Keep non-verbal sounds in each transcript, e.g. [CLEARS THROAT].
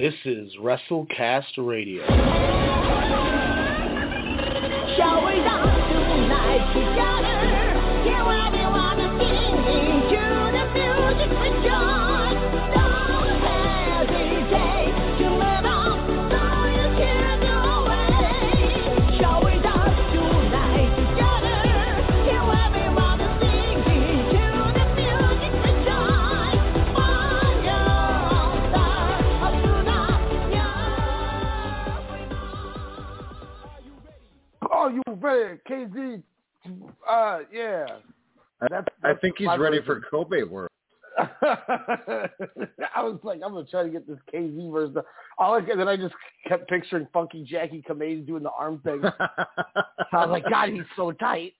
This is WrestleCast Radio. Shall we you ready, KZ? Uh, yeah. That's, I think he's ready version. for Kobe World. [LAUGHS] I was like, I'm gonna try to get this KZ version. All I, then I just kept picturing Funky Jacky Kamei doing the arm thing. [LAUGHS] I was like, God, he's so tight.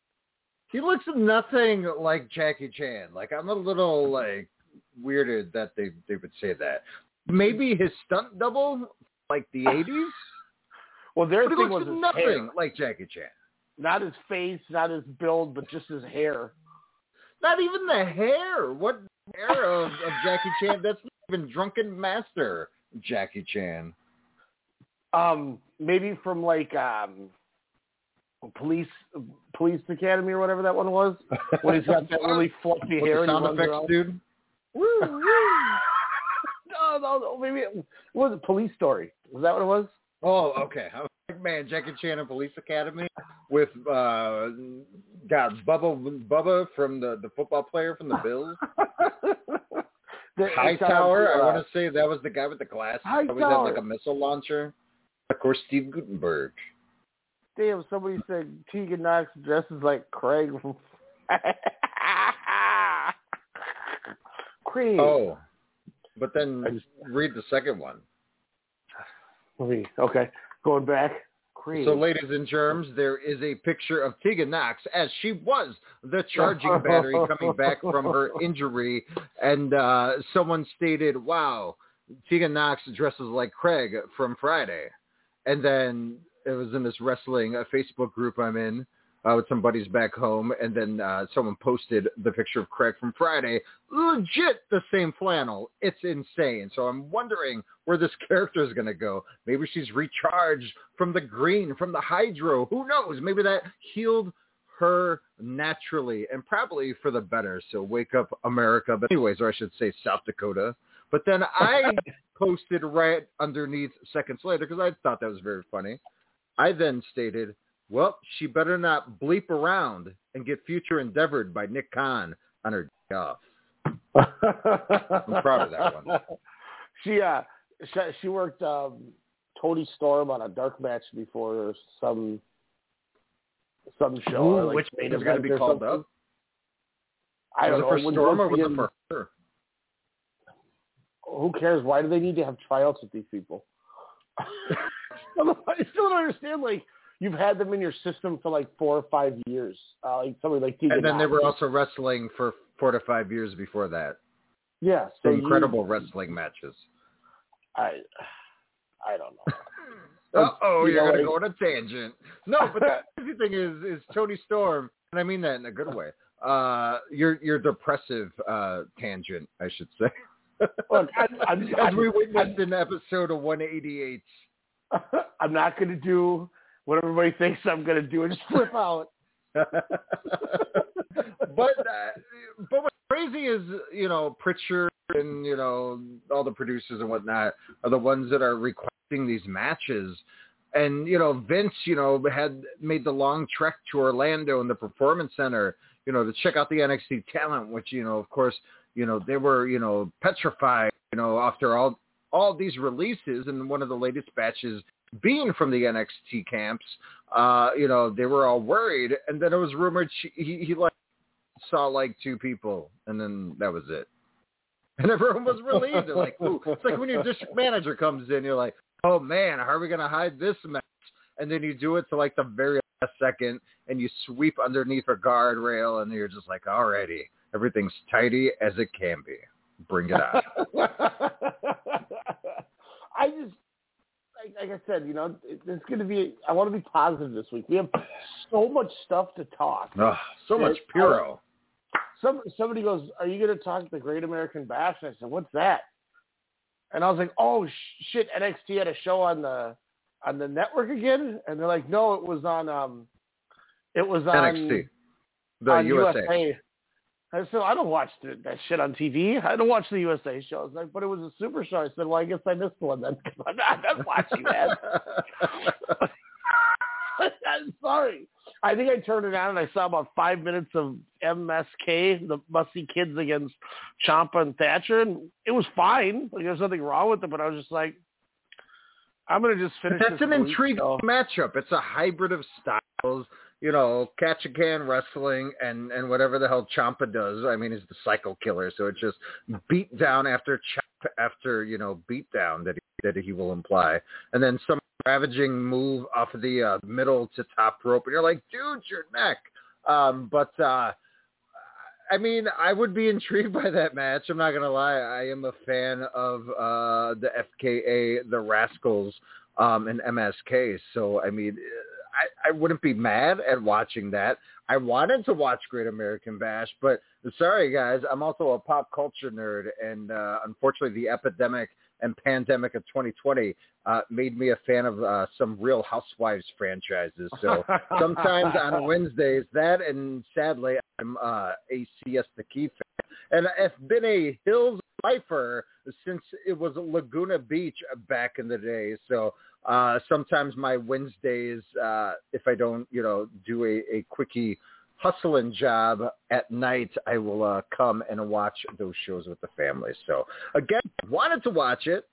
He looks nothing like Jackie Chan. Like I'm a little like weirded that they they would say that. Maybe his stunt double, like the '80s. Well, their but thing was his nothing hair. like Jackie Chan. Not his face, not his build, but just his hair. Not even the hair. What hair of, of Jackie Chan? That's not even Drunken Master Jackie Chan. Um, maybe from like um, police police academy or whatever that one was, when he's got that really [LAUGHS] fluffy hair. the and he sound runs effects around. dude. Woo, woo. [LAUGHS] no, no, no, maybe it was a police story. Was that what it was? Oh, okay. I was like, man, Jackie Chan and Police Academy with uh God, Bubba Bubba from the the football player from the Bills. [LAUGHS] The- Hightower, uh, I want to say that was the guy with the glasses. Always had Hightower. like a missile launcher. Of course, Steve Guttenberg. Damn, somebody said Tegan Nox dresses like Craig [LAUGHS] Creed. Oh, but then read the second one. Okay, going back. Creed. So, ladies and germs, there is a picture of Tegan Nox as she was the charging [LAUGHS] battery coming back from her injury, and uh, someone stated, "Wow, Tegan Nox dresses like Craig from Friday," and then it was in this wrestling uh, Facebook group I'm in uh, with some buddies back home, and then uh, someone posted the picture of Craig from Friday, legit the same flannel. It's insane. So I'm wondering where this [LAUGHS] character is going to go. Maybe she's recharged from the green, from the hydro. Who knows? Maybe that healed her naturally and probably for the better. So wake up America. But anyways, or I should say South Dakota. But then I [LAUGHS] posted right underneath seconds later because I thought that was very funny. I then stated, well, she better not bleep around and get future endeavored by Nick Khan on her day off. I'm proud of that one. [LAUGHS] She uh, she, she worked um, Toni Storm on a dark match before or some some show. or, like, which main is going to be called something. up? I don't was it know. for When- Storm or was it for her? Who cares? Why do they need to have tryouts with these people? [LAUGHS] I still don't understand. Like you've had them in your system for like four or five years. Uh, like somebody like Tegan And then they were also wrestling for four to five years before that. yeah, so you- Incredible wrestling matches. I I don't know. [LAUGHS] Uh oh, You you're know, gonna like- go on a tangent. No, [LAUGHS] but the crazy thing is, is Toni Storm, and I mean that in a good way. Uh, your your depressive uh tangent, I should say. [LAUGHS] Look, I, I'm, As I'm, we witnessed in episode of 188. I'm not going to do what everybody thinks I'm going to do and just flip out. [LAUGHS] but uh, but what's crazy is you know Pritchard and you know all the producers and whatnot are the ones that are requesting these matches. And you know Vince, you know, had made the long trek to Orlando and the Performance Center, you know, to check out the NXT talent, which you know, of course, you know they were you know petrified, you know, after all all these releases, and one of the latest batches being from the NXT camps, uh, you know, they were all worried, and then it was rumored she, he, he like saw like two people, and then that was it. And [LAUGHS] everyone was relieved. They're like, ooh. It's like when your district manager comes in, you're like, oh man, how are we gonna hide this mess? And then you do it to like the very last second, and you sweep underneath a guardrail, and you're just like, alrighty, everything's tidy as it can be. Bring it on. [LAUGHS] I just, like, I said, you know, it, it's going to be. I want to be positive this week. We have so much stuff to talk. Ugh, so much Puro. Some somebody goes, "Are you going to talk the Great American Bash?" And I said, "What's that?" And I was like, "Oh sh- shit! NXT had a show on the on the network again." And they're like, "No, it was on um, it was on NXT, the on USA. I said, I don't watch th- that shit on TV. I don't watch the USA shows. Like, but it was a super show. I said, well, I guess I missed one then. 'cause I'm not, I'm not watching that. [LAUGHS] I'm sorry. I think I turned it on and I saw about five minutes of MSK, the Musty Kids against Ciampa and Thatcher, and it was fine. Like, there's nothing wrong with it, but I was just like, I'm gonna just finish. That's this an intriguing so- matchup. It's a hybrid of styles. You know, catch a can wrestling and and whatever the hell Ciampa does. I mean, he's the Psycho Killer, so it's just beat down after chop after you know beat down that he, that he will imply, and then some ravaging move off of the uh, middle to top rope, and you're like, dude, your neck. Um, but uh, I mean, I would be [LAUGHS] intrigued by that match. I'm not gonna lie. I am a fan of uh, the FKA, the Rascalz, um, and MSK. So I mean, I, I wouldn't be mad at watching that. I wanted to watch Great American Bash, but sorry guys, I'm also a pop culture nerd, and uh, unfortunately, the epidemic and pandemic of 2020 uh, made me a fan of uh, some Real Housewives franchises. So [LAUGHS] sometimes on Wednesdays, that and sadly, I'm uh, a Siesta Key fan, and I've been a Hills lifer since it was Laguna Beach back in the day. So uh, sometimes my Wednesdays, uh, if I don't, you know, do a, a quickie hustling job at night, I will uh, come and watch those shows with the family. So again, wanted to watch it,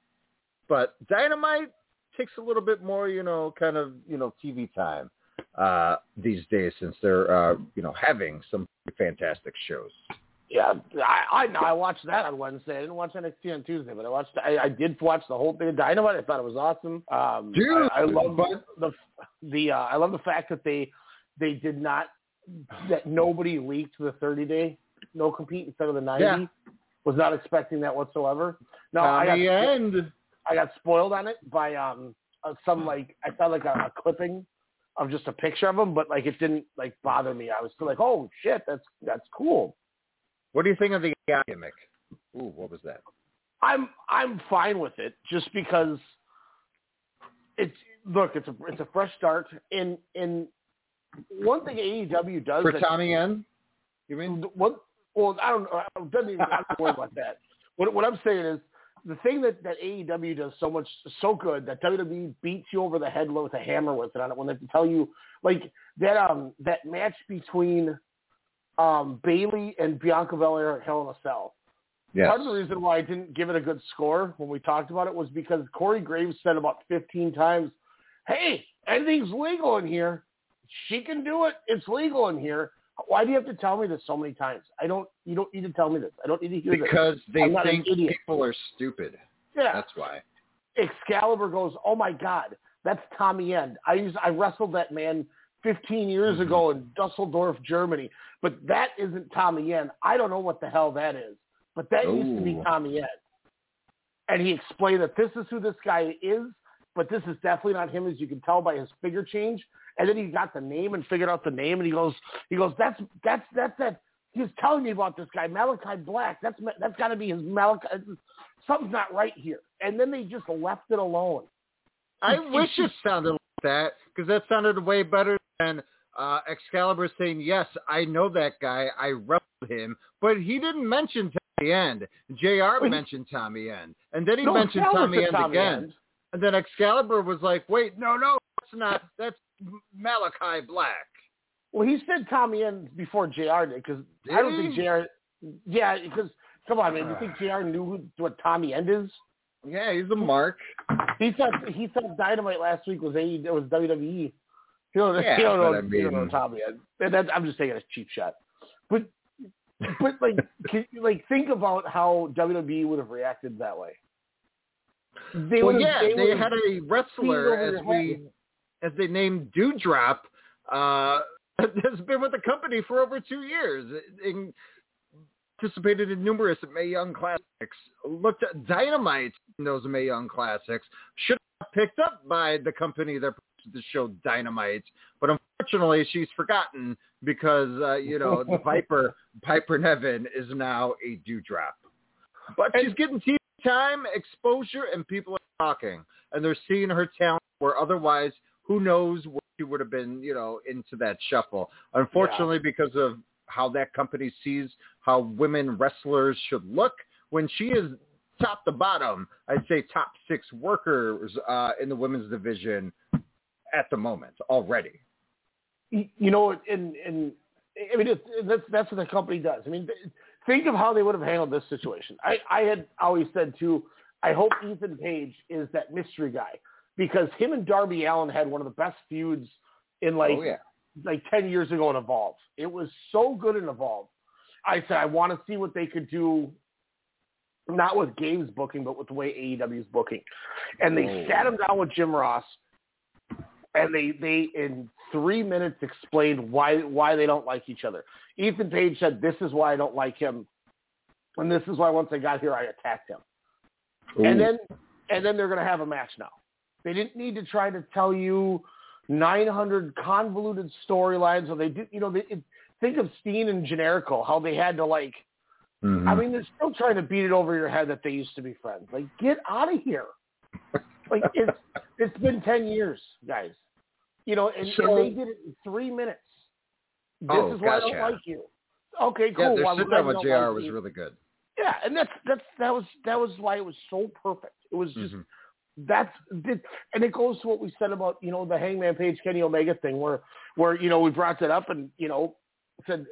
but Dynamite takes a little bit more, you know, kind of, you know, TV time uh, these days since they're, uh, you know, having some fantastic shows. Yeah, I, I. I watched that on Wednesday. I didn't watch NXT on Tuesday, but I watched. I, I did watch the whole thing of Dynamite. I thought it was awesome. Um, Dude, I, I love but- the the. Uh, I love the fact that they they did not that nobody leaked the 30 day no compete instead of the 90. Yeah. Was not expecting that whatsoever. No, I got Tommy End. I got spoiled on it by um uh, some like I saw like a, a clipping of just a picture of him, but like it didn't like bother me. I was still like, oh shit, that's that's cool. What do you think of the gimmick? Ooh, what was that? I'm I'm fine with it just because it's look it's a it's a fresh start in in one thing AEW does For that- Tommy End? You mean? what well I don't I don't, even I'm not worried about that. What what I'm saying is the thing that that AEW does so much so good that WWE beats you over the head with a hammer with it on it when they tell you like that um that match between um Bayley and Bianca Belair at Hell in a Cell. Yes. Part of the reason why I didn't give it a good score when we talked about it was because Corey Graves said about 15 times, "Hey, anything's legal in here. She can do it. It's legal in here." Why do you have to tell me this so many times? I don't. You don't need to tell me this. I don't need to hear this. Because they think people are stupid. Yeah. That's why. Excalibur goes, "Oh my God, that's Tommy End. I used I wrestled that man 15 years Mm-hmm. ago in Dusseldorf, Germany, but that isn't Tommy End. I don't know what the hell that is, but that used to be Tommy End." And he explained that this is who this guy is. but this is definitely not him, as you can tell by his figure change. And then he got the name and figured out the name, and he goes, he goes, that's that's that's that. He's telling me about this guy, Malachi Black. That's that's got to be his Malachi. Something's not right here. And then they just left it alone. I wish it sounded like that because that sounded way better than uh, Excalibur saying, "Yes, I know that guy. I wrestled him," but he didn't mention Tommy End. Jr. Well, mentioned Tommy End, and then he No, mentioned Tommy End Tommy again. End. And then Excalibur was like, "Wait, no, no, that's not. That's Malachi Black." Well, he said Tommy End before Jr. did because I don't think Jr. Yeah, because come on, man, you think Jr. knew who, what Tommy End is? Yeah, he's a mark. He said he said Dynamite last week was A it was WWE. You don't, Yeah, you don't know, I you don't know mean- Tommy. And that, I'm just taking a cheap shot, but but like [LAUGHS] can, like think about how WWE would have reacted that way. They well, yeah, they, would've had a wrestler as we as they named Doudrop uh, [LAUGHS] has been with the company for over two years. In, participated in numerous Mae Young Classics. Looked at Dynamite in those Mae Young Classics. Should have picked up by the company that the show Dynamite, but unfortunately she's forgotten because uh, you know the [LAUGHS] Piper Piper Niven is now a Doudrop. But she's getting TV time, exposure, and people are talking, and they're seeing her talent where otherwise, who knows where she would have been, you know, into that shuffle. Unfortunately, because of how that company sees how women wrestlers should look, when she is top to bottom, I'd say top six workers uh, in the women's division at the moment already. you know, and and I mean it's, that's that's what the company does. I mean, think of how they would have handled this situation. I I had always said too. I hope Ethan Page is that mystery guy because him and Darby Allin had one of the best feuds in like oh yeah. like 10 years ago in Evolve. It was so good in Evolve. I said, I want to see what they could do, not with Gabe's booking, but with the way AEW is booking. And they Oh. sat him down with Jim Ross, and they, they in three minutes explained why why they don't like each other. Ethan Page said, this is why I don't like him, and this is why once I got here, I attacked him. And then and then they're going to have a match now. They didn't need to try to tell you 900 convoluted storylines. Or they did, you know, they, it, think of Steen and Generico, how they had to like. Mhm. I mean, they're still trying to beat it over your head that they used to be friends. Like, get out of here. like it's it's been 10 years, guys. You know, and, So- and they did it in three minutes. This Oh, is why I don't like you. Okay, cool. yeah, their Well, sit-down with JR was me. really good. Yeah, and that's that's that was that was why it was so perfect. It was just Mhm. that's and it goes to what we said about you know the Hangman Page Kenny Omega thing, where where you know we brought that up and you know said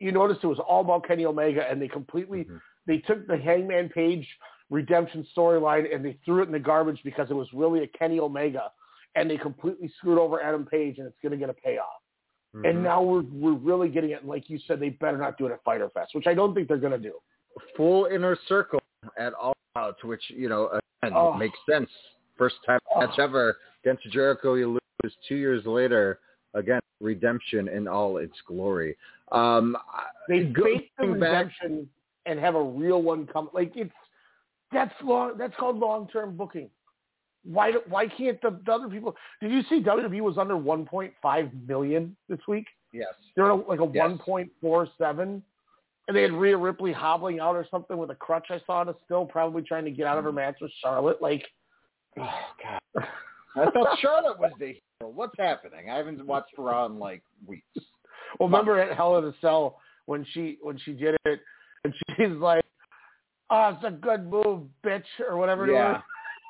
you noticed it was all about Kenny Omega, and they completely Mhm. they took the Hangman Page redemption storyline and they threw it in the garbage because it was really a Kenny Omega, and they completely screwed over Adam Page, and it's going to get a payoff. Mhm. And now we're we're really getting it. And like you said, they better not do it at Fyter Fest, which I don't think they're going to do. full inner circle at all outs, which you know again Oh. makes sense. First time Oh. match ever against Jericho. You lose two years later. Again, redemption in all its glory. Um, They go- fake the going back- redemption and have a real one come. Like it's that's long. That's called long term booking. Why why can't the, the other people? Did you see WWE was under 1.5 million this week? Yes. They're like a Yes. 1.47, and they had Rhea Ripley hobbling out or something with a crutch. I saw on a still, probably trying to get out of her mm. match with Charlotte. Like, oh god. [LAUGHS] I thought Charlotte was the hero. What's happening? I haven't watched Raw in like weeks. Well, remember at Hell in a Cell when she when she did it, and she's like, "Oh, it's a good move, bitch," or whatever. it Yeah.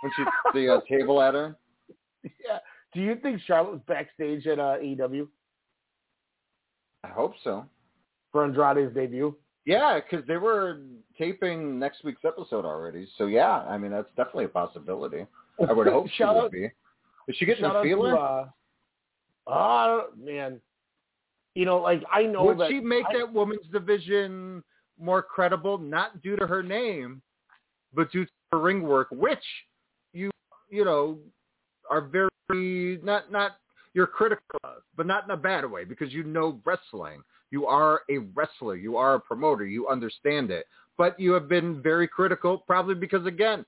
When she the uh, table at her. [LAUGHS] yeah. Do you think Charlotte was backstage at uh, AEW I hope so. for Andrade's debut? Yeah, because they were taping next week's episode already. So yeah, I mean that's definitely a possibility. I would hope she would out- be. Is she getting a out to, feeler? uh, oh man, you know, like I know Would that she make I- that women's division more credible, not due to her name, but due to her ring work, which you know are very not not you're critical of, but not in a bad way because you know wrestling. You are a wrestler. You are a promoter. You understand it. But you have been very critical, probably because again,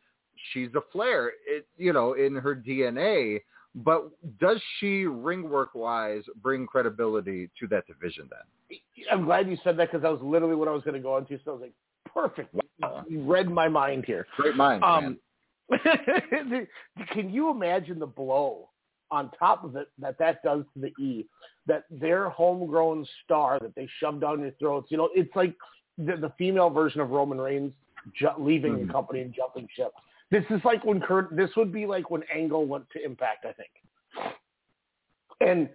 she's a Flair, it, you know, in her DNA. But does she ring work wise bring credibility to that division then? I'm glad you said that because that was literally what I was going to go into. So I was like, perfect. You read my mind here. Great mind. Um, [LAUGHS] can you imagine the blow on top of it that that does to the E? That their homegrown star that they shoved down your throats. You know, it's like the, the female version of Roman Reigns ju- leaving Mm-hmm. the company and jumping ship. This is like when Kurt. This would be like when Angle went to Impact. I think. And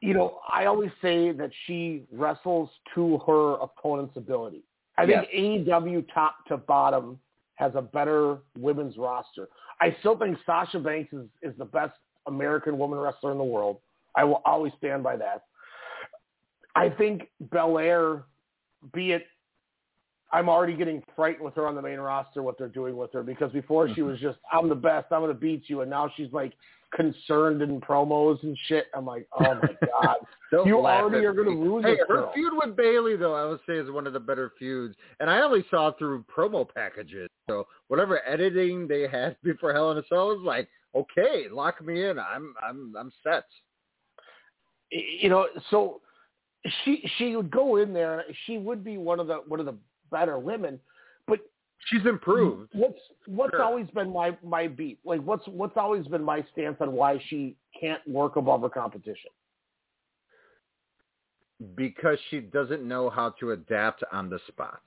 you know, I always say that she wrestles to her opponent's ability. I think AEW top to bottom has a better women's roster. I still think Sasha Banks is, is the best American woman wrestler in the world. I will always stand by that. I think Belair, be it, I'm already getting frightened with her on the main roster, what they're doing with her, because before she mm-hmm. was just, I'm the best, I'm going to beat you, and now she's like concerned in promos and shit. I'm like, [LAUGHS] oh my God. You already are going to lose Hey, her girl. feud with Bayley, though, I would say is one of the better feuds, and I only saw through promo packages. So whatever editing they had [LAUGHS] before Hell in a Cell was like, okay, lock me in. I'm I'm I'm set. you know, so she she would go in there. She would be one of the one of the better women, but she's improved. What's what's Sure. always been my my beat? Like what's what's always been my stance on why she can't work above her competition? Because she doesn't know how to adapt on the spot.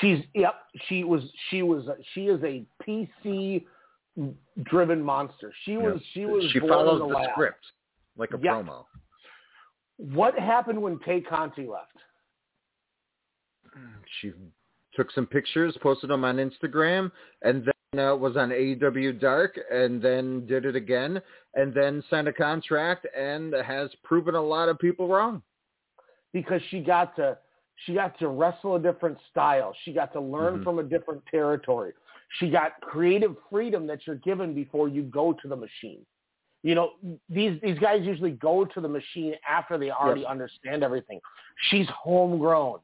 She's yep. She was she was she is a PC driven monster. She was she was she follows in the script like a Yep. promo. What happened when Tay Conti left? [CLEARS THROAT] She took some pictures, posted them on Instagram, and then uh, was on AEW Dark, and then did it again, and then signed a contract, and has proven a lot of people wrong. because she got to she got to wrestle a different style. She got to learn Mhm. from a different territory. She got creative freedom that you're given before you go to the machine. You know, these these guys usually go to the machine after they already Yes. understand everything. She's homegrown.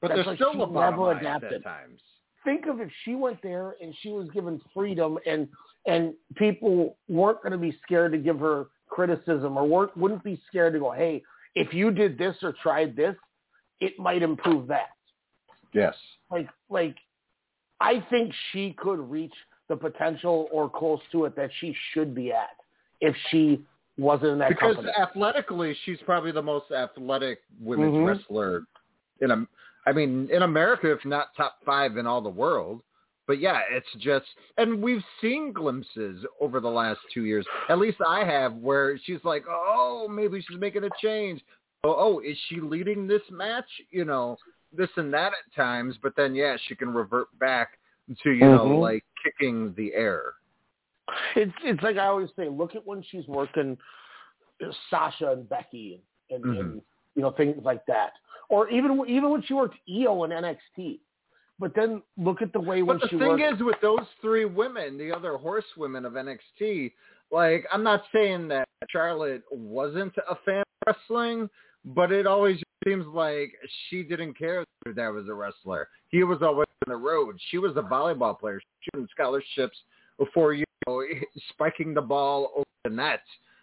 But That's they're like still lobotomized never adapted. at times. Think of if she went there and she was given freedom and and people weren't going to be scared to give her criticism or weren't, wouldn't be scared to go, hey, if you did this or tried this, it might improve that. Yes. Like like I think she could reach the potential or close to it that she should be at if she wasn't in that Because company. athletically, she's probably the most athletic women's Mhm. wrestler in a, I mean, in America, if not top five in all the world. But yeah, it's just, and we've seen glimpses over the last two years. At least I have, where she's like, oh, maybe she's making a change. Oh, oh, is she leading this match? You know, this and that at times. But then, yeah, she can revert back to you know, Mhm. like kicking the air. It's it's like I always say, look at when she's working Sasha and Becky and, and, and you know things like that, or even even when she worked Io in NXT. But then look at the way when she. But the she thing worked. is, with those three women, the other horsewomen of NXT, like I'm not saying that Charlotte wasn't a fan of wrestling, but it always seems like she didn't care that that was a wrestler. He was always on the road. She was a volleyball player. She was scholarships before you know [LAUGHS] spiking the ball over the net.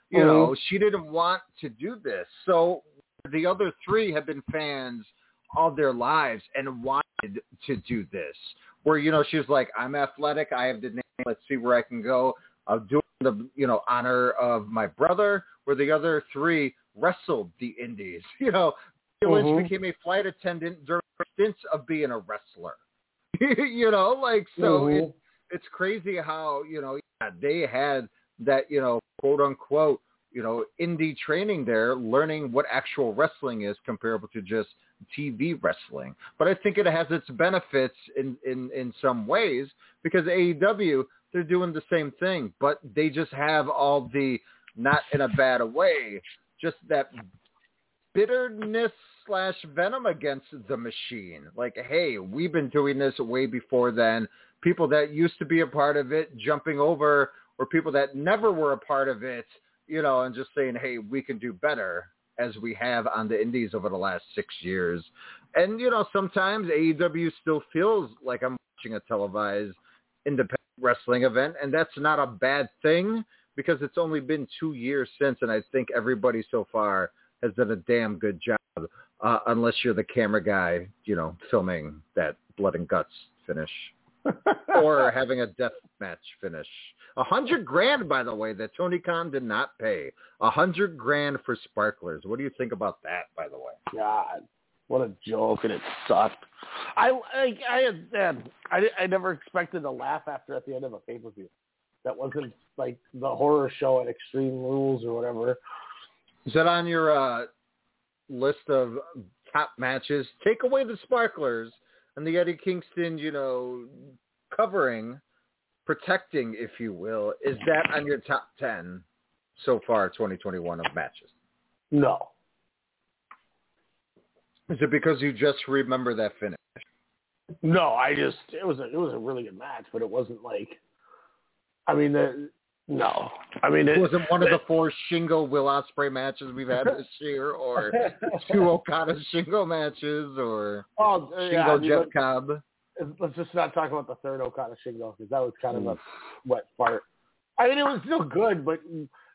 You mm-hmm. know, she didn't want to do this. So the other three have been fans all their lives and wanted to do this. Where you know she was like, I'm athletic. I have the name. Let's see where I can go. I'll do the you know honor of my brother. Where the other three wrestled the indies. [LAUGHS] You know, Mhm. Lynch became a flight attendant during stints of being a wrestler. [LAUGHS] you know, like so Mhm. it, it's crazy how you know yeah, they had that you know quote unquote you know indie training there, learning what actual wrestling is comparable to just TV wrestling. But I think it has its benefits in in in some ways because AEW they're doing the same thing, but they just have all the not in a bad way, just that bitterness slash venom against the machine. Like, hey, we've been doing this way before then. People that used to be a part of it jumping over, or people that never were a part of it, you know, and just saying, hey, we can do better as we have on the indies over the last six years. And, you know, sometimes AEW still feels like I'm watching a televised independent wrestling event, and that's not a bad thing because it's only been two years since, and I think everybody so far has done a damn good job, uh, unless you're the camera guy, you know, filming that blood and guts finish. [LAUGHS] or having a death match finish. A hundred grand, by the way, that Tony Khan did not pay. A hundred grand for sparklers. What do you think about that, by the way? God, what a joke, and it sucked. I I I man, I I never expected to laugh after at the end of a pay per view. That wasn't like the horror show at Extreme Rules or whatever. Is that on your uh, list of top matches? Take away the sparklers and the Eddie Kingston, you know, covering, protecting, if you will. Is that on your top ten so far, 2021 of matches? No. Is it because you just remember that finish? No, I just it was a it was a really good match, but it wasn't like. I mean, the, no, I mean it wasn't one of the four Shingo Will Ospreay matches we've had this [LAUGHS] year, or two Okada Shingo matches, or oh, Shingo yeah, I mean, Jeff Cobb. Let's just not talk about the third Okada Shingo because that was kind of hmm. a wet fart. I mean, it was still good, but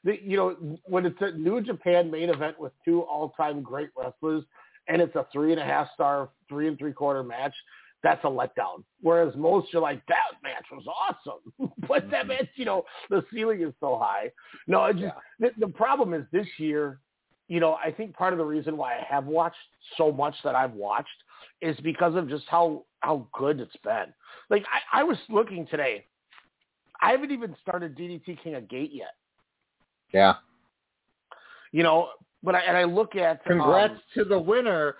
the, you know, when it's a New Japan main event with two all-time great wrestlers, and it's a three and a half star, three and three quarter match, that's a letdown. Whereas most you're like, that match was awesome, [LAUGHS] but that mm-hmm. match, you know, the ceiling is so high. No, it just the, the problem is this year. You know, I think part of the reason why I have watched so much that I've watched is because of just how how good it's been. Like I, I was looking today. I haven't even started DDT King of Gate yet. Yeah. You know, but I and I look at Congrats um, [LAUGHS] to the winner.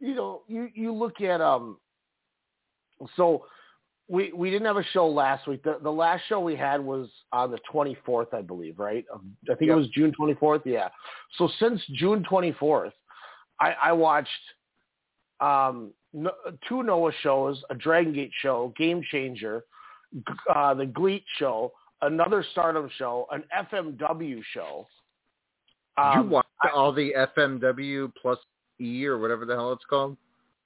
you know, you you look at um. So we we didn't have a show last week. The the last show we had was on the 24th, I believe, right? I think Yep. it was June 24th. Yeah. So since June 24th, I, I watched um no, two Noah shows, a Dragon Gate show, Game Changer, uh, the GLEAT show, another Stardom show, an FMW show. Um, you watch all the FMW plus E or whatever the hell it's called?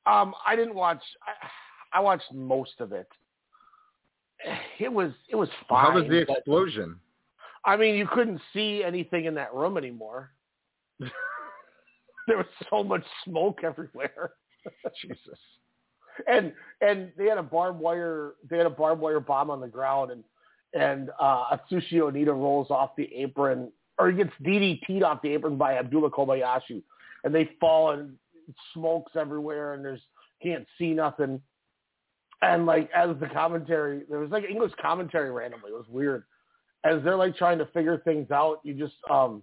Um, I didn't watch. I, I watched most of it. [SIGHS] It was it was fine. How was the but- explosion? I mean, you couldn't see anything in that room anymore. [LAUGHS] there was so much smoke everywhere. [LAUGHS] Jesus. And and they had a barbed wire. They had a barbed wire bomb on the ground, and and uh, Atsushi Onita rolls off the apron, or he gets DDT'd off the apron by Abdullah Kobayashi, and they fall and smokes everywhere, and there's can't see nothing. And like as the commentary, there was like English commentary randomly. It was weird. As they're like trying to figure things out, you just um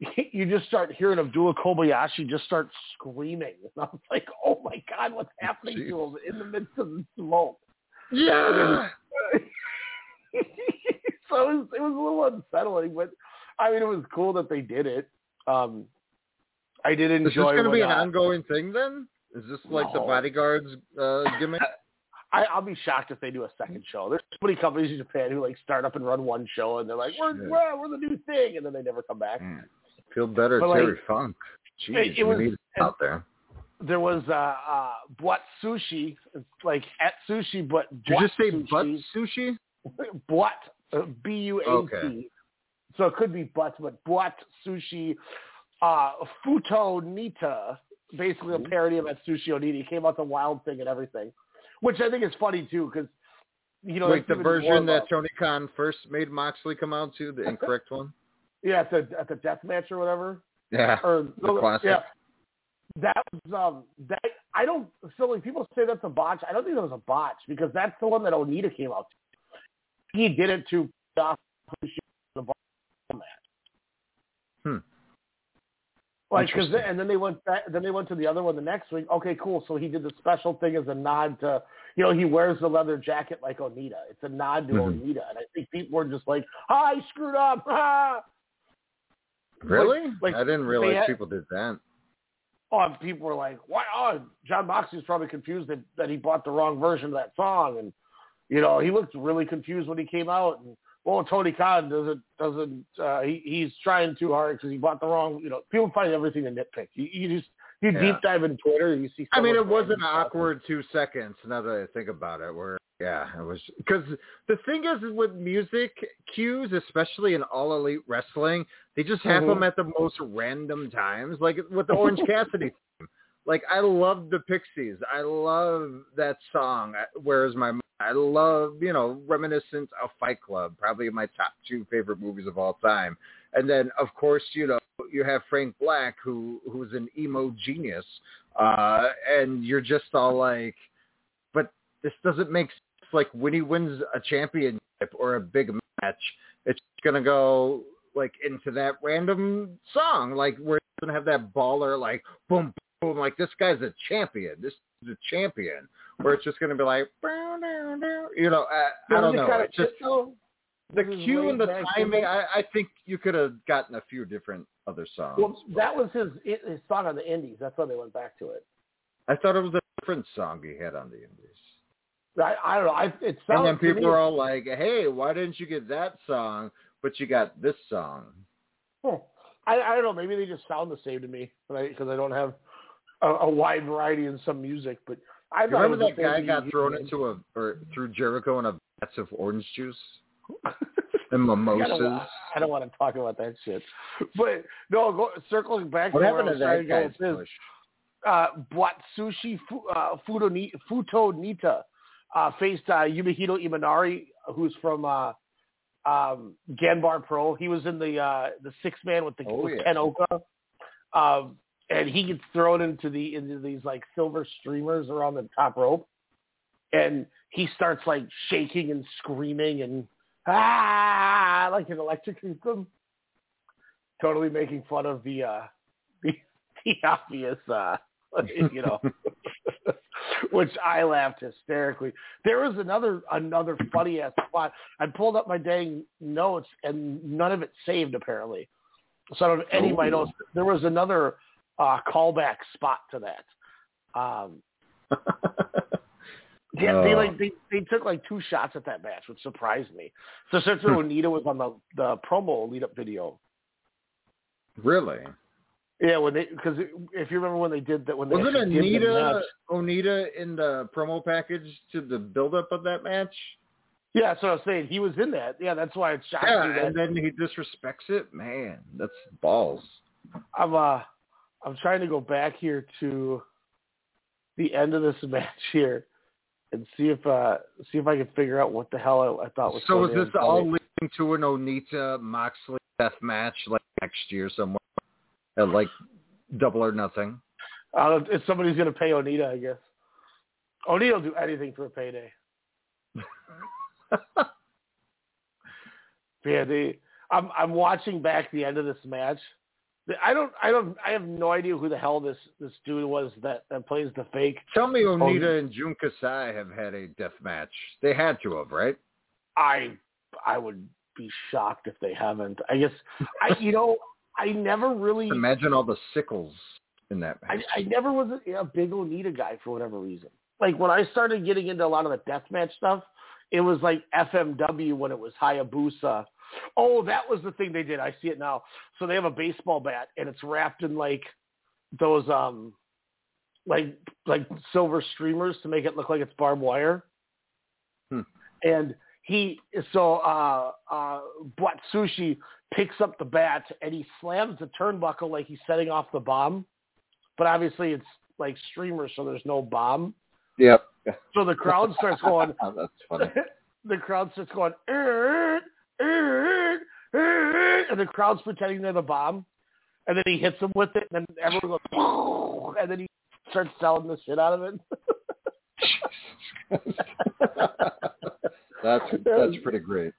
[LAUGHS] you just start hearing Abdullah Kobayashi just start screaming. And I was like, oh my god, what's happening to him in the midst of the smoke? Yeah. [LAUGHS] so it was, it was a little unsettling, but I mean, it was cool that they did it. Um, I did enjoy. Is this going to be an uh, ongoing thing then? Is this like the bodyguards uh, gimmick? [LAUGHS] I, I'll be shocked if they do a second show. There's so many companies in Japan who like start up and run one show, and they're like, "We're we're, we're the new thing," and then they never come back. Feel better, But, like, Terry Funk. Jeez, it- it was- need it out there. There was uh, uh, Butt Sushi, it's like at sushi, but Did you just say sushi. butt sushi? [LAUGHS] Butt, uh, B U A T. Okay. So it could be butt, but Butt Sushi, uh, Futo Nita, basically a parody of that Sushi Onita. He came out the Wild Thing and everything, which I think is funny too, because you know Wait, that's the version that Tony Khan first made Moxley come out to, the incorrect one? [LAUGHS] yeah at the at the death match or whatever. Yeah, or the classic. yeah. That was um that I don't so like people say that's a botch. I don't think that was a botch because that's the one that Onita came out. To. He did it to the bar match. Hmm. Like because Interesting. and then they went back, then they went to the other one the next week. Okay, cool. So he did the special thing as a nod to you know he wears the leather jacket like Onita. It's a nod to Mhm. Onita, and I think people were just like, "Ah, he screwed up." [LAUGHS] Ah. Really? like, I didn't realize had- people did that. Oh, and people were like, "Why?" Oh, Jon Moxley's probably confused that, that he bought the wrong version of that song, and you know he looked really confused when he came out. And well, Tony Khan doesn't doesn't uh, he, he's trying too hard because he bought the wrong. You know, people find everything to nitpick. You, you just you Yeah. deep dive in Twitter, you see. I mean, it was an awkward two seconds. Now that I think about it, where yeah, it was because the thing is with music cues, especially in all elite wrestling, they just have Mhm. them at the most random times, like with the [LAUGHS] Orange Cassidy. theme. Like I love the Pixies. I love that song. Where's my? I love you know reminiscent of Fight Club, probably my top two favorite movies of all time. And then of course you know you have Frank Black, who who's an emo genius, uh, and you're just all like, but this doesn't make sense. Like when he wins a championship or a big match, it's gonna go like into that random song, like where it's gonna have that baller like boom boom, like this guy's a champion. This is a champion. Where it's just gonna be like, "Bow, dow, dow," you know, I, I don't know. It's just the is cue and the timing. I, I think you could have gotten a few different other songs. Well, that was his his song on the Indies. That's why they went back to it. I thought it was a different song he had on the Indies. I, I don't know. I, it And then people me- were all like, "Hey, why didn't you get that song, but you got this song?" Hmm. I, I don't know. Maybe they just sound the same to me, because I, don't have a, a wide variety in some music. But I remember that guy got thrown into a or through Jericho in a vats of orange juice [LAUGHS] and I don't, mimosas? I don't want to talk about that shit. But no, go, circling back What to happened I to that guy's this, push? uh, Bwatsushi Fu, uh, Futo Nita uh, faced uh, Yumehito Imanari, who's from uh, um, Ganbare Pro. He was in the uh, the six man with the Oh, with yeah. Ken Ohka, um, and he gets thrown into the into these like silver streamers around the top rope, and he starts like shaking and screaming and ah like an electric system, totally making fun of the uh, [LAUGHS] the, the obvious uh, [LAUGHS] you know. [LAUGHS] Which I laughed hysterically. There was another another funny ass spot. I pulled up my dang notes and none of it saved apparently. So I don't have any of my notes. There was another uh, callback spot to that. Um, [LAUGHS] yeah, they Oh. like they, they took like two shots at that match, which surprised me. So Cesar Onita was on the the promo lead up video. Really? Yeah, when they because if you remember when they did that when they Wasn't actually Anita Onita in the promo package to the build up of that match? Yeah, that's what I was saying. He was in that. Yeah, that's why it shocked me. Yeah, and then he disrespects it. Man, that's balls. I'm uh, I'm trying to go back here to the end of this [LAUGHS] match here and see if uh see if I can figure out what the hell I, I thought was. So is this all leading to an Onita Moxley death match like next year somewhere at like double or nothing? Uh, if somebody's gonna pay Onita, I guess. Onita will do anything for a payday. [LAUGHS] Yeah, they. I'm I'm watching back the end of this match. I don't I don't I have no idea who the hell this this dude was that that plays the fake. Tell me Oh, Onita and Jun Kasai have had a death match. They had to have, right? I I would be shocked if they haven't. I guess I you know I never really Imagine all the sickles in that I, match. I never was a, a big Onita guy for whatever reason. Like when I started getting into a lot of the death match stuff, it was like FMW when it was Hayabusa. Oh, that was the thing they did. I see it now. So they have a baseball bat and it's wrapped in like those um like like silver streamers to make it look like it's barbed wire. Hmm. And he so uh uh Bwatsushi picks up the bat and he slams the turnbuckle like he's setting off the bomb. But obviously it's like streamers so there's no bomb. Yep. So the crowd starts going [LAUGHS] That's funny. [LAUGHS] the crowd starts going "Er, er, er," [LAUGHS] and the crowd's pretending they're the bomb. And then he hits them with it and then everyone goes [LAUGHS] and then he starts selling the shit out of it. [LAUGHS] that's that's pretty great.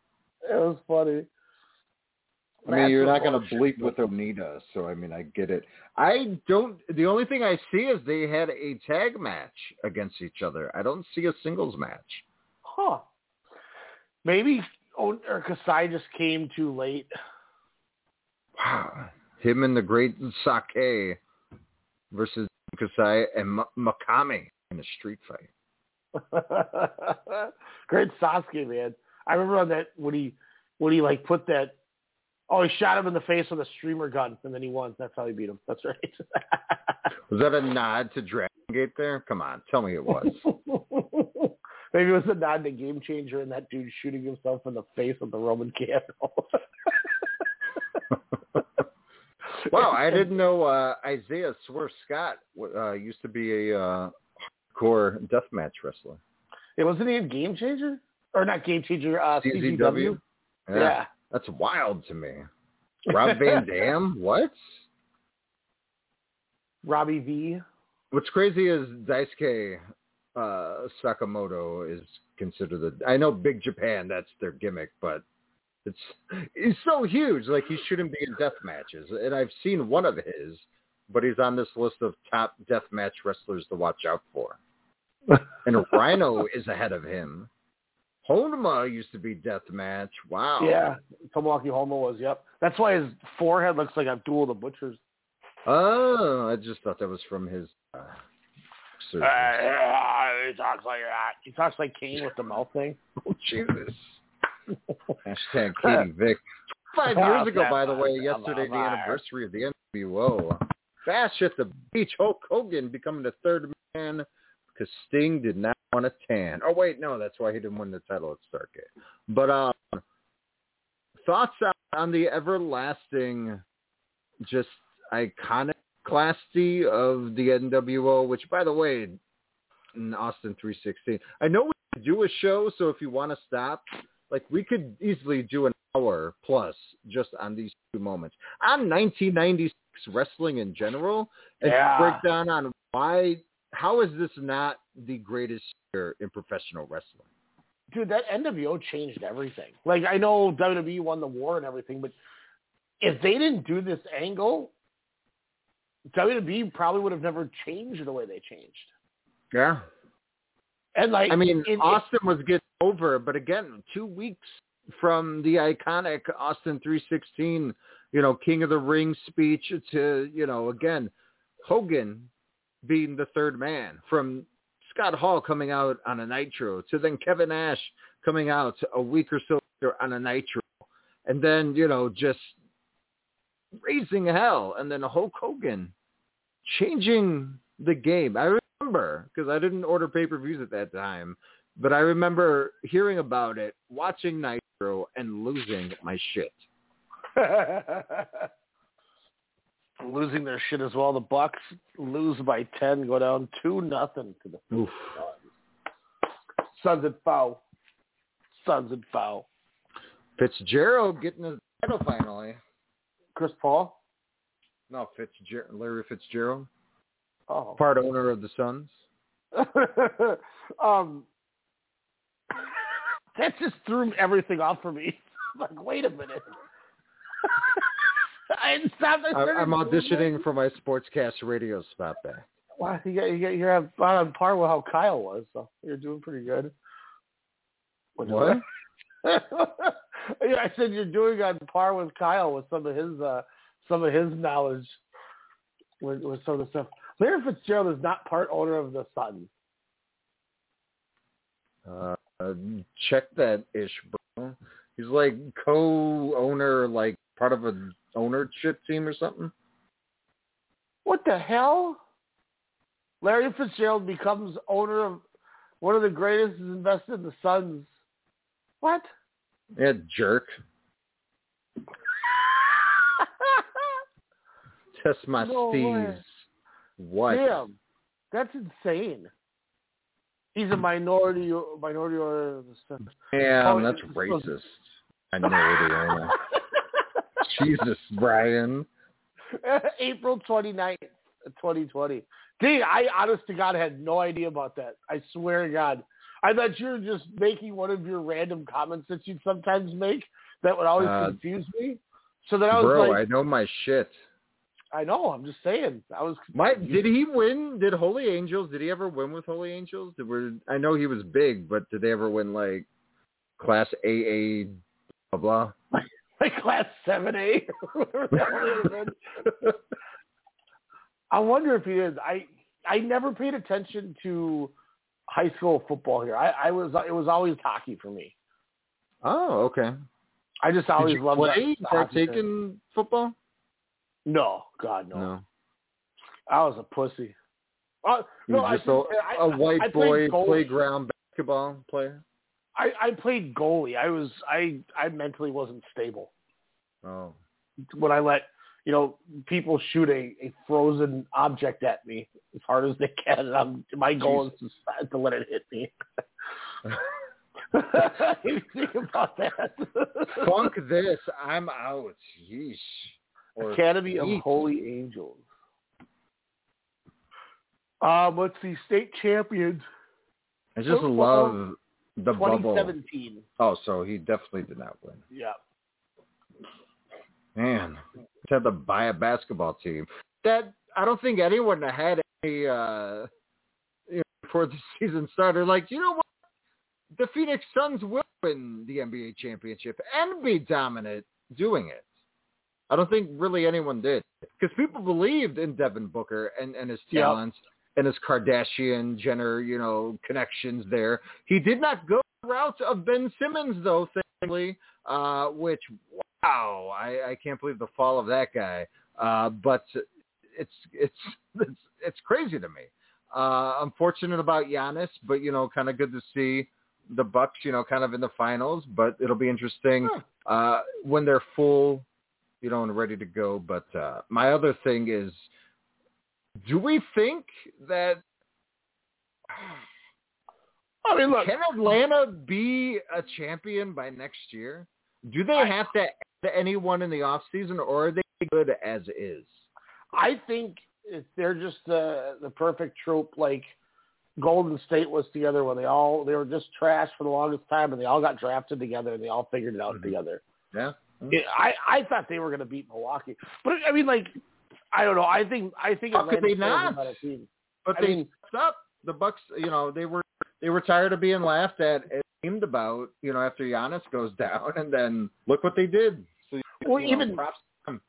It was funny. I mean, you're not going to bleep with Onita, so I mean, I get it. I don't. The only thing I see is they had a tag match against each other. I don't see a singles match. Huh. Maybe O- or Kasai just came too late. Wow. [SIGHS] Him and the Great Sake versus Kasai and M- Mikami in a street fight. [LAUGHS] Great Sasuke, man. I remember on that when he when he like put that Oh, he shot him in the face with a streamer gun, and then he won. That's how he beat him. That's right. [LAUGHS] Was that a nod to Dragon Gate there? Come on, tell me it was. [LAUGHS] Maybe it was a nod to Game Changer and that dude shooting himself in the face with the Roman candle. [LAUGHS] wow, I didn't know uh, Isaiah Swerve Scott uh, used to be a uh, hardcore deathmatch wrestler. It wasn't he in Game Changer? Or not Game Changer, uh, CZW? CZW? Yeah. Yeah. That's wild to me. Rob Van Dam? [LAUGHS] What? Robbie V. What's crazy is Daisuke uh, Sakamoto is considered the. I know Big Japan, that's their gimmick, but it's he's so huge. Like he shouldn't be in death matches. And I've seen one of his, but he's on this list of top death match wrestlers to watch out for. and [LAUGHS] Rhino is ahead of him. Honma used to be death match. Wow. Yeah, Tomoaki Honma was. Yep. That's why his forehead looks like Abdullah the Butcher's. Oh, I just thought that was from his. Uh, surgery. Uh, uh, he talks like that. He talks like Kane with the mouth thing. [LAUGHS] Oh, Jesus. Hashtag Katie Vick. Five years ago, by the way, yesterday, the anniversary of the NWO. Bash at the beach. Hulk Hogan becoming the third man because Sting did not want a tan. Oh, wait, no, that's why he didn't win the title at Starrcade. But um, thoughts on the everlasting, just iconic Class D of the NWO, which, by the way, in Austin 316, I know we could do a show, so if you want to stop, like we could easily do an hour plus just on these two moments on 1996 wrestling in general, and Yeah. break down on why, how is this not the greatest year in professional wrestling? Dude, that NWO changed everything. Like I know WWE won the war and everything, but if they didn't do this angle, WWE probably would have never changed the way they changed. Yeah. And like I mean, it- it- Austin was getting over, but again, two weeks from the iconic Austin 316, you know, King of the Ring speech to, you know, again, Hogan being the third man from Scott Hall coming out on a Nitro to then Kevin Nash coming out a week or so later on a Nitro. And then, you know, just raising hell. And then Hulk Hogan changing the game. I remember because I didn't order pay-per-views at that time, but I remember hearing about it, watching Nitro, and losing my shit. [LAUGHS] losing their shit as well. The Bucks lose by ten, go down two nothing to the Oof. Suns and foul. Suns and foul. Fitzgerald getting his title finally. Chris Paul. No, Fitzgerald, Larry Fitzgerald, Oh. part owner of the Suns. [LAUGHS] um, that just threw everything off for me. [LAUGHS] Like, wait a minute. [LAUGHS] I stopped. I I, started I'm doing auditioning for my sportscast radio spot back. Wow, you got, you got, you're on on par with how Kyle was, so you're doing pretty good. What? yeah, I said you're doing on par with Kyle with some of his uh some of his knowledge with, with some of the stuff. Larry Fitzgerald is not part owner of the Suns. Uh, uh, check that ish, bro. He's like co-owner, like part of an ownership team or something. What the hell? Larry Fitzgerald becomes owner of one of the greatest is invested in the Suns. What? Yeah, jerk. Test my No. What? Damn, that's insane. He's a minority minority the Suns. Damn, Oh, that's racist. I know. [LAUGHS] Jesus, Brian. [LAUGHS] April 29th, 2020. Dude, I honest to God had no idea about that. I swear to God. I thought you were just making one of your random comments that you'd sometimes make that would always Uh, confuse me. So then I was Bro, like, I know my shit. I know. I'm just saying. I was. My did he win? Did Holy Angels? Did he ever win with Holy Angels? Did we, I know he was big, but did they ever win like Class AA? Blah blah. [LAUGHS] like class seven A or [LAUGHS] whatever the hell. I wonder if he is. I I never paid attention to high school football here. I, I was it was always hockey for me. Oh, okay. I just always Did you loved play that partake hockey. in football? No, God no. No. I was a pussy. Uh, no, You're I, just a, I, a white I boy playground basketball player. I, I played goalie. I was I I mentally wasn't stable Oh. when I let you know people shoot a, a frozen object at me as hard as they can. And I'm, my goal is to, to let it hit me. [LAUGHS] [LAUGHS] think about that. Funk this, I'm out. Yeesh. Academy of. Holy Angels. Um, let's see, state champions. I just Football, love the bubble. Oh, so he definitely did not win. Yeah. Man, he had to buy a basketball team. That I don't think anyone had any uh you know, before the [LAUGHS] season started. Like, you know what? The Phoenix Suns will win the NBA championship and be dominant doing it. I don't think really anyone did because people believed in Devin Booker and, and his Yep. talents and his Kardashian Jenner, you know, connections there. He did not go the route of Ben Simmons though, thankfully, uh, which wow, I, I can't believe the fall of that guy. Uh, but it's it's [LAUGHS] it's it's crazy to me. Uh, I'm fortunate about Giannis, but you know, kind of good to see the Bucks, you know, kind of in the finals. But it'll be interesting uh, when they're full, you know, and ready to go. But uh, my other thing is, do we think that I mean, look, can Atlanta be a champion by next year? Do they have to add anyone in the off season, or are they good as is? I think if they're just the the perfect trope like Golden State was together when they all they were just trash for the longest time and they all got drafted together and they all figured it out Mm-hmm. together. Yeah. Yeah, I I thought they were going to beat Milwaukee, but I mean, like, I don't know. I think I think How could they still has a not? But I they mean- up. The Bucks, you know, they were they were tired of being laughed at and aimed about, you know, after Giannis goes [LAUGHS] down, and then look what they did. So, Well, you know, even- props them.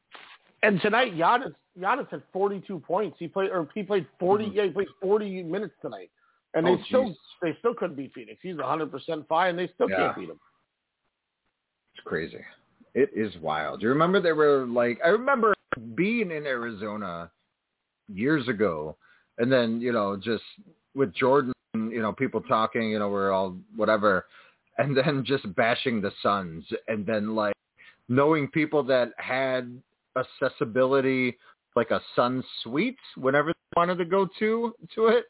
And tonight, Giannis Giannis had 42 points. He played or he played 40. Mhm. Yeah, he played 40 minutes tonight, and Oh, they still they still couldn't beat Phoenix. He's 100 percent fine. and They still Yeah. can't beat him. It's crazy. It is wild. You remember they were like I remember being in Arizona years ago and then, you know, just with Jordan, you know, people talking, you know, we're all whatever and then just bashing the Suns and then like knowing people that had accessibility like a Sun suite whenever they wanted to go to to it.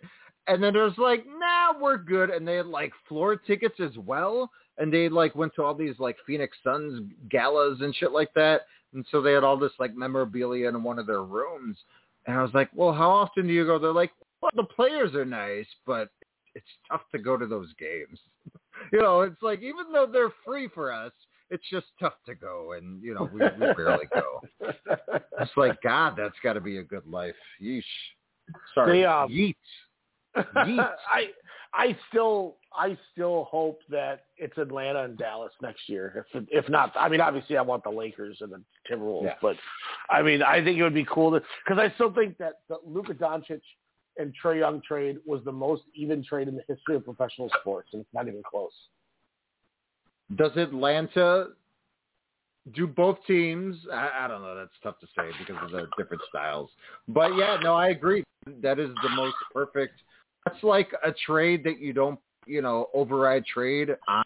And then it was like, nah, we're good. And they had like floor tickets as well. And they like went to all these like Phoenix Suns galas and shit like that. And so they had all this like memorabilia in one of their rooms. And I was like, well, how often do you go? They're like, well, the players are nice, but it's tough to go to those games. [LAUGHS] you know, it's like even though they're free for us, it's just tough to go, and you know we, we barely go. [LAUGHS] It's like God, that's got to be a good life. Yeesh. Sorry. They, um, Yeet. [LAUGHS] Yeet. I I still I still hope that it's Atlanta and Dallas next year. If if not, I mean obviously I want the Lakers and the Timberwolves, Yeah. but I mean I think it would be cool to because I still think that the Luka Doncic and Trae Young trade was the most even trade in the history of professional sports, and it's not even close. Does Atlanta do both teams? I, I don't know. That's tough to say because of the different styles. But yeah, no, I agree. That is the most perfect. That's like a trade that you don't, you know, override trade on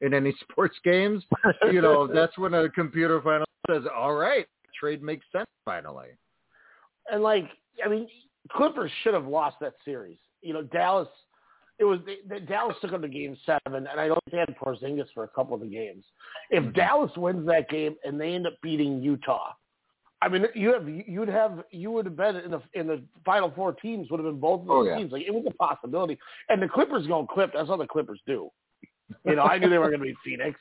in any [LAUGHS] sports games. You know, [LAUGHS] that's when a computer finally says, "All right, trade makes sense finally." and like I mean, Clippers should have lost that series. You know, Dallas. It was they, they, Dallas took them to Game Seven, and I don't think they had Porzingis for a couple of the games. If mm-hmm. Dallas wins that game and they end up beating Utah, I mean, you have you'd have you would have been in the in the Final Four teams would have been both of oh, those Oh, yeah. teams. Like it was a possibility, and the Clippers going clip. That's how the Clippers do. You know, I knew they were going to beat Phoenix.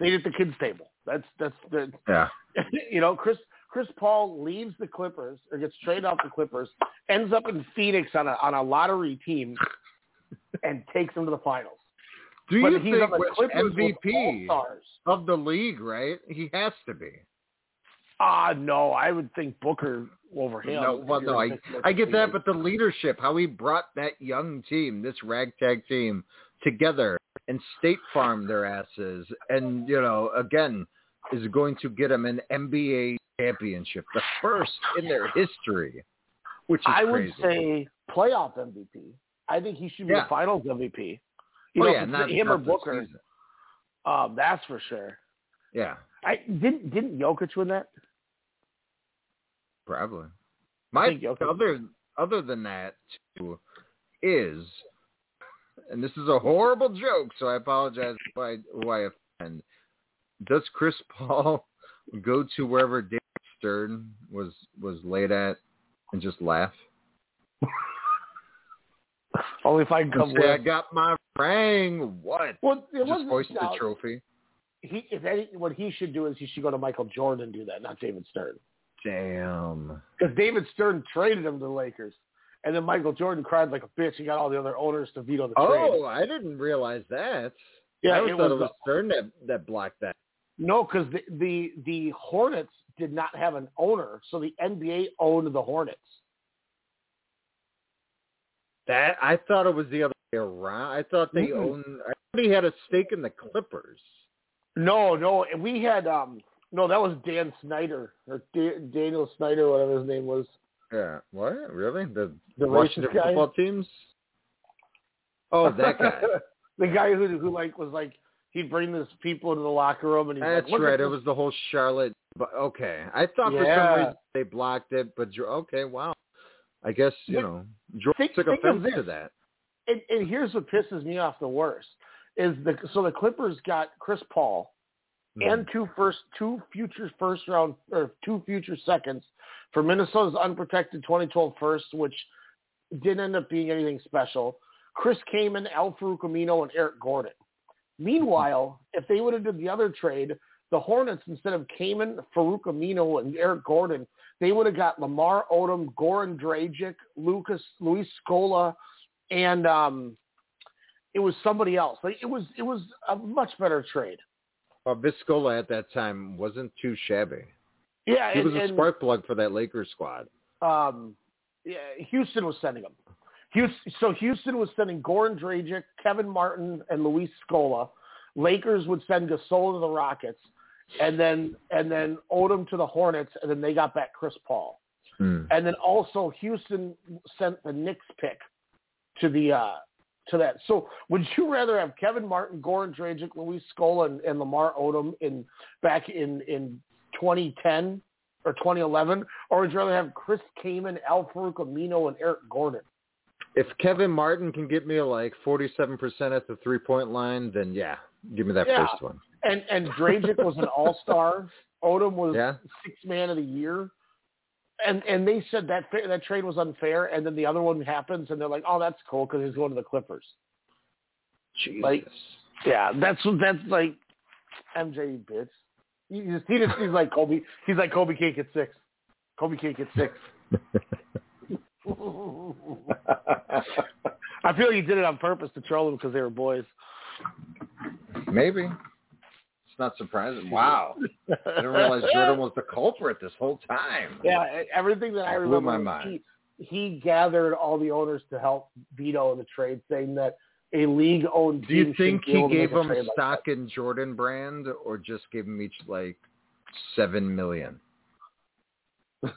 They did the kids table. That's that's the Yeah. [LAUGHS] you know, Chris Chris Paul leaves the Clippers or gets traded off the Clippers, ends up in Phoenix on a on a lottery team, and takes them to the finals. Do But you he's think on the Clippers MVP of the league? Right, he has to be. Ah, no, I would think Booker over him. No, well, no, I I get that, but the leadership, how he brought that young team, this ragtag team, together and State Farm their asses, and you know, again, is going to get them an NBA championship, the first in their history, which is I crazy. would say playoff MVP. I think he should be Yeah. a Finals MVP. You oh know, yeah, not, him or not the Booker. Um, that's for sure. Yeah, I didn't didn't Jokic win that? Probably. My think Jokic- other other than that too is, and this is a horrible joke, so I apologize if I who I offend. Does Chris [LAUGHS] Paul go to wherever David Stern was was laid at and just laugh? Only if I can come say, I got my ring. What? Well, it Just hoist the trophy. He, if any, what he should do is he should go to Michael Jordan and do that, not David Stern. Damn. Because David Stern traded him to the Lakers, and then Michael Jordan cried like a bitch and got all the other owners to veto the trade. Oh, I didn't realize that. Yeah, I it thought was it was Stern that that blocked that. No, because the, the the Hornets did not have an owner, so the NBA owned the Hornets. That I thought it was the other way around. I thought they Mm-mm. owned. I thought he had a stake in the Clippers. No, no, we had um no, that was Dan Snyder or da- Daniel Snyder, whatever his name was. Yeah. What? Really? The The Washington guy? football teams? Oh, that guy. [LAUGHS] the guy who who like was like he'd bring these people into the locker room and he's That's like, right. It was the whole Charlotte. But okay, I thought for Yeah. some reason they blocked it, but okay, wow. I guess you But know George think- took think of offense to that. and, and here's what pisses me off the worst is the so the Clippers got Chris Paul Hmm. and two first two future first round or two future seconds for Minnesota's unprotected 2012 first, which didn't end up being anything special. Chris Kaman, Al-Farouq Aminu, and Eric Gordon. Meanwhile, if they would have did the other trade, the Hornets instead of Kaman, Farouq Aminu, and Eric Gordon, they would have got Lamar Odom, Goran Dragic, Lucas, Luis Scola, and um, it was somebody else. Like it was, it was a much better trade. Well, Viscola at that time wasn't too shabby. Yeah, He and, was a spark plug for that Lakers squad. um, yeah, Houston was sending them. Houston, so Houston was sending Goran Dragic, Kevin Martin, and Luis Scola. Lakers would send Gasol to the Rockets, and then and then Odom to the Hornets, and then they got back Chris Paul. Hmm. And then also Houston sent the Knicks pick to the uh, to that. So would you rather have Kevin Martin, Goran Dragic, Luis Scola, and, and Lamar Odom in back in in 2010 or 2011, or would you rather have Chris Kaman, Al-Farouq Aminu, and Eric Gordon? If Kevin Martin can get me a like 47% at the three-point line, then yeah, give me that Yeah. first one. And and Dragic was an All Star. [LAUGHS] Odom was Yeah. six man of the year. And and they said that that trade was unfair, and then the other one happens, and they're like, "Oh, that's cool because he's going to the Clippers." Jesus. Like, yeah, that's that's like MJ bitch. He just he just he's like Kobe. He's like Kobe can't get six. Kobe can't get six. [LAUGHS] I feel like he did it on purpose to troll them because they were boys. Maybe. It's not surprising. [LAUGHS] Wow. I didn't realize Jordan was the culprit this whole time. Yeah, everything that I That blew remember, my mind. he he gathered all the owners to help veto the trade, saying that a league-owned Do you think he gave a them trade like stock in Jordan brand or just gave them each like seven million? [LAUGHS]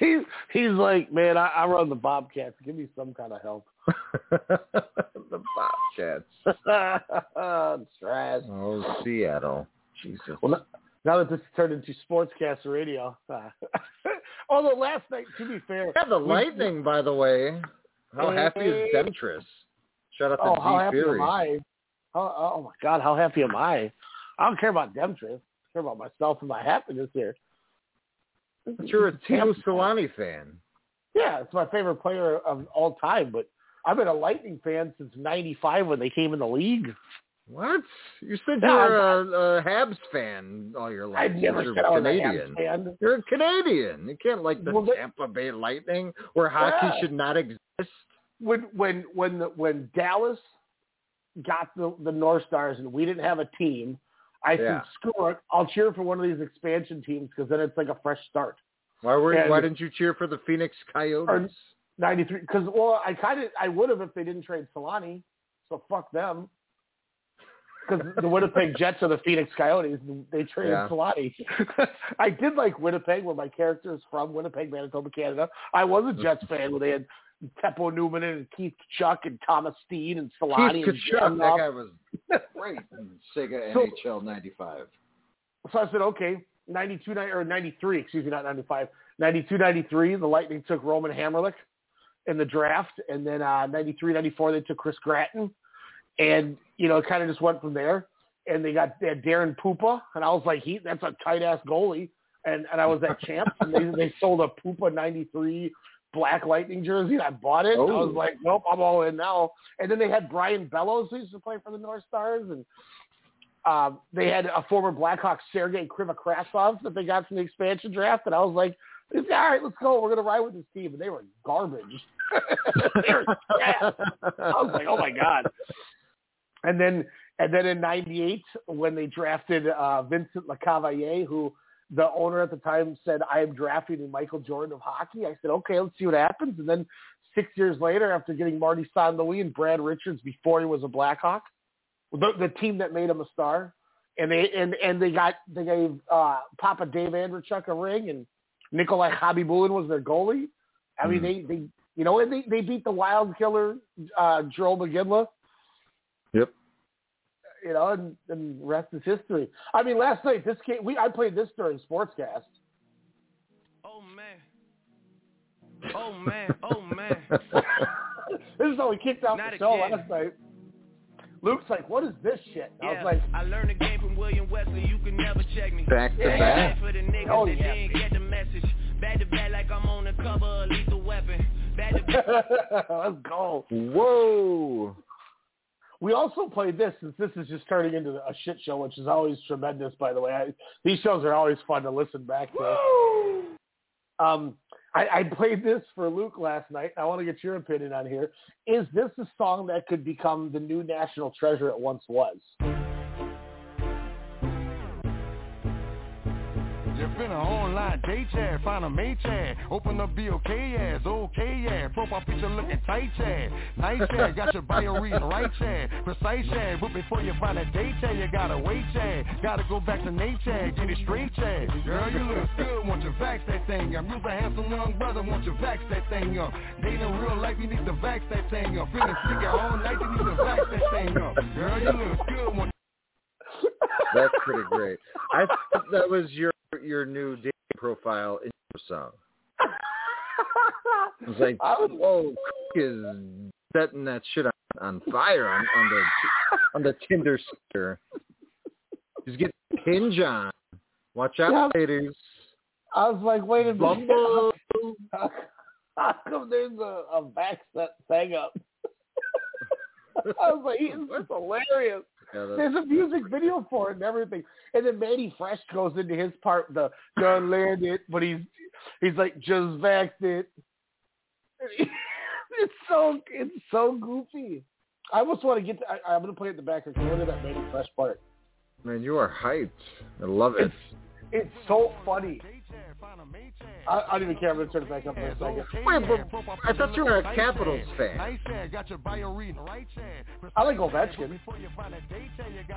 He he's like, man, I, I run the Bobcats. Give me some kind of help. [LAUGHS] the Bobcats. [LAUGHS] Trash. Oh, Seattle. Jesus. Well, now, now that this turned into Sportscast Radio. Uh, [LAUGHS] although last night, to be fair, Yeah, the we- Lightning, by the way. How happy is Hey. Demetrius? Shout out to Oh, D how happy Fury. am I? Oh, oh my God, how happy am I? I don't care about Demetrius. I care about myself and my happiness here. But you're a Teemu Selanne fan. Yeah, it's my favorite player of all time. But I've been a Lightning fan since '95 when they came in the league. What? You said No, you're a, a Habs fan all your life. I never you're said I was a Canadian. Habs fan. You're a Canadian. You can't like the Well, Tampa Bay Lightning, where hockey Yeah. should not exist. When when when the, when Dallas got the the North Stars and we didn't have a team, I Yeah. said, screw it. I'll cheer for one of these expansion teams because then it's like a fresh start. Why were? And- why didn't you cheer for the Phoenix Coyotes? Or- 93 because well I kind of I would have if they didn't trade Selanne. so fuck them. Because the Winnipeg [LAUGHS] Jets are the Phoenix Coyotes. and They traded Yeah. Selanne. [LAUGHS] I did like Winnipeg, where my character is from Winnipeg, Manitoba, Canada. I was a Jets fan when they had Teppo Numminen and Keith Tkachuk and Thomas Steen and Selanne Keith and Tkachuk, that guy was great in Sega [LAUGHS] So- NHL 95. So I said, okay, 92 ni- or 93, excuse me, not 95. 92, 93, the Lightning took Roman Hamrlik in the draft. And then uh, 93, 94, they took Chris Gratton. And, you know, it kind of just went from there. And they got they had Daren Puppa. And I was like, he that's a tight-ass goalie. And, and I was at Champs. [LAUGHS] And they, they sold a Puppa 93 Black Lightning jersey. And I bought it. I was Oh. like, nope, I'm all in now. And then they had Brian Bellows, who used to play for the North Stars. And um, they had a former Blackhawk, Sergei Krivokrasov, that they got from the expansion draft, and I was like, all right, let's go. We're going to ride with this team. And they were garbage. [LAUGHS] they were trash. I was like, oh, my God. And then and then in 98, when they drafted uh, Vincent LeCavalier, who the owner at the time said, I am drafting the Michael Jordan of hockey, I said, okay, let's see what happens. And then six years later, after getting Marty St. Louis and Brad Richards before he was a Blackhawk, the, the team that made him a star, and they and and they got they gave uh, Papa Dave Andreychuk a ring, and Nikolai Khabibulin was their goalie. I mean, they they you know, and they they beat the Wild Killer uh, Joe McGinley. Yep. You know, and, and rest is history. I mean, last night this game we I played this during Sportscast. Oh man. Oh man. Oh man. [LAUGHS] this is how we kicked off Not the show again. last night. Luke's like, "What is this shit?" And I was like, I learned the game from William Wesley. You can never check me. Back to Yeah, back. For the niggas Oh, that yeah. Didn't get the message. Back to back like I'm on the cover of Lethal Weapon. Back to back. [LAUGHS] "Let's go." Whoa. We also played this since this is just turning into a shit show, which is always tremendous. By the way, I, these shows are always fun to listen back to. Um, I, I played this for Luke last night. I want to get your opinion on here. Is this a song that could become the new national treasure it once was? You finna online day chat, find a mate chat, open up BOK ass, okay yeah, profile picture looking tight chat, nice chat, got your bio reading right chat, precise chat, but before you find a date chat, you gotta wait chat, gotta go back to Nate chat, get it straight chat, girl you look good, want you vax that thing up, you's a handsome young brother, want you vax that thing up, dating real life, you need to vax that thing up, feeling sick all night, you need to vax that thing up, girl you look good, want That's pretty great. I thought that was your your new dating profile in your song. I was like, whoa, Cook is setting that shit on, on fire on, on the on the Tinder sticker. He's getting hinge on. Watch out, Yeah. ladies. I was like, wait a minute. Bumble. [LAUGHS] How come there's a, a back set thing up? [LAUGHS] I was like, this is hilarious. Yeah, There's a music video for it and everything. And then Mannie Fresh goes into his part, the done land it, but he's he's like just vaxxed it. [LAUGHS] It's so it's so goofy. I almost want to get. To, I, I'm gonna play it in the back. Look at that Mannie Fresh part. Man, you are hyped. I love it. It's, It's so funny. I, I don't even care. I'm gonna turn it back up for a second. Wait, but I thought you were a Capitals fan. I like Ovechkin.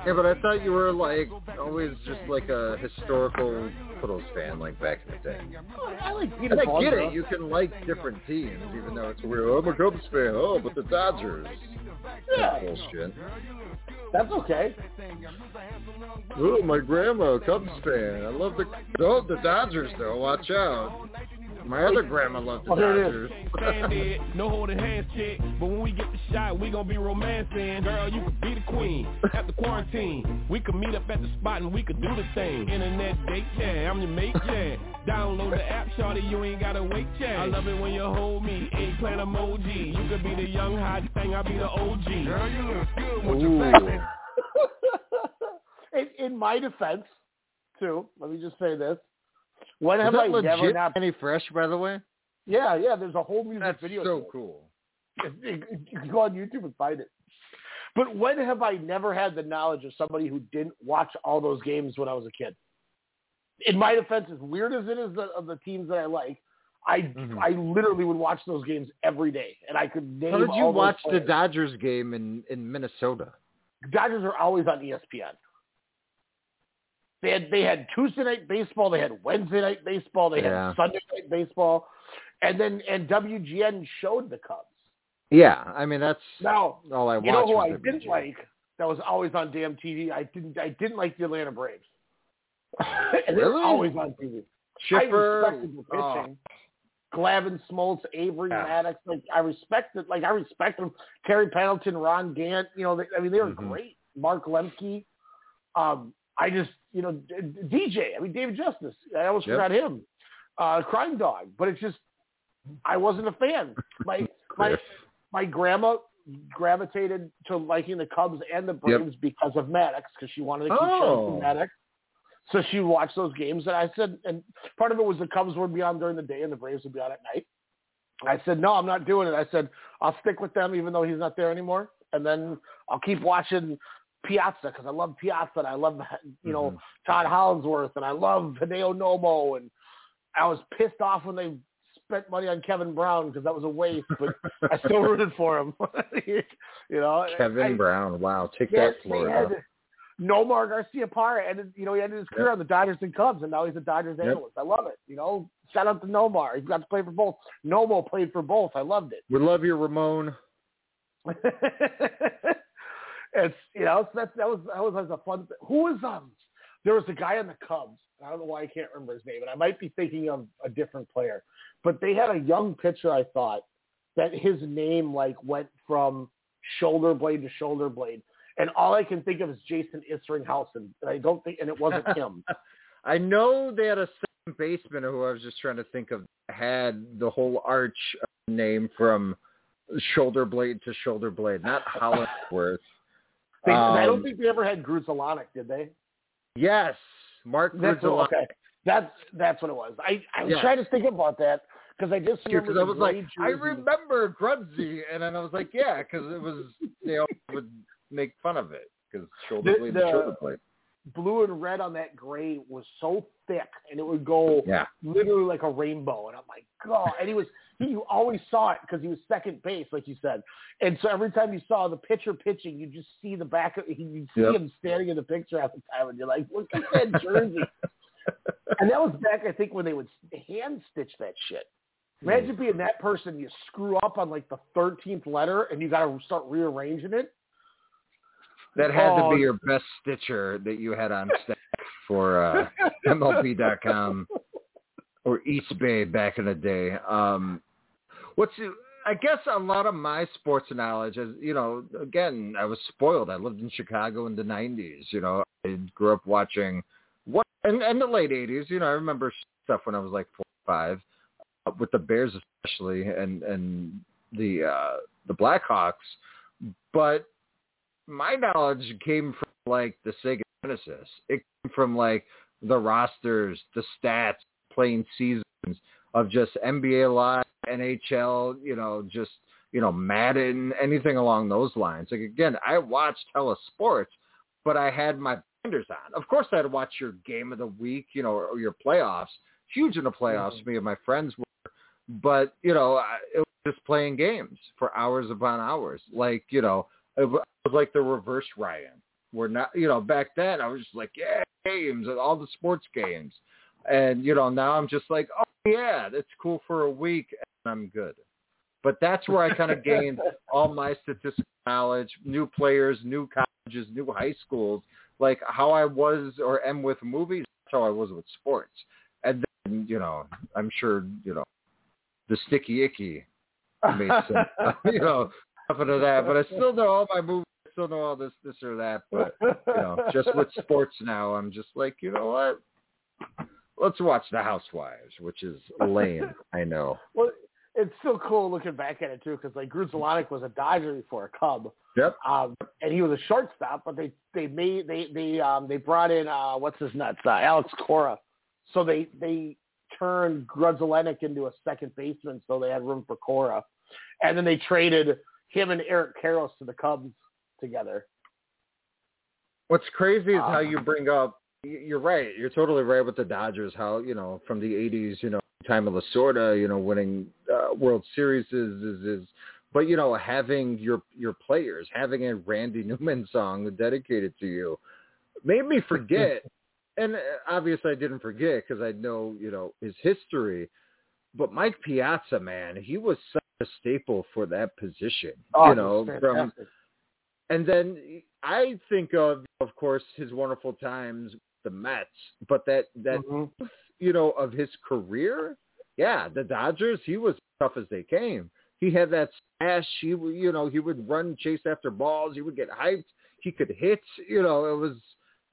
Yeah, but I thought you were like always just like a historical Capitals fan, like back in the day. I like And Peter I get it. You can like different teams, even though it's weird. Oh, I'm a Cubs fan. Oh, but the Dodgers. Yeah. That's bullshit. That's okay. Oh, my grandma, a Cubs fan. I love the oh the Dodgers though. Watch out. My other grandma loved the Oh, here it Dodgers. Standard, no holding hands shit. But when we get the shot, we gon' be romancing. Girl, you could be the queen after quarantine. We could meet up at the spot and we could do the thing. Internet date, yeah, I'm your mate, yeah. Download the app, shorty, you ain't gotta wait, yeah. I love it when you hold me, eggplant emoji. You could be the young hot thing, I'll be the OG. Girl, you look good, want you back [LAUGHS] in, in my defense, too, let me just say this. When have I that never legit? not? Any fresh, by the way? Yeah, yeah. There's a whole music video. That's so cool. You can go on YouTube and find it. But when have I never had the knowledge of somebody who didn't watch all those games when I was a kid? In my defense, as weird as it is the, of the teams that I like, I mm-hmm. I literally would watch those games every day, and I could name. How did you watch the. Dodgers game in in Minnesota? Dodgers are always on ESPN. They had they had Tuesday night baseball, they had Wednesday night baseball, they Yeah. had Sunday night baseball, and then and WGN showed the Cubs. Yeah, I mean that's Now all I watched. you know who I the didn't like that was always on damn TV. I didn't I didn't like the Atlanta Braves. [LAUGHS] and they're Really? always on TV. Chipper, I respected the oh. pitching. Glavine, Smoltz, Avery, Yeah. Maddux. Like I respected, like I respect them. Terry Pendleton, Ron Gant. You know, they, I mean, they were Mhm. great. Mark Lemke. Um, I just, you know, DJ. I mean, David Justice. I almost Yep. forgot him. Uh, Crime Dog. But it's just, I wasn't a fan. My [LAUGHS] my my grandma gravitated to liking the Cubs and the Braves because of Maddux because she wanted to keep Oh. showing Maddux. So she watched those games, and I said, and part of it was the Cubs would be on during the day and the Braves would be on at night. I said, no, I'm not doing it. I said, I'll stick with them even though he's not there anymore, and then I'll keep watching Piazza because I love Piazza and I love [LAUGHS] you know Mhm. Todd Hollandsworth and I love Hideo Nomo and I was pissed off when they spent money on Kevin Brown because that was a waste, but [LAUGHS] I still rooted for him. [LAUGHS] you know, Kevin I, Brown. Wow, take yeah, that, Florida. Nomar Garciaparra ended, you know, he ended his career on the Dodgers and Cubs, and now he's a Dodgers Yep. analyst. I love it. You know, shout out to Nomar. He got to play for both. Nomo played for both. I loved it. We love you, Ramon. It's you know so that's that was that was, that was a fun. Who was um? There was a guy on the Cubs. I don't know why I can't remember his name, and I might be thinking of a different player. But they had a young pitcher. I thought that his name like went from shoulder blade to shoulder blade, and all I can think of is Jason Isringhausen, and I don't think, and it wasn't him. [LAUGHS] I know they had a second baseman who I was just trying to think of had the whole arch name from shoulder blade to shoulder blade, not Hollandsworth. They, I don't Um, think they ever had Grudzielanek, did they? Yes, Mark That's what, okay. That's that's what it was. I I was Yeah. trying to think about that because I just remember Because I was like, I remember Grudzy, and then I was like, yeah, because it was they all would make fun of it because shoulder The- blade the- to shoulder blade. blue and red on that gray was so thick, and it would go Yeah. literally like a rainbow. And I'm like, God! And he was he you always saw it because he was second base, like you said. And so every time you saw the pitcher pitching, you just see the back of you see Yep. him standing in the picture half the time, and you're like, look at that [LAUGHS] jersey. and that was back, I think, when they would hand stitch that shit. Imagine being that person. You screw up on like the thirteenth letter, and you got to start rearranging it. That had Oh. to be your best stitcher that you had on staff for uh, MLB.com [LAUGHS] or East Bay back in the day. Um, what's I guess a lot of my sports knowledge is, you know, again, I was spoiled. I lived in Chicago in the '90s. You know, I grew up watching what and, and the late '80s. You know, I remember stuff when I was like four or five uh, with the Bears especially and and the uh, the Blackhawks, but my knowledge came from like the Sega Genesis. It came from like the rosters, the stats, playing seasons of just NBA Live, NHL, you know, just you know Madden, anything along those lines. Like again, I watched hella sports, but I had my blinders on. Of course, I'd watch your game of the week, you know, or your playoffs. Huge in the playoffs, mm-hmm. me and my friends were. But you know, I- it was just playing games for hours upon hours. Like you know, it it was like the reverse Ryan. We're not, you know, back then I was just like, yeah, games, and all the sports games, and you know, now I'm just like, oh yeah, that's cool for a week, and I'm good. But that's where I kind of gained [LAUGHS] all my statistical knowledge, new players, new colleges, new high schools, like how I was or am with movies, that's how I was with sports. And then, you know, I'm sure, you know, the sticky icky made some, [LAUGHS] [LAUGHS] you know, something of that. But I still know all my movies. I still know all this, this or that. But you know, just with sports now, I'm just like, you know what? Let's watch The Housewives, which is [LAUGHS] lame. I know. Well, it's still cool looking back at it too, because like Grudzielanek was a Dodger before a Cub, Yep. um, and he was a shortstop. But they they made they they um they brought in uh what's his nuts uh, Alex Cora, so they they turned Grudzielanek into a second baseman, so they had room for Cora, and then they traded him and Eric Karros to the Cubs together. What's crazy is Uh, how you bring up. You're right. You're totally right with the Dodgers. How you know from the '80s, you know, time of Lasorda, you know, winning uh, World Series is, is is but you know, having your your players having a Randy Newman [LAUGHS] song dedicated to you made me forget. [LAUGHS] and uh, obviously, I didn't forget because I know you know his history. But Mike Piazza, man, he was such a staple for that position. Oh, you know, from and then I think of, of course, his wonderful times the Mets, but that that Mm-hmm. you know of his career, yeah, the Dodgers, he was tough as they came. He had that smash. He would, you know, he would run, chase after balls. He would get hyped. He could hit. You know, it was,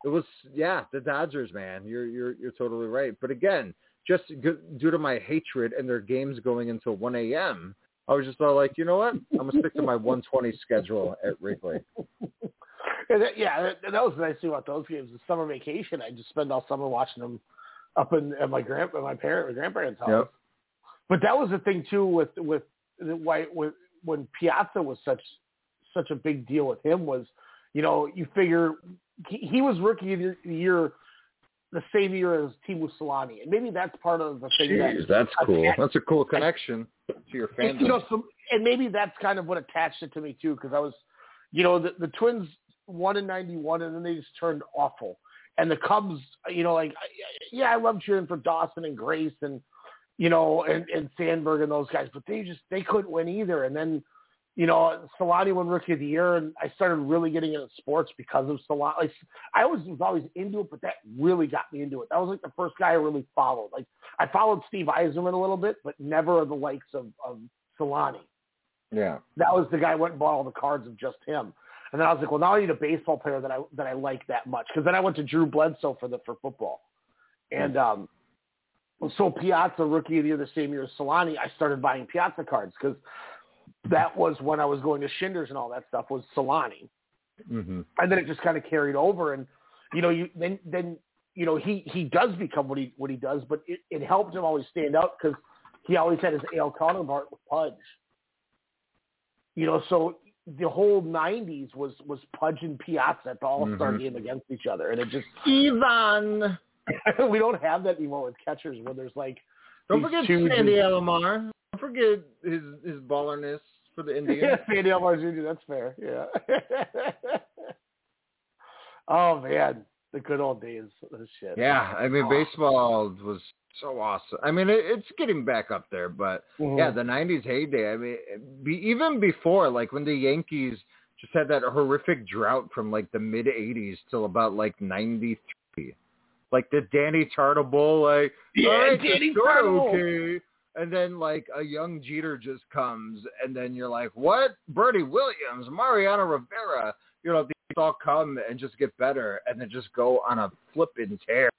it was, yeah, the Dodgers, man. You're you're you're totally right. But again, just due to my hatred and their games going until 1 a.m., I was just all like, you know what? I'm gonna stick to my 120 schedule at Wrigley. [LAUGHS] Yeah, that, was the nice thing about those games. The summer vacation, I just spend all summer watching them up in at my grand at my parent my grandparents' house. Yep. But that was the thing too with with the why with when Piazza was such such a big deal with him was, you know, you figure he, he was rookie of the year the same year as Teemu Selanne, and maybe that's part of the thing. Jeez, that that's cool. attached- That's a cool connection to your and, fandom. you know, so, and maybe that's kind of what attached it to me too, because I was, you know, the, the Twins won in '91, and then they just turned awful. And the Cubs, you know, like, yeah, I love cheering for Dawson and Grace and, you know, and, and Sandberg and those guys, but they just they couldn't win either. And then, you know, Selanne won Rookie of the Year, and I started really getting into sports because of Selanne. Like, I always was always into it, but that really got me into it. That was like the first guy I really followed. Like, I followed Steve Yzerman a little bit, but never the likes of, of Selanne yeah. that was the guy who went and bought all the cards of just him. And then I was like, well, now I need a baseball player that I that I like that much. Because then I went to Drew Bledsoe for the for football, and um, so Piazza rookie of the year the same year as Selanne, I started buying Piazza cards because that was when I was going to Schindler's and all that stuff was Selanne, Mm-hmm. and then it just kind of carried over. And you know, you then then you know he he does become what he what he does, but it, it helped him always stand out because he always had his AL counterpart with Pudge you know, so the whole '90s was was Pudge and Piazza at the All Star Mhm. game against each other, and it just Ivan. [LAUGHS] we don't have that anymore with catchers where there's like Don't forget Sandy dudes- Alomar. Don't forget his his ballerness for the [LAUGHS] Indians. Yeah, Sandy Alomar Jr. That's fair. Yeah. [LAUGHS] oh man, the good old days. of shit. Yeah, I mean baseball was so awesome. I mean it, it's getting back up there, but Mhm. yeah, the '90s heyday. I mean, be, even before, like when the Yankees just had that horrific drought from like the mid '80s till about like '93, like the Danny Tartabull, like Yeah, all right, Danny that's Tartabull. okay. And then like a young Jeter just comes, and then you're like, what? Bernie Williams, Mariano Rivera, you know, these all come and just get better, and then just go on a flipping tear.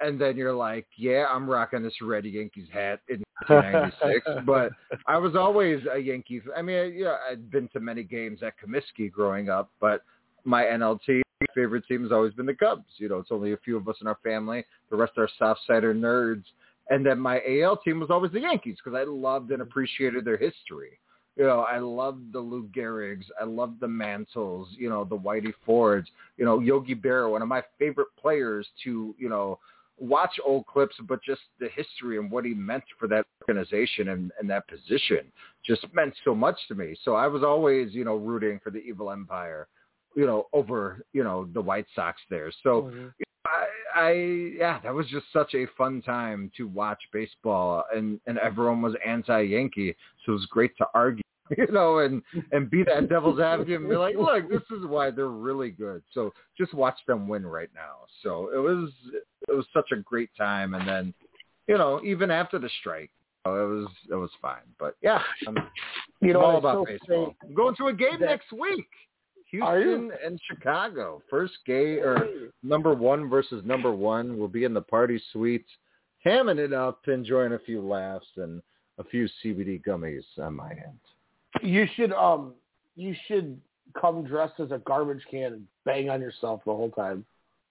And then you're like, yeah, I'm rocking this red Yankees hat in [LAUGHS] 1996. but I was always a Yankee. I mean, yeah, I'd been to many games at Comiskey growing up, but my NLT favorite team has always been the Cubs. You know, it's only a few of us in our family. The rest are Southsider nerds. And then my AL team was always the Yankees because I loved and appreciated their history. You know, I loved the Lou Gehrigs. I loved the Mantles, you know, the Whitey Fords, you know, Yogi Berra, one of my favorite players to, you know, watch old clips, but just the history and what he meant for that organization and, and that position just meant so much to me. So I was always, you know, rooting for the evil empire, you know, over, you know, the White Sox there. So oh, I, I yeah, that was just such a fun time to watch baseball, and and everyone was anti-Yankee, so it was great to argue, [LAUGHS] you know, and and be that devil's advocate and be like, look, this is why they're really good. So just watch them win right now. So it was it was such a great time, and then you know even after the strike, it was it was fine. But yeah, I'm, You know, all about baseball. I'm going to a game that- next week. Houston and Chicago. First gay or number one versus number one. We'll be in the party suite, hamming it up, enjoying a few laughs and a few CBD gummies on my end. You should um you should come dressed as a garbage can and bang on yourself the whole time.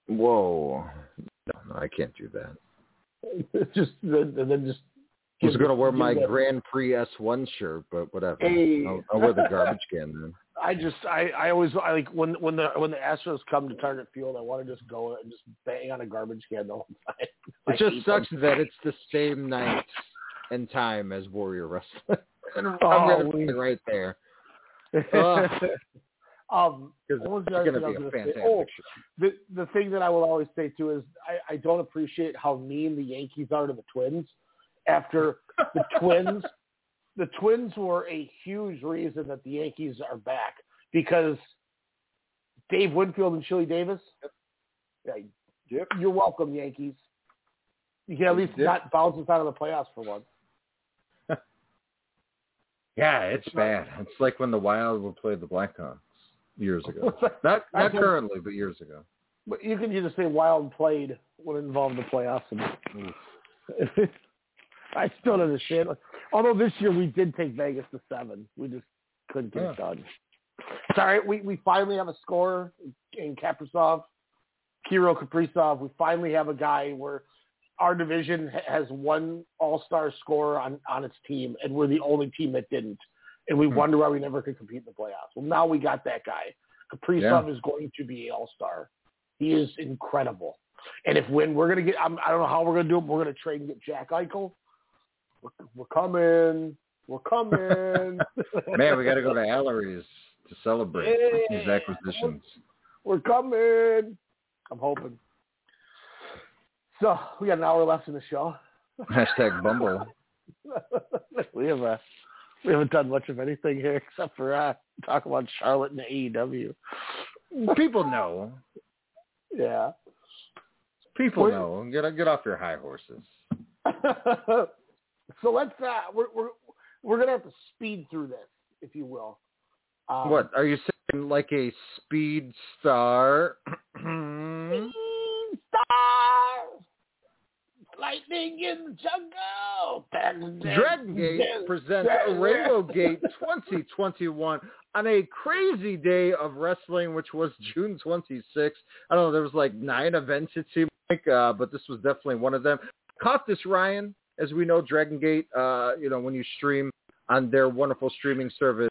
Whoa. No, no, I can't do that. [LAUGHS] just and then just I was going to wear my Grand Prix S1 shirt, but whatever. Hey. I'll, I'll wear the garbage can then. I just I I always I like when when the when the Astros come to Target Field, I want to just go and just bang on a garbage can the whole [LAUGHS] time. It just sucks them. that it's the same night and time as Warrior Wrestling. [LAUGHS] I'm Oh, right there. [LAUGHS] Ugh. um, 'Cause what was it's the other gonna thing I be a gonna say? Oh, the the thing that I will always say too is I, I don't appreciate how mean the Yankees are to the Twins. After the Twins, the Twins were a huge reason that the Yankees are back because Dave Winfield and Chili Davis. Yeah, you're welcome, Yankees. You can at least Yep. not bounce us out of the playoffs for once. [LAUGHS] Yeah, it's bad. It's like when the Wild would play the Blackhawks years ago. [LAUGHS] Not not said- currently, but years ago. But you can just say Wild played when it involved the playoffs. And mm. [LAUGHS] I still don't understand. Although this year we did take Vegas to seven, we just couldn't get it done. Sorry, we we finally have a scorer in Kaprizov, Kirill Kaprizov. We finally have a guy where our division has one All-Star scorer on on its team, and we're the only team that didn't. And we hmm. wonder why we never could compete in the playoffs. Well, now we got that guy. Kaprizov Yeah. is going to be an All-Star. He is incredible. And if when we're gonna get, I'm, I don't know how we're gonna do it. But we're gonna trade and get Jack Eichel. We're, we're coming. We're coming. [LAUGHS] Man, we got to go to Allery's to celebrate these acquisitions. We're coming. I'm hoping. So we got an hour left in the show. Hashtag Bumble. [LAUGHS] we have uh, we haven't done much of anything here except for uh, talk about Charlotte and AEW. People know. Yeah. People know. Get get off your high horses. [LAUGHS] so let's uh, we're we're we're gonna have to speed through this, if you will. Um, what are you saying? Like a speed star? speed Star, lightning in the jungle. Dragon Gate presents Rainbow Gate [LAUGHS] 2021 on a crazy day of wrestling, which was June 26th. I don't know, there was like nine events it seemed like, uh, but this was definitely one of them. Caught this, Ryan. As we know, Dragon Gate, uh, you know, when you stream on their wonderful streaming service,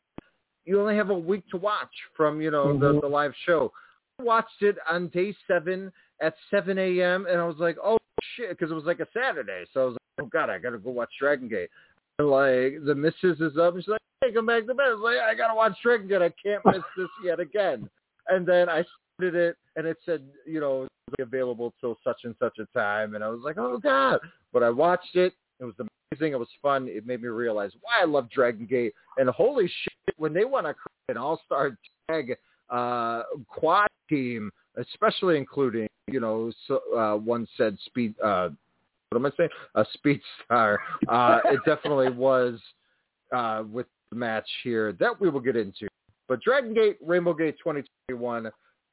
you only have a week to watch from, you know, the, Mhm. the live show. I watched it on day seven at 7 a.m. and I was like, oh shit, because it was like a Saturday. So I was like, oh god, I gotta go watch Dragon Gate. And like the missus is up and she's like, hey, come back to bed. I was like, I gotta watch Dragon Gate. I can't miss this [LAUGHS] yet again. And then I started it and it said, you know, available till such and such a time. And I was like, oh god. But I watched it. It was amazing. It was fun. It made me realize why I love Dragon Gate. And holy shit, when they want to create an all-star tag uh, quad team, especially including, you know, so, uh, one said speed, uh, what am I saying? A speed star. Uh, it [LAUGHS] definitely was uh, with the match here that we will get into. But Dragon Gate, Rainbow Gate 2021,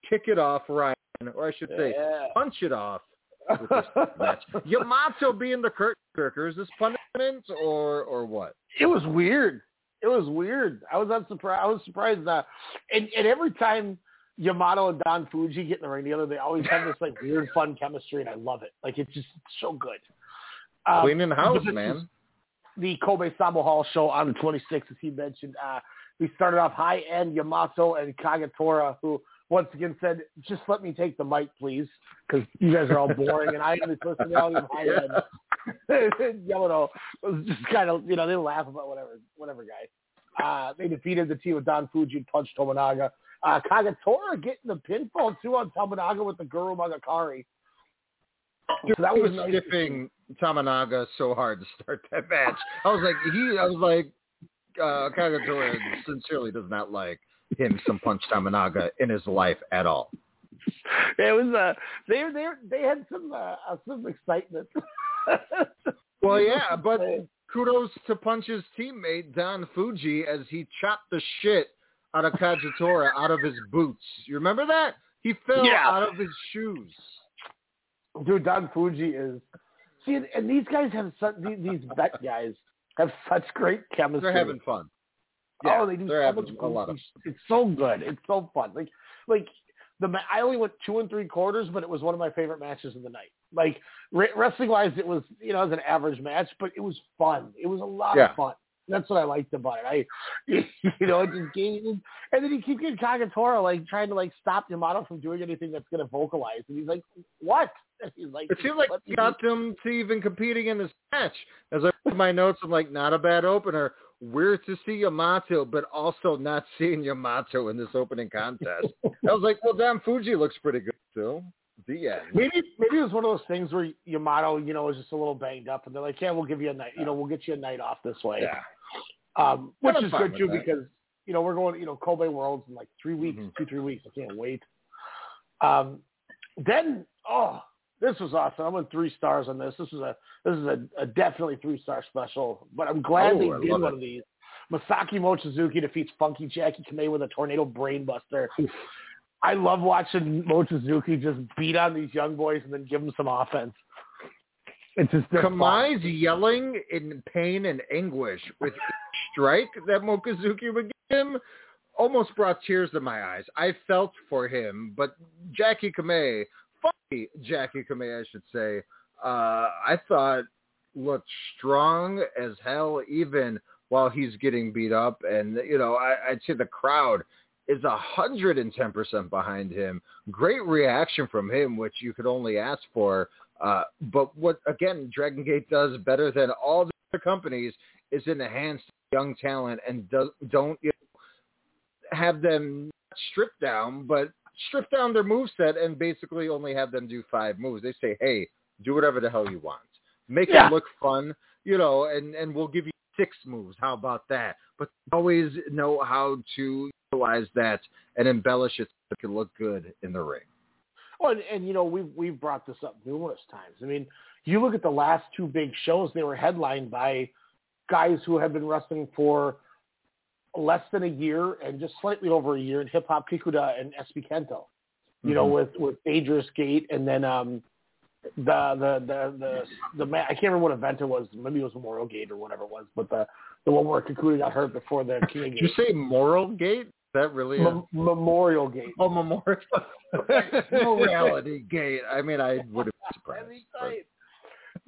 kick it off, Ryan, or I should say, Yeah. punch it off with this match. [LAUGHS] Yamato being the curtain jerker, is this punishment or or what? it was weird. It was weird. I was unsurprised. I was surprised that, and, and every time Yamato and Don Fujii get in the ring together, they always have this like weird, fun chemistry, and I love it. Like it's just so good. Um, Cleaning house, man. The Kobe Sanbo Hall show on the 26th, as he mentioned. Uh, we started off high end Yamato and Kagetora, who once again said, "Just let me take the mic, please, because you guys are all boring, and I am the personality of high end." [LAUGHS] [LAUGHS] Yamato was just kind of, you know, they laugh about whatever, whatever guy. Uh, they defeated the team of Don Fujii and Punch Tominaga. Uh, Kagetora getting the pinfall too on Tominaga with the Guru Magakari. So that was was nice stiffing Tominaga so hard to start that match. I was like, he, I was like, uh, Kagetora sincerely does not like him some punch Tominaga in his life at all. It was uh, they they they had some uh, some excitement. [LAUGHS] Well, yeah, but kudos to Punch's teammate Don Fujii as he chopped the shit out of Kagetora out of his boots. You remember that? He fell Yeah. out of his shoes. Dude, Don Fujii is see, and- and these guys have such these, these bet guys have such great chemistry. They're having fun. Yeah, oh, they do so much a lot of It's so good. It's so fun. Like, like the ma- I only went two and three quarters, but it was one of my favorite matches of the night. Like re- wrestling wise, it was you know it was an average match, but it was fun. It was a lot Yeah. of fun. that's what I liked about it. I, [LAUGHS] you know, it just gave, and then he keeps getting Kagetora like trying to like stop Yamato from doing anything that's going to vocalize, and he's like, "What?" [LAUGHS] And he's like, It seems like he got them to even competing in this match. As I read my notes, I'm like, not a bad opener. Weird to see Yamato, but also not [LAUGHS] seeing Yamato in this opening contest. [LAUGHS] I was like, well, damn, Fujii looks pretty good too. The end. Maybe maybe it was one of those things where Yamato, you know, is just a little banged up, and they're like, "Yeah, we'll give you a night, you know, we'll get you a night off this way." Yeah. Um, which is good too that. because you know we're going, you know, Kobe Worlds in like three weeks, Mm-hmm. two three weeks. I can't wait. Um, then oh, this was awesome. I went three stars on this. This is a this is a, a definitely three star special. But I'm glad Oh, they I did one it. of these. Masaaki Mochizuki defeats Funky Jacky Kamei with a tornado brainbuster. I love watching Mochizuki just beat on these young boys and then give them some offense. It's just they're fun. Kamei's yelling in pain and anguish with each strike that Mochizuki would give him almost brought tears to my eyes. I felt for him, but Jacky Kamei, funny Jacky Kamei, I should say, uh, I thought looked strong as hell even while he's getting beat up. And, you know, I, I'd say the crowd is a hundred and ten percent behind him. Great reaction from him, which you could only ask for. Uh, but what again, Dragon Gate does better than all the other companies is enhance young talent and do, don't you know, have them stripped down, but strip down their move set and basically only have them do five moves. They say, hey, do whatever the hell you want, make Yeah. it look fun, you know, and and we'll give you six moves. How about that? But always know how to utilize that and embellish it so it can look good in the ring. Well, and, and you know we've we've brought this up numerous times. I mean, you look at the last two big shows; they were headlined by guys who have been wrestling for less than a year and just slightly over a year in Hip Hop Kikuta and SB Kento. You know, Mhm. with with Dangerous Gate and then um the the the the the ma- I can't remember what event it was. Maybe it was Memorial Gate or whatever it was, but the the one where Kikuta got hurt before the King Did you say Moral Gate? That really Mem- Memorial Gate. Oh, Memorial. [LAUGHS] Morality Gate. I mean, I would have been surprised. Right.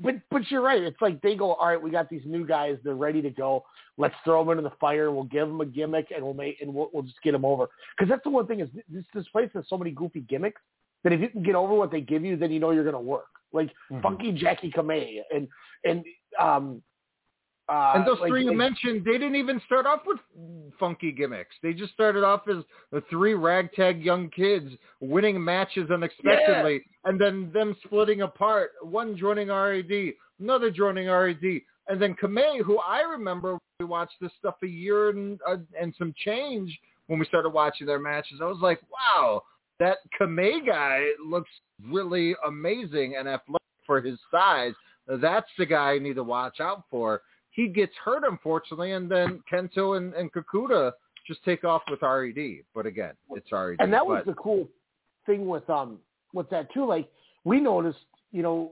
But but you're right. It's like they go, all right, we got these new guys. They're ready to go. Let's throw them into the fire. We'll give them a gimmick, and we'll make and we'll, we'll just get them over. Because that's the one thing is this this place has so many goofy gimmicks that if you can get over what they give you, then you know you're going to work. Like Mhm. Funky Jacky Kamei and and um uh, and those like- three you mentioned, they didn't even start off with funky gimmicks. They just started off as the three ragtag young kids winning matches unexpectedly, and then them splitting apart. One joining RAD, another joining RAD, and then Kamei, who I remember we watched this stuff a year and uh, and some change when we started watching their matches. I was like, wow, that Kamei guy looks really amazing and athletic for his size. That's the guy I need to watch out for. He gets hurt, unfortunately, and then Kento and, and Kikuta just take off with RED. But again, it's RED. and that was but, the cool thing with um with that too. Like we noticed, you know,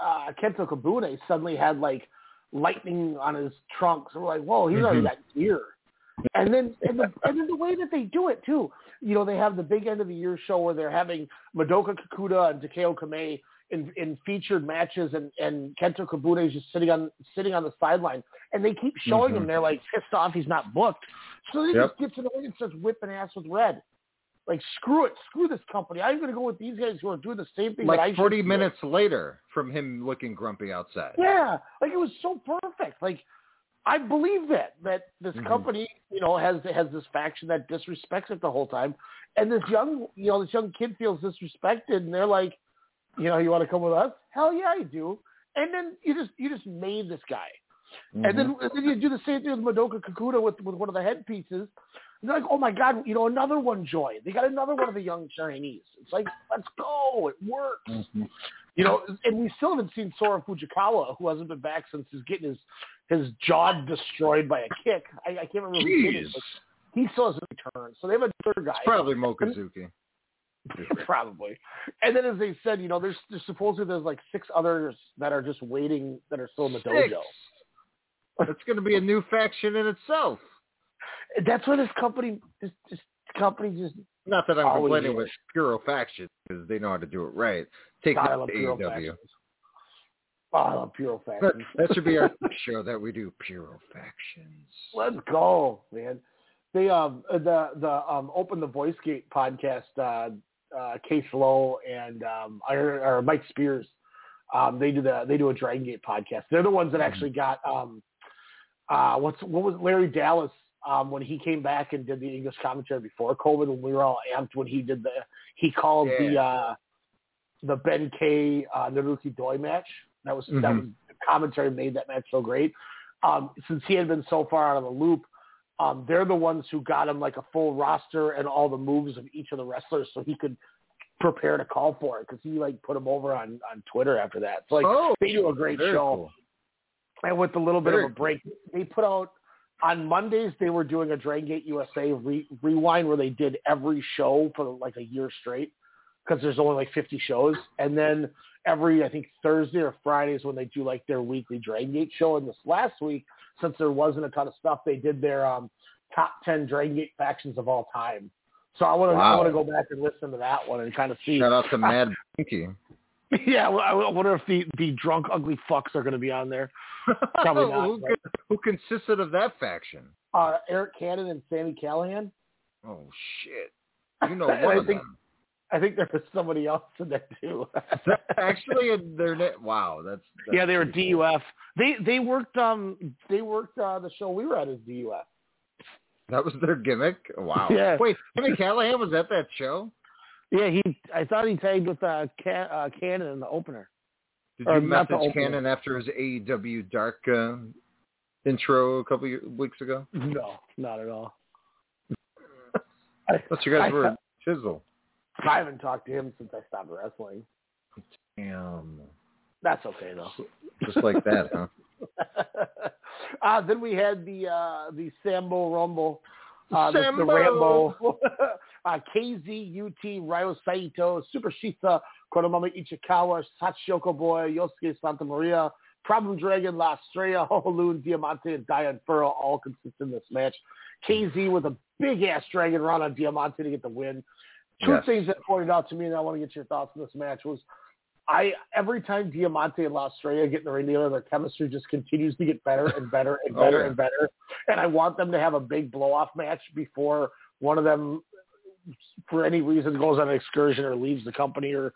uh Kento Kobune suddenly had like lightning on his trunk. So we're like, whoa, he's already Mhm. got gear. And then and the and then the way that they do it too. You know, they have the big end of the year show where they're having Madoka Kikuta and Takeo Kamei in, in featured matches and, and Kento Kobune is just sitting on sitting on the sideline and they keep showing Mhm. him they're like pissed off he's not booked. So he Yep. just gets ring and starts whipping ass with red. Like screw it, screw this company. I'm gonna go with these guys who are doing the same thing. that I like should 40 do. minutes later from him looking grumpy outside. Yeah, like it was so perfect. Like I believe that that this Mhm. company, you know, has has this faction that disrespects it the whole time, and this [SIGHS] young, you know, this young kid feels disrespected, and they're like, you know, you want to come with us? Hell yeah, I do. And then you just you just made this guy, and then and then you do the same thing with Madoka Kikuta with with one of the headpieces. And they're like, oh my god, you know, another one joined. They got another one of the young Chinese. It's like, let's go, it works. Mm-hmm. You know, and we still haven't seen Sora Fujikawa, who hasn't been back since he's getting his his jaw destroyed by a kick. I, I can't remember who did it, Jeez. he still hasn't returned. So they have a third guy. It's probably Mokazuki. [LAUGHS] Probably. And then as they said, you know, there's, there's supposedly there's like six others that are just waiting that are still in the Six. dojo. That's going to be a new faction in itself. [LAUGHS] That's why this company this, this company just Not that I'm complaining with Puro faction because they know how to do it right. Take God, I that love to Puro AEW. factions. Oh, I love Puro That, Factions. that should be our [LAUGHS] show that we do Puro Factions. Let's go, man. They um the the um Open the Voice Gate podcast. Uh, uh, Case Lowe and um heard, or Mike Spears. Um, they do the they do a Dragon Gate podcast. They're the ones that actually got um uh what's what was Larry Dallas um when he came back and did the English commentary before COVID when we were all amped when he did the he called the Yeah. uh the Ben K uh Naruki Doi match. That was that Mhm. was commentary made that match so great. Um since he had been so far out of the loop, um they're the ones who got him like a full roster and all the moves of each of the wrestlers so he could prepare to call for it because he like put him over on on Twitter after that. So like Oh, they do a great show. cool. And with a little bit Very of a break, they put out on Mondays. They were doing a Dragon Gate USA re- rewind where they did every show for like a year straight because there's only like 50 shows. And then every I think Thursday or Fridays when they do like their weekly Dragon Gate show. And this last week, since there wasn't a ton of stuff, they did their um, top 10 Dragon Gate factions of all time. So I want to I want to go back and listen to that one and kind of see. Shout out to Mad [LAUGHS] Blankey. yeah, well, I wonder if the the drunk ugly fucks are going to be on there. Probably [LAUGHS] not. who, right? who consisted of that faction? uh, Eric Cannon and Sami Callihan. Oh shit! You know one [LAUGHS] I of think them. I think there was somebody else in there too. Actually, their na- wow, that's, that's yeah, they were. DUF. They they worked um they worked uh, the show we were at as DUF. That was their gimmick. Wow. Yeah. Wait, Sami Callihan was at that show? Yeah, he I thought he tagged with uh, Can, uh Cannon in the opener. Did Or you message. Cannon after his AEW Dark uh, intro a couple of weeks ago? No, not at all. Thought you guys I- were chisel. I haven't talked to him since I stopped wrestling. Damn. That's okay though. Just like that, huh? [LAUGHS] uh, then we had the uh, the Sambo Rumble, uh, the, the Rambo, [LAUGHS] uh, KZ, UT, Ryo Saito, Super Shisa, Konomama Ichikawa, Shachihoko Boy, Yosuke Santa Maria, Problem Dragon, La Estrella, [LAUGHS] Hoholun, Diamante, and Diane Furrow all consist in this match. KZ with a big ass dragon run on Diamante to get the win. Two Yes. things that pointed out to me, and I want to get your thoughts on this match was I every time Diamante and La Estrella get in the ring together, their chemistry just continues to get better and better and Oh, better yeah. and better. And I want them to have a big blow off match before one of them, for any reason, goes on an excursion or leaves the company or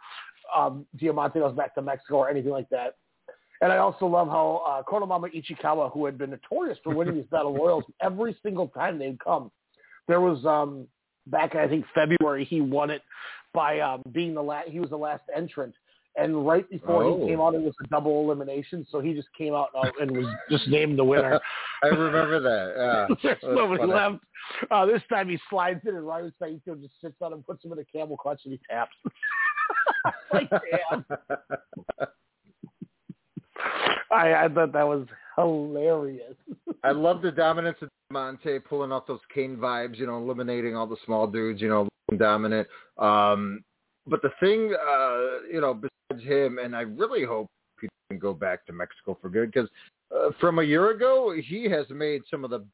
um, Diamante goes back to Mexico or anything like that. And I also love how uh, Konomama Ichikawa, who had been notorious for winning these battle royals [LAUGHS] every single time they'd come, there was um, back in I think February he won it by um, being the last. He was the last entrant, and right before Oh. he came out, it was a double elimination. So he just came out and, and was just named the winner. [LAUGHS] I remember that. Yeah. [LAUGHS] There's nobody funny. left. Uh, this time he slides in and Ryo Saito just sits on him, puts him in a camel clutch, and he taps. [LAUGHS] like damn. I, I thought that was hilarious. I [LAUGHS] love the dominance of Monte pulling off those Kane vibes, you know, eliminating all the small dudes, you know, dominant. Um, but the thing, uh, you know, besides him, and I really hope he can go back to Mexico for good because uh, from a year ago, he has made some of the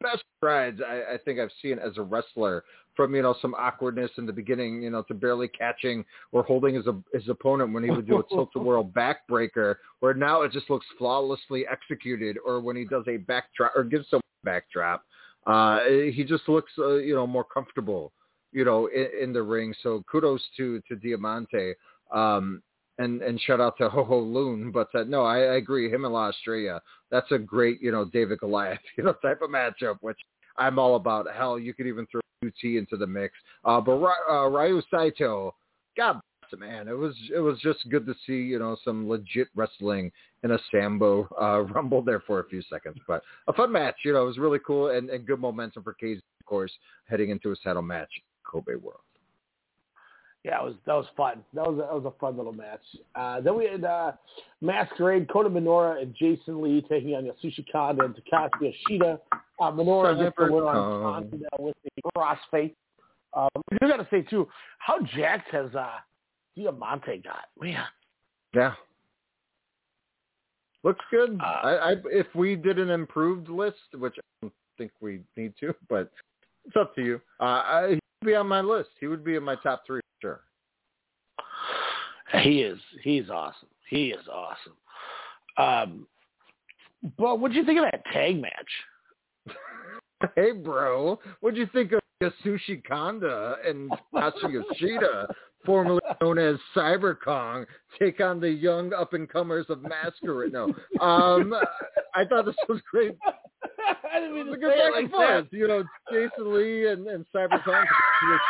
best strides I, I think I've seen as a wrestler. From you know some awkwardness in the beginning, you know, to barely catching or holding his his opponent when he would do a tilt a whirl backbreaker, where now it just looks flawlessly executed. Or when he does a backdrop or gives someone a backdrop, uh, he just looks uh, you know more comfortable, you know, in, in the ring. So kudos to to Diamante. Um, and and shout out to [LAUGHS] Hoholun. But uh, no, I, I agree. Him and La Estrella, that's a great you know David Goliath [LAUGHS] you know type of matchup, which I'm all about. Hell, you could even throw UT into the mix. Uh, but uh, Ryo Saito, God bless him, man. It was it was just good to see you know some legit wrestling in a Sambo uh, [LAUGHS] Rumble there for a few seconds. But a fun match, you know, it was really cool and, and good momentum for KZ, of course, heading into his title match, Kobe World. Yeah, it was that was fun. That was that was a fun little match. Uh, then we had uh, Masquerade, Kota Minoura, and Jason Lee taking on Yasushi Kanda and Takashi Yoshida. Uh, Minoura gets the win on Kanda with the crossface. Um, do got to say too, how jacked has uh, Diamante got? Man, Yeah. Looks good. Uh, I, I if we did an improved list, which I don't think we need to, but it's up to you. Uh, I, be on my list. He would be in my top three for sure. He is. He's awesome. He is awesome. Um, but what do you think of that tag match? [LAUGHS] Hey, bro, what'd you think of Yasushi Kanda and Tatsu Yoshida, [LAUGHS] formerly known as Cyber Kong, take on the young up and comers of Masquerade? No, um, I thought this was great. [LAUGHS] I didn't mean It was to a good say it back and like forth. You know, Jason Lee and, and Cyber Kong,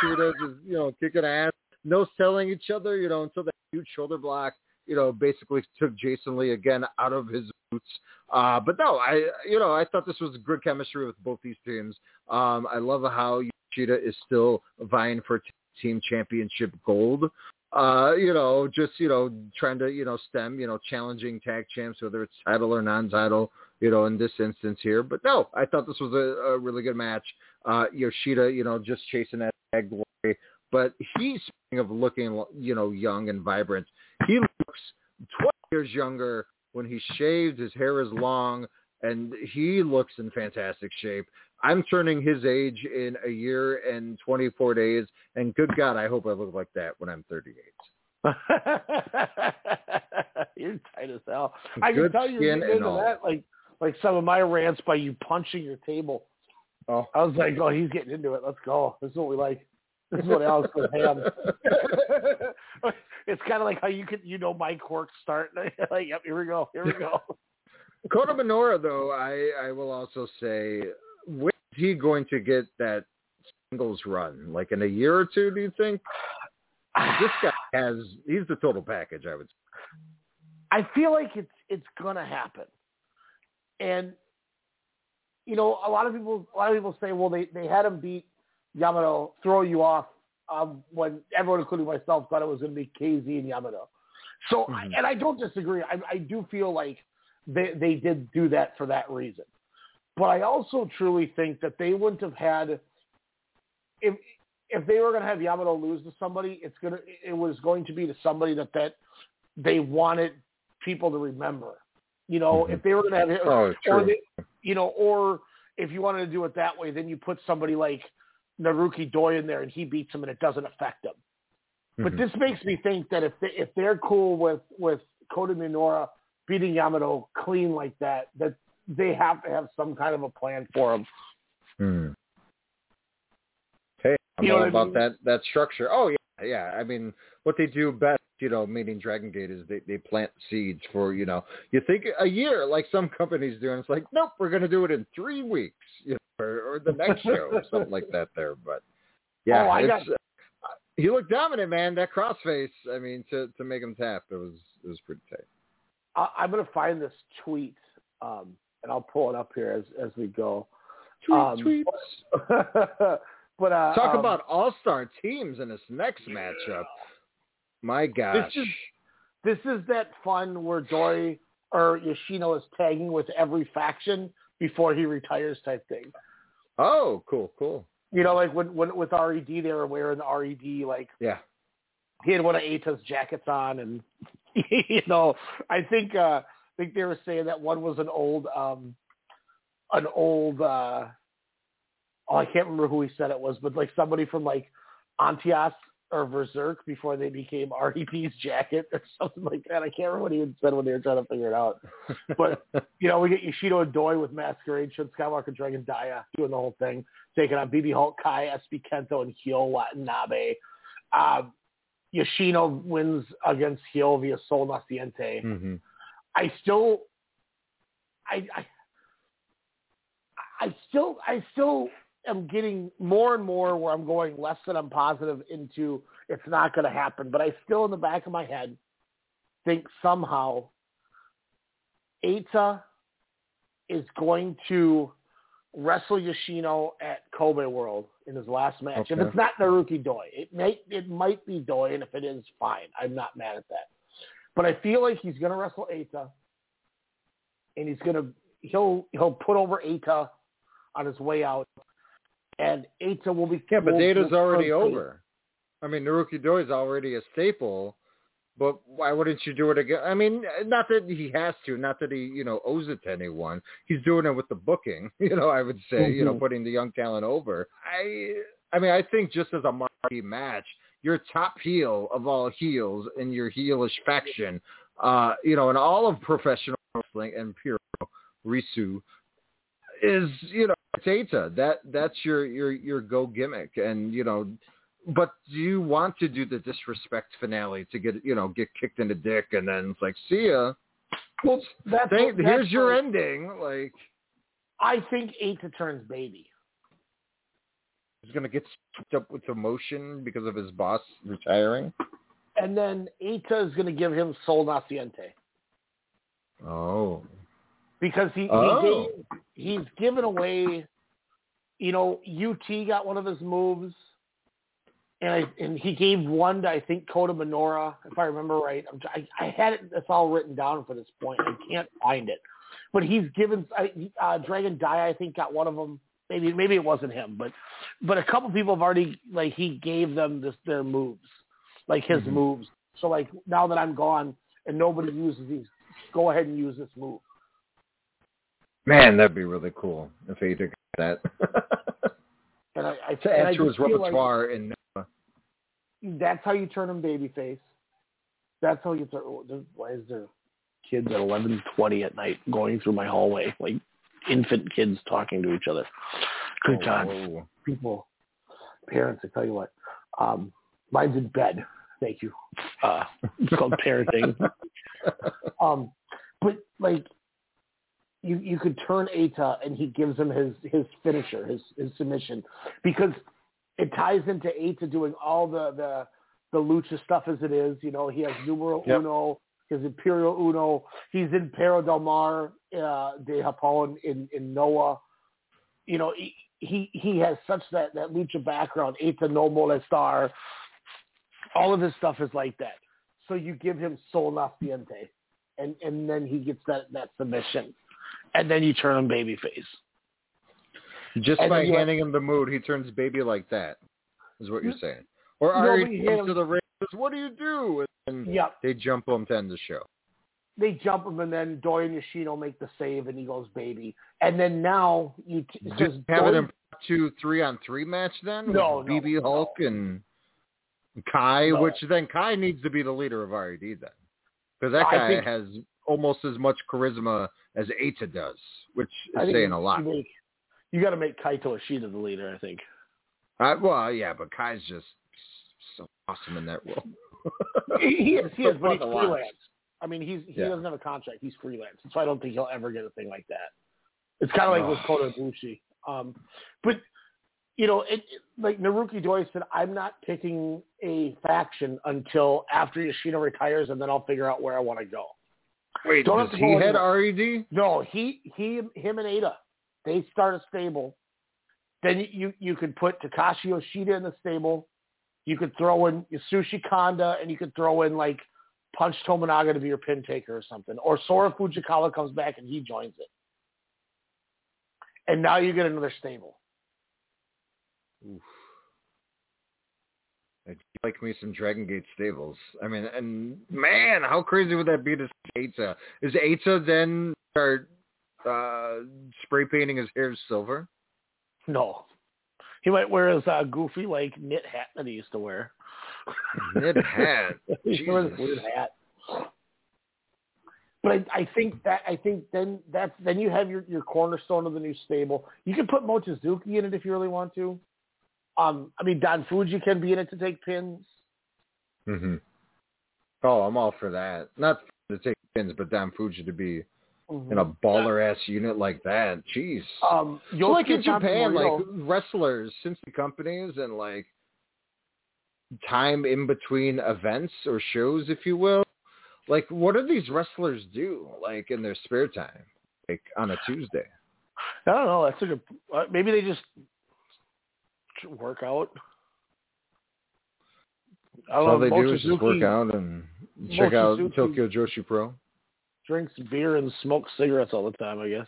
Yoshida you know kicking ass, no selling each other. You know, until that huge shoulder block. You know, basically took Jason Lee again out of his boots. Uh, but no, I you know I thought this was good chemistry with both these teams. Um, I love how Yoshida is still vying for t- team championship gold. Uh, you know, just you know trying to you know stem you know challenging tag champs whether it's title or non-title. You know, in this instance here, but no, I thought this was a, a really good match. Uh, Yoshida, you know, just chasing that tag glory, but he's speaking of looking you know young and vibrant. He looks 20 years younger when he's shaved. His hair is long, and he looks in fantastic shape. I'm turning his age in a year and 24 days, and good God, I hope I look like that when I'm 38. [LAUGHS] you're tight as hell. I can tell you're skin and all. that, like like some of my rants by you punching your table. Oh, I was like, oh, he's getting into it. Let's go. This is what we like. This is what Alex would have. [LAUGHS] it's kind of like how you can, you know, my quirks start. [LAUGHS] like, yep, here we go. Here we go. [LAUGHS] Kota Minoura, though, I, I will also say, when is he going to get that singles run? Like in a year or two, do you think? [SIGHS] This guy has, he's the total package, I would say. I feel like it's it's gonna happen, and you know, a lot of people a lot of people say, well, they they had him beat Yamato, throw you off um, when everyone, including myself, thought it was going to be KZ and Yamato. So, I, and I don't disagree. I, I do feel like they they did do that for that reason, but I also truly think that they wouldn't have had if if they were going to have Yamato lose to somebody, it's gonna it was going to be to somebody that that they wanted people to remember. You know, if they were going to have Oh, or they, you know, or if you wanted to do it that way, then you put somebody like Naruki Doi in there and he beats him and it doesn't affect him. But Mhm. this makes me think that if they, if they're cool with with Kota Minoura beating Yamato clean like that, that they have to have some kind of a plan for him. Hmm. Hey, I'm You know all what I about mean? that that structure. Oh yeah, yeah. I mean, what they do best, you know, meaning Dragon Gate is they they plant seeds for you know. You think a year, like some companies do, and it's like, nope, we're going to do it in three weeks, you know, or, or the next show, or something like that. There, but [LAUGHS] yeah, Oh, I got- uh, he looked dominant, man. That crossface, I mean, to to make him tap, it was it was pretty tight. I, I'm going to find this tweet um, and I'll pull it up here as as we go. Tweet, Um, tweets. [LAUGHS] but uh, Talk um, about all star teams in this next matchup. My gosh. This is this is that fun where Doi or Yoshino is tagging with every faction before he retires type thing. Oh, cool, cool. You know, like when when with Red they were wearing the Red like Yeah. he had one of Eita's jackets on and [LAUGHS] you know, I think uh I think they were saying that one was an old um an old uh oh I can't remember who he said it was, but like somebody from like Antias or Berserk before they became RED's jacket or [LAUGHS] something like that. I can't remember what he had said when they were trying to figure it out. But [LAUGHS] you know, we get Yoshino and Doi with Masquerade, Shun Skywalker, Dragon Dia doing the whole thing, taking on BB Hulk, Kai, SB Kento, and Hyo Watanabe. Um, Yoshino wins against Hyo via Sol Naciente. Mm-hmm. I still, I, I, I still, I still am getting more and more where I'm going less than I'm positive into it's not going to happen. But I still, in the back of my head, think somehow Eita is going to wrestle Yoshino at Kobe World in his last match. If it's not Naruki Doi, it may it might be Doi, and if it is, fine. I'm not mad at that. But I feel like he's going to wrestle Eita, and he's going to he'll he'll put over Eita on his way out, and Eita will be Yeah, but Data's already face. over. I mean, Naruki Doi is already a staple, but why wouldn't you do it again? I mean, not that he has to, not that he, you know, owes it to anyone. He's doing it with the booking, [LAUGHS] you know, I would say, you know, Mhm. putting the young talent over. I, I mean, I think just as a marquee match, your top heel of all heels in your heelish faction, uh, you know, in all of professional wrestling and pure Risu is, you know, Tata. That that's your your your go gimmick, and you know, but do you want to do the disrespect finale to get you know get kicked in the dick and then it's like see ya? Well, That's thank- what- here's your what- ending. Like I think Eita turns baby. he's gonna get swept up with emotion because of his boss retiring. And then Eita is going to give him Sol Naciente Oh, because he, Oh. he gave, he's given away. You know, UT got one of his moves, and I, and he gave one to I think Kota Minoura, if I remember right. I'm, I, I had it. It's all written down for this point. I can't find it, but he's given. I- Uh, Dragon Dia, I think, got one of them. Maybe maybe it wasn't him, but but a couple people have already like he gave them this their moves, like his Mhm. moves. So like now that I'm gone and nobody uses these, go ahead and use this move. Man, that'd be really cool if he did that [LAUGHS] And I, I, to and I add to his just feel like repertoire in. that's how you turn him babyface. That's how you turn. oh, Why is there kids at eleven twenty at night going through my hallway like infant kids talking to each other? Good Oh, God, whoa. people, parents. I tell you what, um, mine's in bed. Thank you. Uh, it's called parenting. [LAUGHS] um, but like, you you could turn Eita and he gives him his his finisher, his his submission, because it ties into Eita doing all the the the lucha stuff as it is. You know, he has numero Yep. uno, his imperial uno. He's in Perros del Mal uh, de Japón in in Noah. You know, he he, he has such that that lucha background. Ata no molestar. All of his stuff is like that. So you give him Sol Naciente, and and then he gets that that submission, and then you turn him babyface. Just And by you- handing him the mood, he turns baby like that. Is what you're mm-hmm. saying? Or No, but comes to the ring. and says, What do you do? And Yep. they jump him to end the show. they jump him, and then Doi and Yoshino make the save, and he goes baby. And then now you t- Do because you have Doi- an impromptu three on three match then? No, with no, BB Hulk and Kai, No. which then Kai needs to be the leader of RED then, because that guy think- has almost as much charisma as Eita does, which is saying a lot. You, make, you got to make Kaito Ishida the leader, I think. I, well, yeah, but Kai's just so awesome in that role. [LAUGHS] he, is, he is, [LAUGHS] but he's fun to watch. freelance. I mean, he's he Yeah. doesn't have a contract. He's freelance, so I don't think he'll ever get a thing like that. It's kind of like with Kota Ibushi. Um, but you know, it, it, like Naruki Doi said, I'm not picking a faction until after Yoshino retires, and then I'll figure out where I want to go. Wait, Don't does he anywhere. RED? No, he he him and Ada, they start a stable. Then you you could put Takashi Yoshida in the stable. You could throw in Yasushi Kanda, and you could throw in like Punch Tominaga to be your pin taker or something. Or Sora Fujikawa comes back and he joins it. And now you get another stable. Oof. Like me some Dragon Gate stables. I mean, and man, how crazy would that be to see Eita? Is Eita then start uh, spray painting his hair silver? No. He might wear his uh, goofy like knit hat that he used to wear. Knit hat. [LAUGHS] he wears a weird hat. But I, I think that I think then that's then you have your, your cornerstone of the new stable. You can put Mochizuki in it if you really want to. Um, I mean Don Fujii can be in it to take pins. Mm-hmm. Oh, I'm all for that. Not to take pins, but damn Fuji to be in a baller ass unit like that. Jeez. Um, So like in Yosuke Japan, like wrestlers, since the companies and like time in between events or shows, if you will, like what do these wrestlers do like in their spare time, like on a Tuesday? I don't know. That's a good. Uh, maybe they just work out. I all they do is just work out and check out Tokyo Joshi Pro. Drinks beer and smokes cigarettes all the time. I guess.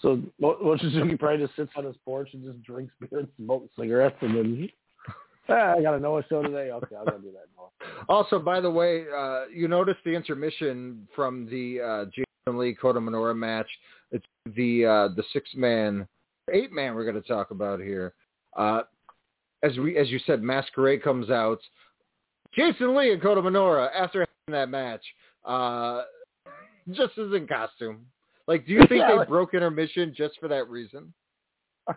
So Mo- Mochizuki probably just sits on his porch and just drinks beer and smokes cigarettes, and then ah, I got to know a show today. Okay, I'll go do that. Now. Also, by the way, uh, you noticed the intermission from the uh, Jason Lee Kota Minoura match. It's the uh, the six man, eight man we're going to talk about here. Uh, as we as you said, Masquerade comes out. Jason Lee and Kota Minoura after that match, uh, just as in costume. Like, do you think they broke intermission just for that reason? [LAUGHS]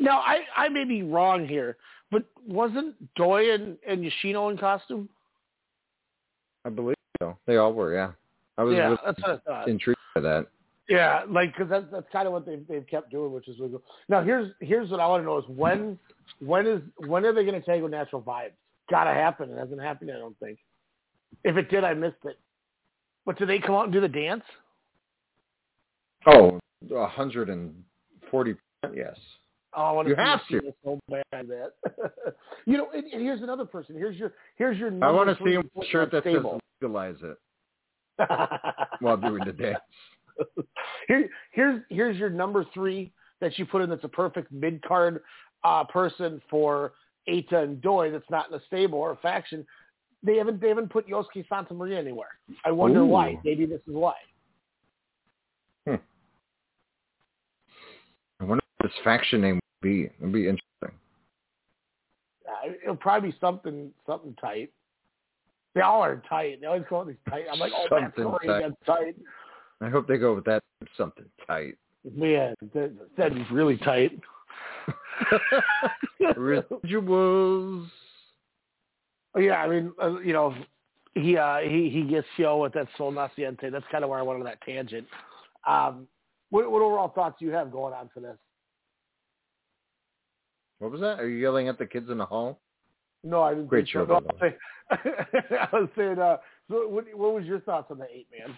Now I I may be wrong here, but wasn't Doi and, and Yoshino in costume? I believe so. They all were, yeah. I was yeah, really that's what I intrigued by that. Yeah, like because that's that's kind of what they've they've kept doing, which is really cool. Now here's here's what I want to know is when when is when are they going to take with natural vibes? Got to happen. It hasn't happened. I don't think. If it did, I missed it. But do they come out and do the dance? Oh, a hundred and forty percent, yes. Oh, I want You see have to. so bad that. [LAUGHS] you know, and, and here's another person. Here's your here's your. I want to see him a shirt that says stable. legalize it [LAUGHS] while doing the dance. [LAUGHS] Here, here's here's your number three that you put in. That's a perfect mid card uh, person for Eita and Doi. That's not in a stable or a faction. They haven't they haven't put Yosuke Santa Maria anywhere. I wonder Ooh. why. Maybe this is why. I wonder what this faction name would be. It'd be interesting. Uh, it'll probably be something something tight. They all are tight. They always call it these tight. I'm like, oh, that's Something great. tight. That's tight. I hope they go with that something tight. Man, that, that'd be really tight. [LAUGHS] Residuals. Oh, yeah, I mean, uh, you know, he uh, he he gets yo with that Sol Naciente. That's kind of where I went on that tangent. Um, what, what overall thoughts do you have going on for this? What was that? Are you yelling at the kids in the hall? No, I didn't. Great show, No, by the way. I was saying, I was saying uh, so what, what was your thoughts on the eight man?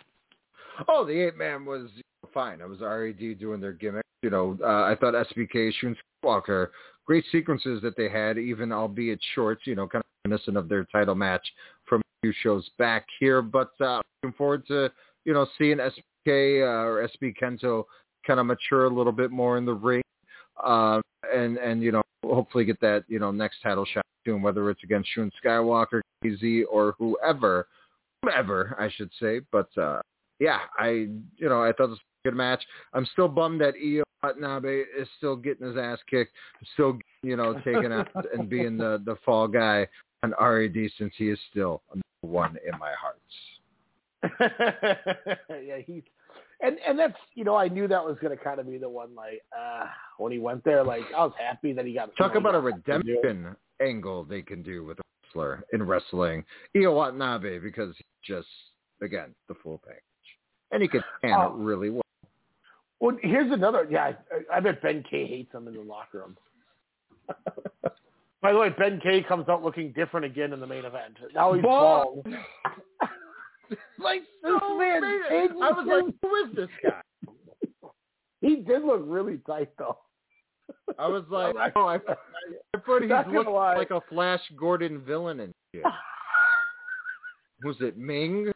Oh, the eight man was fine. It was RAD doing their gimmick. You know, uh, I thought SBK, Shun Walker, great sequences that they had, even albeit short. You know, kind of reminiscent of their title match from a few shows back here. But uh, looking forward to you know seeing SBK uh, or SB Kento kind of mature a little bit more in the ring, uh, and and you know hopefully get that you know next title shot soon, whether it's against Shun Skywalker, KZ, or whoever, whomever I should say. But uh, yeah, I you know I thought this was a good match. I'm still bummed that Io Watanabe is still getting his ass kicked, still you know taking out [LAUGHS] and being the the fall guy on RAD since he is still number one in my hearts. [LAUGHS] yeah, he's and and that's you know I knew that was going to kind of be the one like uh when he went there like I was happy that he got Talk about a he got to do it. redemption angle they can do with a wrestler in wrestling. Io Watanabe because he's just again the full package, and he can stand Oh. it really well. Well, here's another. Yeah, I, I bet Ben K hates him in the locker room. By the way, Ben K comes out looking different again in the main event. Now he's Bald. bald. [LAUGHS] like This man changed I was like, who is this guy? He did look really tight though. I was [LAUGHS] like, I'm oh, I, I thought he Not gonna looked like a Flash Gordon villain and [LAUGHS] shit. Was it Ming?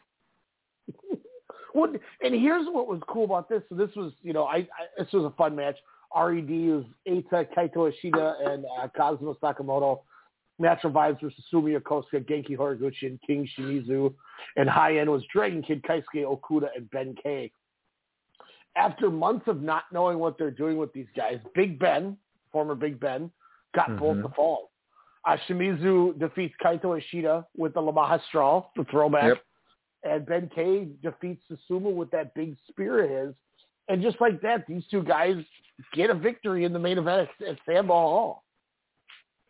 Well, and here's what was cool about this. So this was, you know, I, I this was a fun match. Red was Eita, Kaito Ishida, and uh, Kazuma Sakamoto. Natural Vibes versus Sumi Yokosuka, Genki Horiguchi, and King Shimizu. And high end was Dragon Kid, Kaisuke Okuda, and Ben K. After months of not knowing what they're doing with these guys, Big Ben, former Big Ben, got both Mhm. the falls. Uh, Shimizu defeats Kaito Ishida with the Lamaha Straw, the throwback Yep. And Ben K defeats Susumu with that big spear of his. And just like that, these two guys get a victory in the main event at, at Sanbo Hall.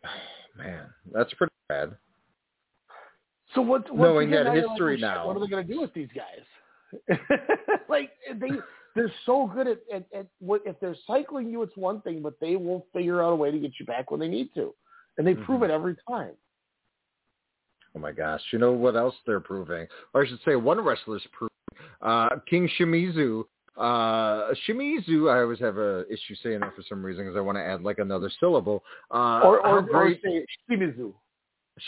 [SIGHS] Man, that's pretty bad. So what? once Knowing that history like, now. what are they going to do with these guys? [LAUGHS] like they, they're so good at, at, at what if they're cycling you, it's one thing, but they will figure out a way to get you back when they need to, and they prove Mm-hmm. it every time. Oh my gosh! You know what else they're proving, or I should say, one wrestler's proving. Uh, King Shimizu. Uh, Shimizu. I always have a issue saying that for some reason because I want to add like another syllable. Uh, or or, or say Shimizu,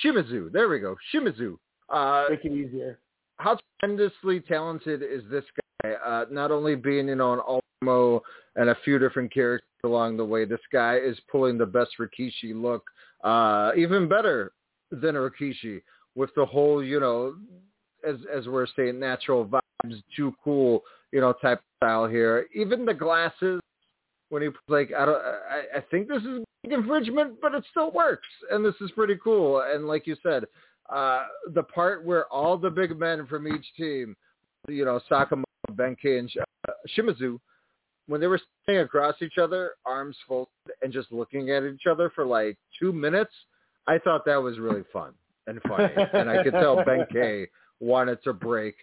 Shimizu. There we go. Shimizu. Uh, make it easier. how tremendously talented is this guy? Uh, not only being, you know, an Ultimo and a few different characters along the way, this guy is pulling the best Rikishi look, uh, even better than a Rikishi with the whole, you know, as as we're saying, natural vibes, too cool, you know, type style here. Even the glasses, when he like I don't I, I think this is infringement, but it still works, and this is pretty cool. And like you said, uh, the part where all the big men from each team, you know, Sakamoto, Ben K, and uh, Shimizu, when they were standing across each other, arms folded, and just looking at each other for like two minutes, I thought that was really fun and funny, and I could tell Ben K wanted to break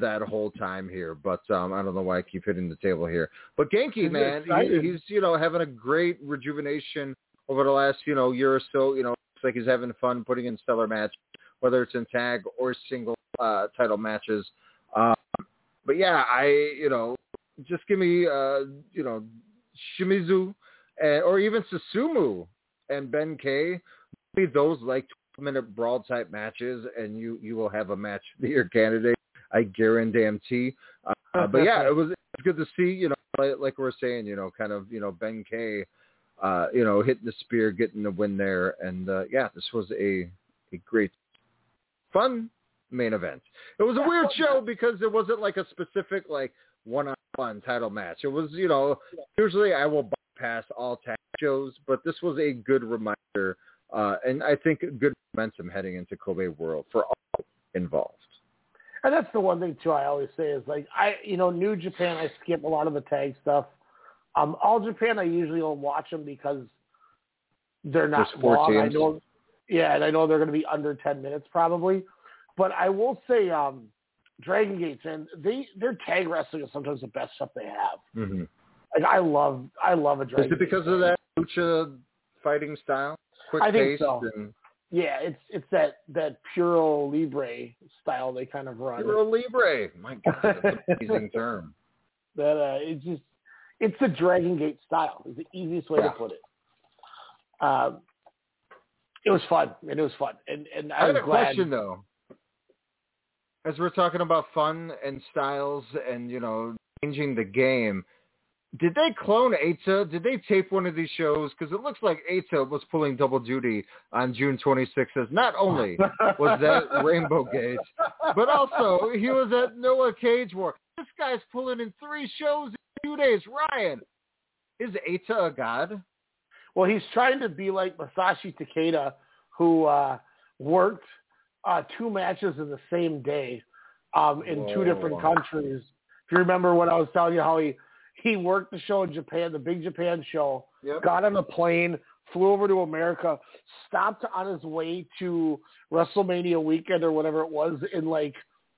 that whole time here. But um, I don't know why I keep hitting the table here. But Genki, man, he, he's you know having a great rejuvenation over the last you know year or so. You know, looks like he's having fun putting in stellar matches, whether it's in tag or single uh, title matches. Um, but yeah, I you know just give me uh, you know Shimizu and, or even Susumu and Ben K. Those like minute brawl type matches, and you you will have a match the year candidate. I guarantee. Uh, but yeah, it was, it was good to see. You know, like, like we we're saying, you know, kind of you know Ben K. Uh, you know, hitting the spear, getting the win there, and uh, yeah, this was a a great, fun main event. It was a weird show because it wasn't like a specific like one-on-one title match. It was, you know, usually I will bypass all tag shows, but this was a good reminder, uh, and I think good momentum heading into Kobe World for all involved. And that's the one thing too. I always say is like I, you know, New Japan. I skip a lot of the tag stuff. Um, All Japan, I usually will watch them because they're not There's long. I know, yeah, and I know they're going to be under ten minutes probably. But I will say, um, Dragon Gates and they their tag wrestling is sometimes the best stuff they have. Mm-hmm. Like I love, I love a Dragon. Is it because of that lucha fighting style, quick I think so. and Yeah, it's it's that that Puro Libre style they kind of run. Puro Libre? My God, that's an [LAUGHS] amazing term. that uh, it's just it's the Dragon Gate style. Is the easiest way Yeah. to put it. Um, it was fun, and it was fun, and and I, I had a glad. question though. As we're talking about fun and styles and you know changing the game, did they clone Eita? Did they tape one of these shows? Because it looks like Eita was pulling double duty on June 26th. As not only was that [LAUGHS] Rainbow Gate, but also he was at Noah Cage War. This guy's pulling in three shows in two days. Ryan, is Eita a god? Well, he's trying to be like Masashi Takeda, who uh, worked uh, two matches in the same day um, in two different countries. If you remember when I was telling you how he he worked the show in Japan, the Big Japan show, Yep. got on a plane, flew over to America, stopped on his way to WrestleMania weekend or whatever it was in like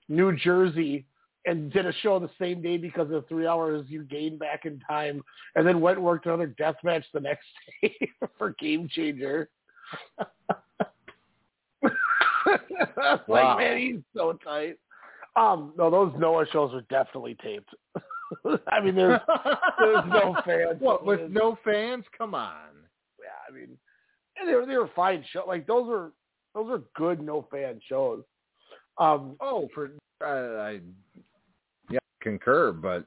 New Jersey and did a show the same day because of the three hours you gained back in time and then went and worked another death match the next [LAUGHS] day for Game Changer. [LAUGHS] Wow. Like, man, he's so tight. Um, no, those Noah shows are definitely taped. [LAUGHS] [LAUGHS] I mean, there's there's no [LAUGHS] fans. What with no fans? Come on. Yeah, I mean, and they were they were fine show. Like those were those are good no fan shows. Um, oh, for I, I yeah concur, but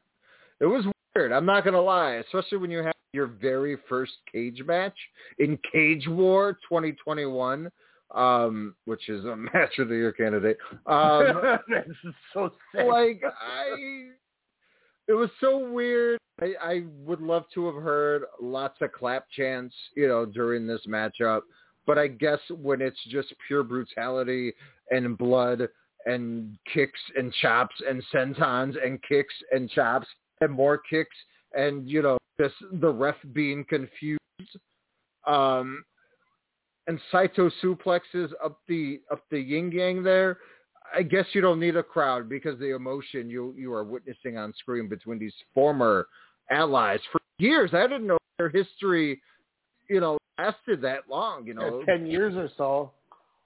it was weird. I'm not gonna lie, especially when you have your very first cage match in Cage War 2021, um, which is a [LAUGHS] match of the year candidate. Um, this is so sick. like I, it was so weird. I, I would love to have heard lots of clap chants, you know, during this matchup. But I guess when it's just pure brutality and blood and kicks and chops and sentons and kicks and chops and more kicks and you know just the ref being confused um and Saito suplexes up the up the yin yang there I guess you don't need a crowd because the emotion you you are witnessing on screen between these former allies for years. I didn't know their history, you know, lasted that long. You know, ten years or so.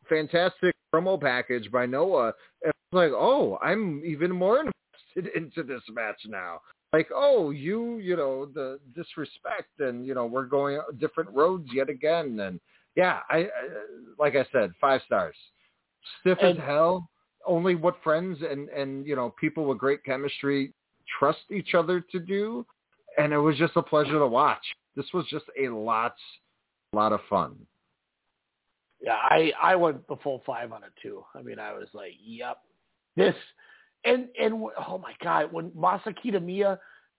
Fantastic promo package by Noah. And I was like, oh, I'm even more [LAUGHS] invested into this match now. Like, oh, you, you know, the disrespect, and you know, we're going different roads yet again. And yeah, I, I like I said, five stars. Stiff And- as hell. Only what friends and and you know people with great chemistry trust each other to do, and it was just a pleasure to watch. This was just a lot, a lot of fun. Yeah, I I went the full five on it too. I mean, I was like, yep, this, and and oh my god, when Masa Kitamiya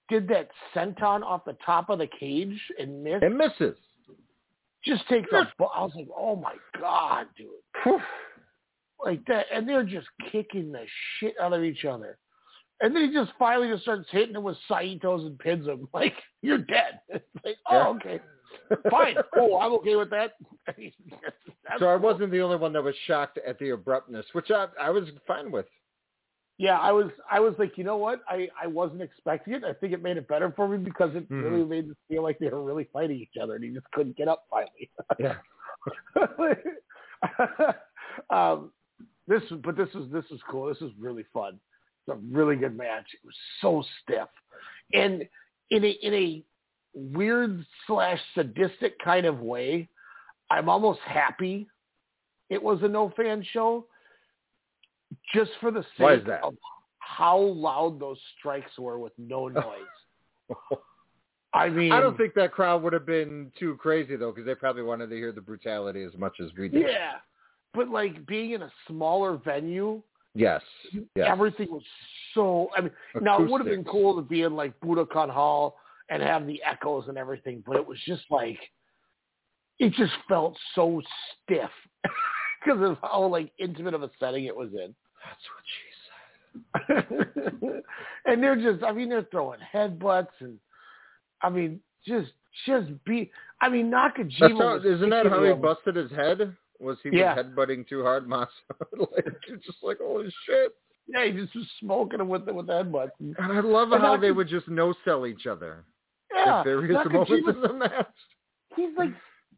did that senton off the top of the cage and missed. It misses. Just takes a. I was like, oh my god, dude. Like that, and they're just kicking the shit out of each other. And then he just finally just starts hitting him with Saitos and pins him. [LAUGHS] Like, you're dead. It's [LAUGHS] like, oh, okay. Fine. [LAUGHS] Oh, I'm okay with that. So I wasn't the only one that was shocked at the abruptness, which I, I was fine with. Yeah, I was I was like, you know what? I, I wasn't expecting it. I think it made it better for me because it Mhm. really made me feel like they were really fighting each other and he just couldn't get up finally. Yeah. um this but this was this was cool. This was really fun. It's a really good match. It was so stiff. And in a in a weird slash sadistic kind of way, I'm almost happy it was a no fan show just for the sake that? of how loud those strikes were with no [LAUGHS] noise. I mean, I don't think that crowd would have been too crazy though, because they probably wanted to hear the brutality as much as we did. Yeah, but like being in a smaller venue, Yes. Yes. everything was so. I mean, now it would have been cool to be in like Budokan Hall and have the echoes and everything, but it was just like it just felt so stiff [LAUGHS] because of how like intimate of a setting it was in. That's what she said. [LAUGHS] and they're just, I mean, they're throwing headbutts and, I mean, just, just be, I mean, Nakajima. That's how, was isn't that how he busted his head? Was he Yeah. was headbutting too hard, Masa? [LAUGHS] like it's just like holy shit. Yeah, he just was smoking him with the, with the headbutts. And, I love And how they would just no sell each other yeah, at various Nakajima- moments in the match. he's like,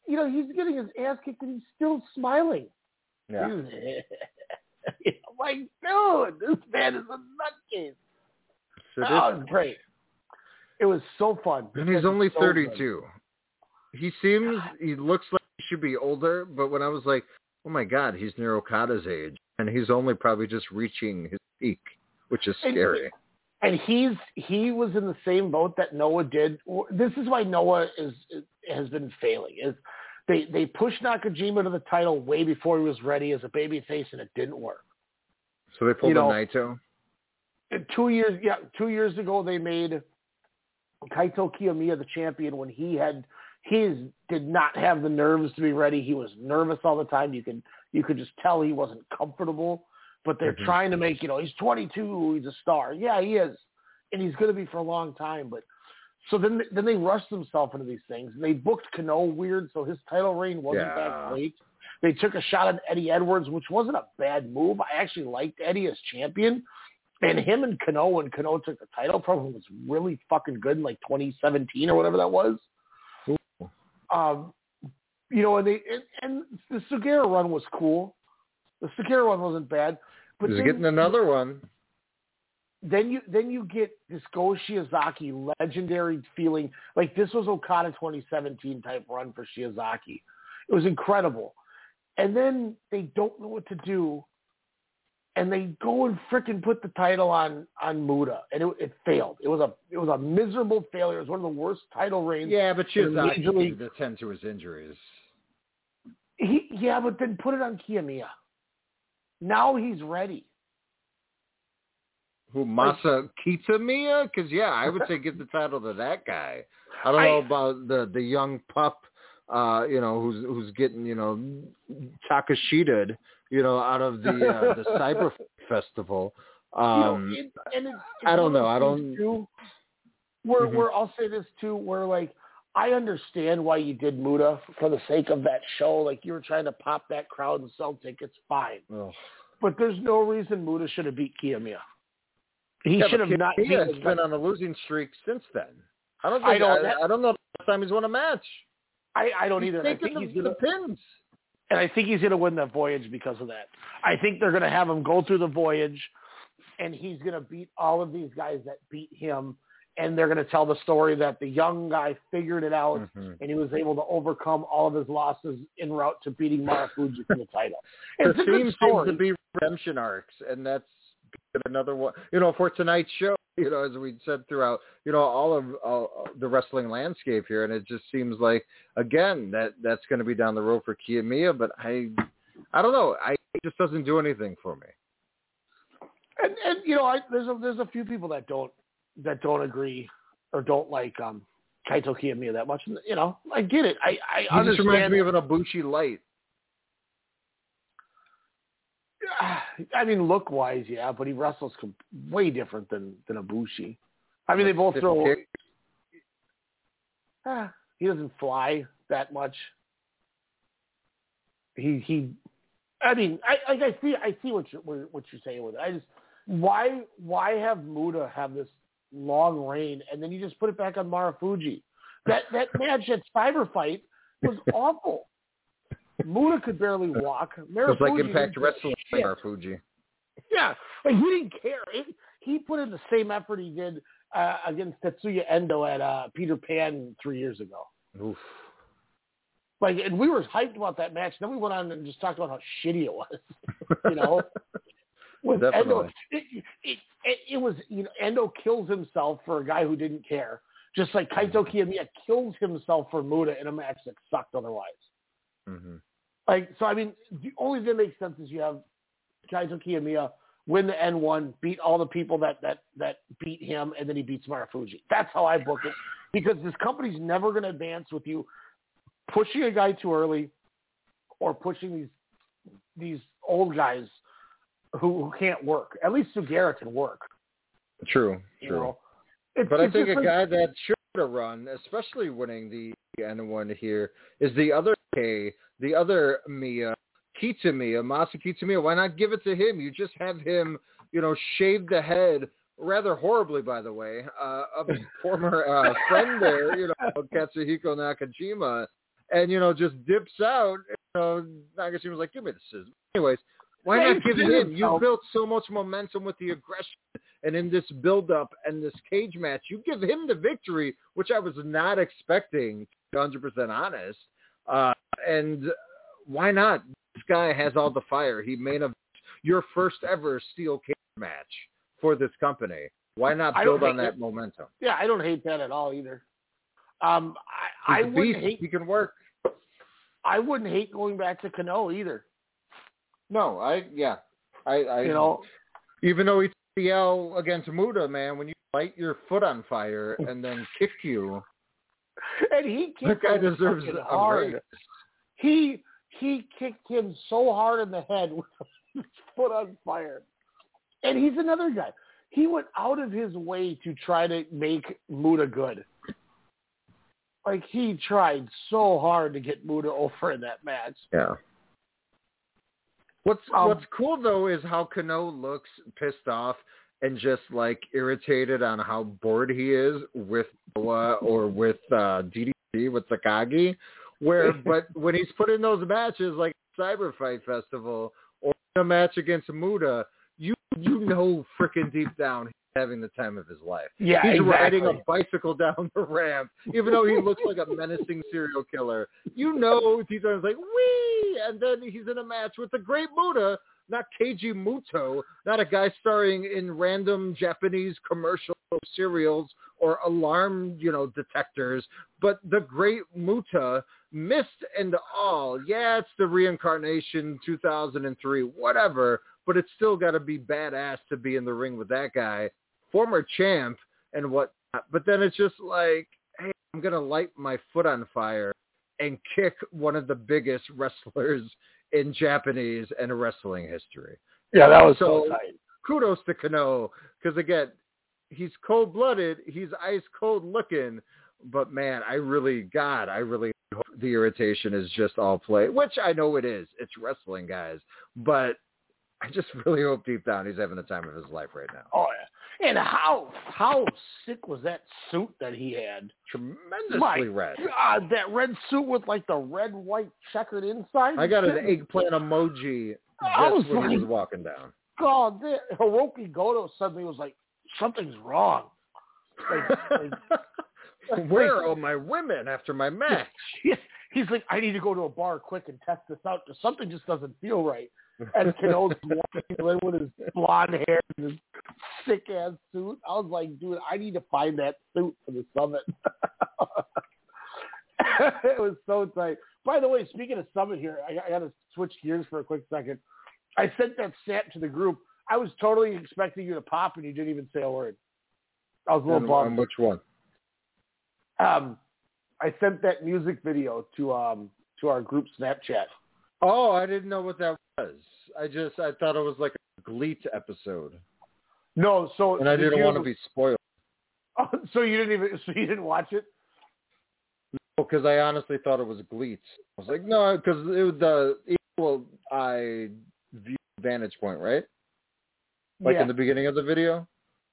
you know, he's getting his ass kicked and he's still smiling. Yeah. I'm [LAUGHS] like, dude, this man is a nutcase. So Oh, this- it was great. It was so fun. and he's only so good. 32. He seems, he looks like should be older, but when I was like, oh my god, he's near Okada's age, and he's only probably just reaching his peak, which is scary. and he's he was in the same boat that Noah did. This is why Noah is has been failing. Is they they pushed Nakajima to the title way before he was ready as a babyface, and it didn't work. So they pulled you a Naito. Two years, yeah, two years ago they made Kaito Kiyomiya the champion when he had he did not have the nerves to be ready. He was nervous all the time. You could you could just tell he wasn't comfortable. But they're Mhm. trying to make you know he's 22, he's a star. Yeah, he is, and he's going to be for a long time. But so then then they rushed themselves into these things. And they booked Kenoh weird, so his title reign wasn't Yeah. that great. They took a shot at Eddie Edwards, which wasn't a bad move. I actually liked Eddie as champion. And him and Kenoh, when Kenoh took the title from him, was really fucking good in like 2017 or whatever that was. Um, you know, and they and, and the Sugiura run was cool. The Sugiura run wasn't bad, but He's then, getting another one. then you then you get this Go Shiozaki legendary feeling like this was Okada 2017 type run for Shiozaki. It was incredible, and then they don't know what to do, and they go and frickin' put the title on on Muta, and it, it failed. It was a it was a miserable failure. It was one of the worst title reigns. Yeah, but in Major Shiozaki League- to tend to his injuries. He, yeah, but then put it on Kiyomiya. Now he's ready. Who Masa Kitamiya? Because yeah, I would say give the title to that guy. I don't I- know about the the young pup, uh, you know, who's who's getting you know Takashita, you know, out of the uh, the [LAUGHS] Cyber Festival. Um, you know, it, and I don't it's one of know. I don't- Too, where Mhm. where I'll say this too, where like I understand why you did Muta for the sake of that show. Like you were trying to pop that crowd and sell tickets, fine. But there's no reason Muta should have beat Kiyomiya. He Yeah, should have not beaten has been on a losing streak since then. I don't I think know, I, that- I don't know the last time he's won a match. I, I don't he's either. I think the, he's gonna, the pins. and I think he's going to win the voyage because of that. I think they're going to have him go through the voyage, and he's going to beat all of these guys that beat him, and they're going to tell the story that the young guy figured it out, Mhm. and he was able to overcome all of his losses en route to beating Marufuji for the title. The [LAUGHS] It's a good theme seems to be redemption arcs, and that's another one. You know, for tonight's show, you know, as we said throughout, you know, all of all, the wrestling landscape here, and it just seems like again that that's going to be down the road for Kiyomiya, but I, I don't know, I it just doesn't do anything for me. and and you know, I, there's a there's a few people that don't that don't agree or don't like um Kaito Kiyomiya that much. You know, I get it. I I He just understand. reminds me of an Ibushi light. [SIGHS] I mean, look wise, yeah, but he wrestles com- way different than than Ibushi. I mean, they both throw. [SIGHS] Ah, he doesn't fly that much. He he. I mean, I like I see I see what you what you're saying with it. I just why why have Muta have this long reign and then you just put it back on Marufuji? That that match at Cyber Fight was [LAUGHS] awful. Muta could barely walk. It was like Impact Wrestling shit. or Fuji. Yeah, like he didn't care. He, he put in the same effort he did uh, against Tetsuya Endo at uh, Peter Pan three years ago. Oof. Like, and we were hyped about that match. Then we went on and just talked about how shitty it was. [LAUGHS] you know, [LAUGHS] with Endo, Definitely. it, it, it, it was you know Endo kills himself for a guy who didn't care, just like Kaito Kiyomiya kills himself for Muta in a match that sucked otherwise. hmm Like, so I mean, the only thing that makes sense is you have Kaito Kiyomiya win the N1, beat all the people that that that beat him, and then he beats Marufuji. That's how I book it because this company's never going to advance with you pushing a guy too early or pushing these these old guys who, who can't work. At least Sugiura can work. True. You True. know, It's- but I think a like- guy that should have run, especially winning the N1 here, is the other K, the other Mia, Kitamiya, Masa Kitamiya. Why not give it to him? You just have him, you know, shave the head rather horribly, by the way, uh, of his [LAUGHS] former uh, friend there, you know, [LAUGHS] Katsuhiko Nakajima, and, you know, just dips out. You know, Nakajima's like, give me the scissors. Anyways, why Yeah, not give it him? You built so much momentum with the aggression and in this build-up and this cage match, you give him the victory, which I was not expecting, to be 100% honest. Uh, and why not? This guy has all the fire. He made a your first ever steel cage match for this company. Why not build on that it- momentum? Yeah, I don't hate that at all either. Um, I, I He's wouldn't hate. He can work. I wouldn't hate going back to Kenoh either. No, I yeah, I, I You know, even though he the L against Muta, man, when you light your foot on fire and then kick you, [LAUGHS] and he that kicked guy deserves a hard. break. He he kicked him so hard in the head [LAUGHS] with his foot on fire. And he's another guy. He went out of his way to try to make Muta good. Like he tried so hard to get Muta [LAUGHS] over in that match. Yeah. What's Um, What's cool though is how Kenoh looks pissed off and just like irritated on how bored he is with Noah or with uh, DDT with Takagi. Where, [LAUGHS] but when he's put in those matches like Cyber Fight Festival or a match against Muta, you you know freaking deep down he's having the time of his life. Yeah, he's riding a bicycle down the ramp, even though he looks like a menacing serial killer. You know, he's always like wee, and then he's in a match with the great Muda, not Keiji Muto, not a guy starring in random Japanese commercial serials or alarm, you know, detectors, but the great Muta, Mist and all. Yeah, it's the reincarnation 2003, whatever, but it's still got to be badass to be in the ring with that guy, former champ and what. But then it's just like, hey, I'm gonna light my foot on fire and kick one of the biggest [LAUGHS] wrestlers in Japanese and wrestling history. Yeah, that was so tight. Kudos to Kenoh because again, he's cold blooded, he's ice cold looking, but man, I really, God, I really hope the irritation is just all play, which I know it is. It's wrestling, guys, but I just [LAUGHS] really hope deep down he's having the time of his life right now. Oh yeah. And how how sick was that suit that he had? Tremendously My red. God, that red suit with like the red white checkered inside. I got an eggplant emoji just when he was walking down. God, that Hiroki Goto suddenly was like, something's wrong. Like, like, [LAUGHS] Where are my women after my match? [LAUGHS] He's like, I need to go to a bar quick and test this out because something just doesn't feel right. And [LAUGHS] Kenoh's walking in with his blonde hair and his sick ass suit. I was like, dude, I need to find that suit for the summit. [LAUGHS] it was so tight. By the way, speaking of summit here, I, I got to switch gears for a quick second. I sent that snap to the group. I was totally expecting you to pop, and you didn't even say a word. I was a little On- bummed. on which one? Um, I sent that music video to um to our group Snapchat. Oh, I didn't know what that was. I just I thought it was like a GLEAT episode, No, so and I didn't deal want to be spoiled [LAUGHS] so you didn't even so you didn't watch it. No, because I honestly thought it was GLEAT. I was like, no, because it was the equal eye view vantage point, right? Like yeah. in the beginning of the video.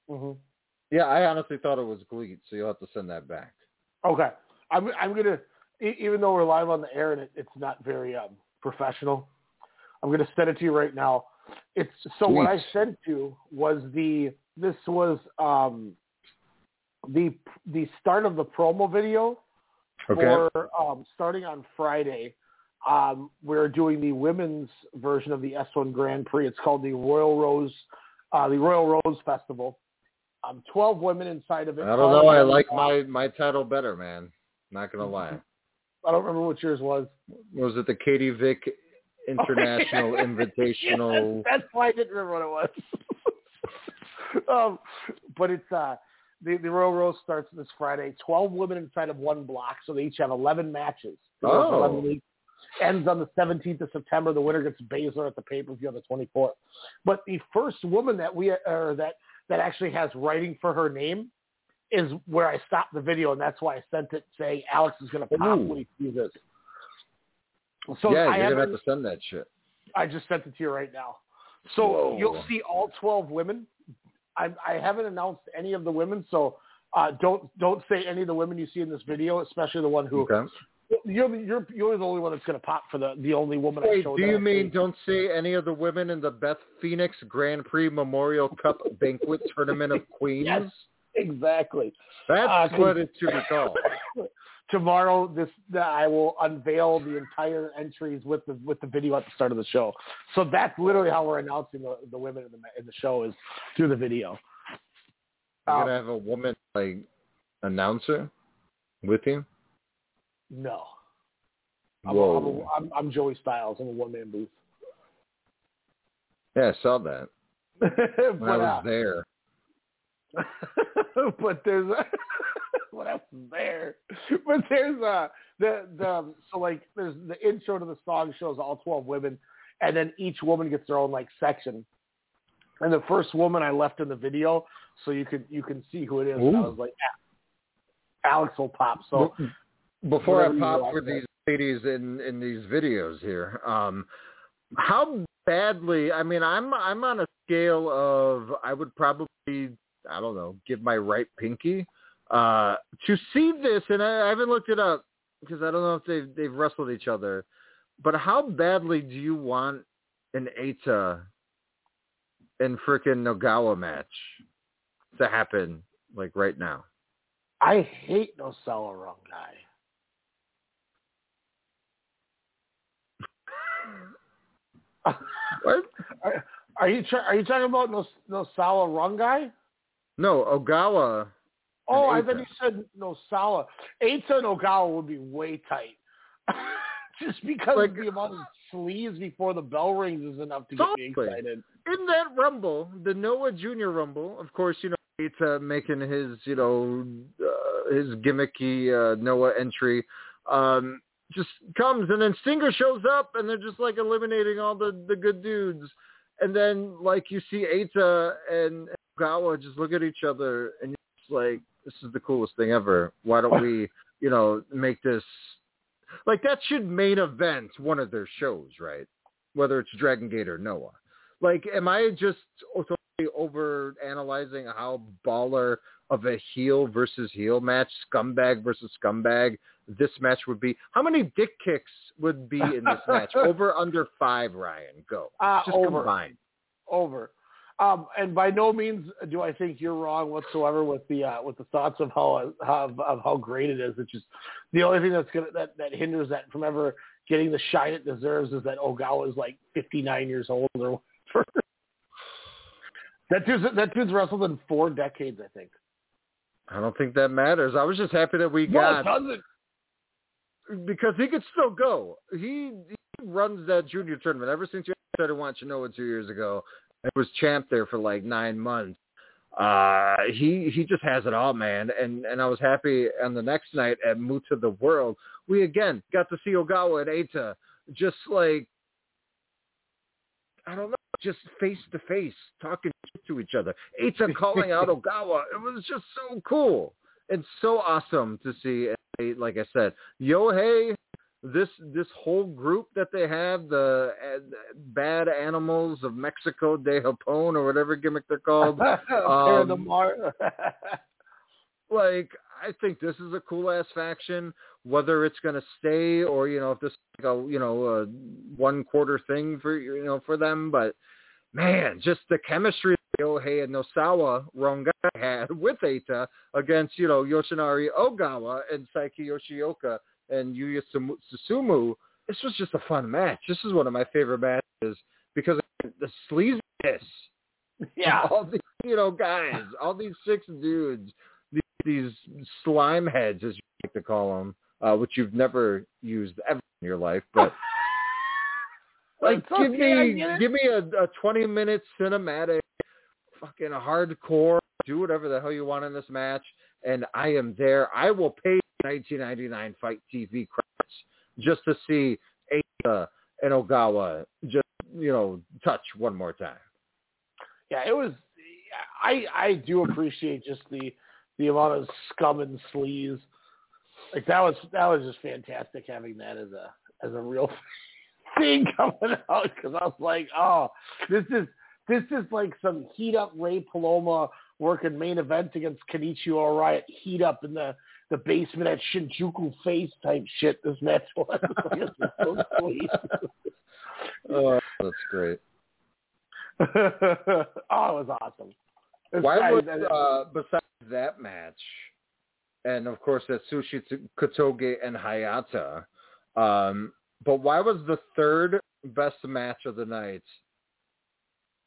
hmm Yeah, I honestly thought it was GLEAT, so you'll have to send that back. Okay, I'm I'm gonna even though we're live on the air and it, it's not very um, professional, I'm gonna send it to you right now. It's so what I sent you was the this was um the the start of the promo video Okay. for um, starting on Friday. Um, we're doing the women's version of the S1 Grand Prix. It's called the Royal Rose, uh, the Royal Rose Festival. Um, Twelve women inside of it. I don't know. I like my my title better, man. Not gonna lie. I don't remember what yours was. Was it the Katie Vick International [LAUGHS] Invitational? That's why I didn't remember what it was. [LAUGHS] um, but it's uh, the the Royal Rose starts this Friday. Twelve women inside of one block, so they each have eleven matches. Oh. 11 weeks. Ends on the 17th of September. The winner gets Baszler at the pay per view on the 24th. But the first woman that we or that that actually has writing for her name is where I stopped the video, and that's why I sent it saying Alex is going to pop Ooh. when he sees this. So yeah, I you're gonna haven't- to send that shit. I just sent it to you right now. So Whoa. you'll see all 12 women. I, I haven't announced any of the women, so uh, don't don't say any of the women you see in this video, especially the one who Okay. you're you're you're the only one that's going to pop for the the only woman I Wait, showed. do you mean don't say any of the women in the Beth Phoenix Grand Prix Memorial Cup Banquet Tournament of [LAUGHS] Queens? Yes, exactly. That's Uh, what it should be called. [LAUGHS] Tomorrow, this I will unveil the entire entries with the with the video at the start of the show. So that's literally how we're announcing the, the women in the in the show is through the video. You're Um, gonna have a woman like announcer with you. No. I'm, Whoa. I'm, a, I'm, I'm Joey Styles. I'm a one man booth. Yeah, I saw that [LAUGHS] but, I was uh, there. [LAUGHS] but there's [LAUGHS] what else is there? But there's uh the the so like there's the intro to the song shows all twelve women, and then each woman gets their own like section. And the first woman I left in the video, so you can you can see who it is. I was like, "Ah, Alex will pop. So Before I pop for these ladies in in these videos here, um, how badly? I mean, I'm I'm on a scale of I would probably I don't know give my right pinky uh, to see this, and I, I haven't looked it up because I don't know if they've they've wrestled each other. But how badly do you want an Eita and frickin' Nogawa match to happen like right now? I hate no Sella wrong guy. [LAUGHS] What? [LAUGHS] Are, are you try, are you talking about no Nosawa Rongai? No, Ogawa. Oh, I and thought you said no Sala. Eita and Ogawa would be way tight. [LAUGHS] Just because Like- the amount of sleeves before the bell rings is enough to get me excited. in that rumble, the Noah Junior Rumble, of course, you know, Eita making his, you know, uh, his gimmicky uh, Noah entry, um, just comes and then Stinger shows up and they're just like eliminating all the the good dudes, and then like you see Eita and Gawa just look at each other and just like, this is the coolest thing ever. Why don't we, [LAUGHS] you know, make this like that should main event one of their shows, right? Whether it's Dragon Gate or Noah. Like, am I just totally over analyzing how baller of a heel versus heel match, scumbag versus scumbag, this match would be? How many dick kicks would be in this match? [LAUGHS] over under five, Ryan. Go. Uh, just over. combine. Over. Um, and by no means do I think you're wrong whatsoever with the uh, with the thoughts of how of, of how great it is. It's just the only thing that's gonna that, that hinders that from ever getting the shine it deserves is that Ogawa is like 59 years old or whatever. [LAUGHS] that dude's that dude's wrestled in four decades, I think. I don't think that matters. I was just happy that we No, got it doesn't. because he could still go. He, he runs that junior tournament ever since you started watching Noah two years ago. It was champ there for like nine months. Uh, he he just has it all, man. And and I was happy. on the next night at Muta the World, we again got to see Ogawa and Eita just like I don't know, just face to face talking to each other. Eita [LAUGHS] calling out Ogawa. It was just so cool It's so awesome to see. And like I said, Yohei, this this whole group that they have, the uh, bad animals of Mexico de Japón or whatever gimmick they're called. [LAUGHS] um, [LAUGHS] like I think this is a cool ass faction. Whether it's going to stay or you know if this is like a you know a one quarter thing for you know for them, but man, just the chemistry that Yohei and Nosawa Rongai had [LAUGHS] with Eita against you know Yoshinari Ogawa and Seiki Yoshioka and Yuya Susumu. This was just a fun match. This is one of my favorite matches because the sleaziness. Yeah. All these, you know, guys, all these six dudes, these, these slime heads, as you like to call them, uh, which you've never used ever in your life, but [LAUGHS] like, It's give me, give me a, a 20 minute cinematic, fucking hardcore, do whatever the hell you want in this match, and I am there. I will pay 1999 Fight TV credits just to see Eita and Ogawa just, you know, touch one more time. yeah, it was. I I do appreciate just the the amount of scum and sleaze. Like that was that was just fantastic having that as a as a real [LAUGHS] thing coming out because I was like, oh, this is this is like some heat up Ray Paloma working main event against Kenichi Orion heat up in the the basement at Shinjuku face type shit. This match [LAUGHS] was so sweet. [LAUGHS] Oh, that's great. [LAUGHS] oh, it was awesome. This Why was uh, besides that match, and of course that Sushi Kotoge and Hayata, um, but why was the third best match of the night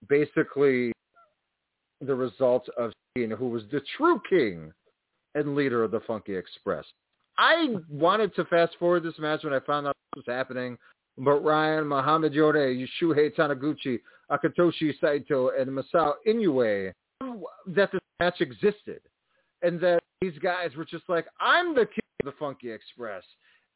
basically the result of seeing who was the true king and leader of the Funky Express? I wanted to fast forward this match when I found out this was happening, but Ryan, Muhammad Yone, Shuhei Taniguchi, Akitoshi Saito, and Masao Inoue that this match existed and that these guys were just like, I'm the king of the Funky Express.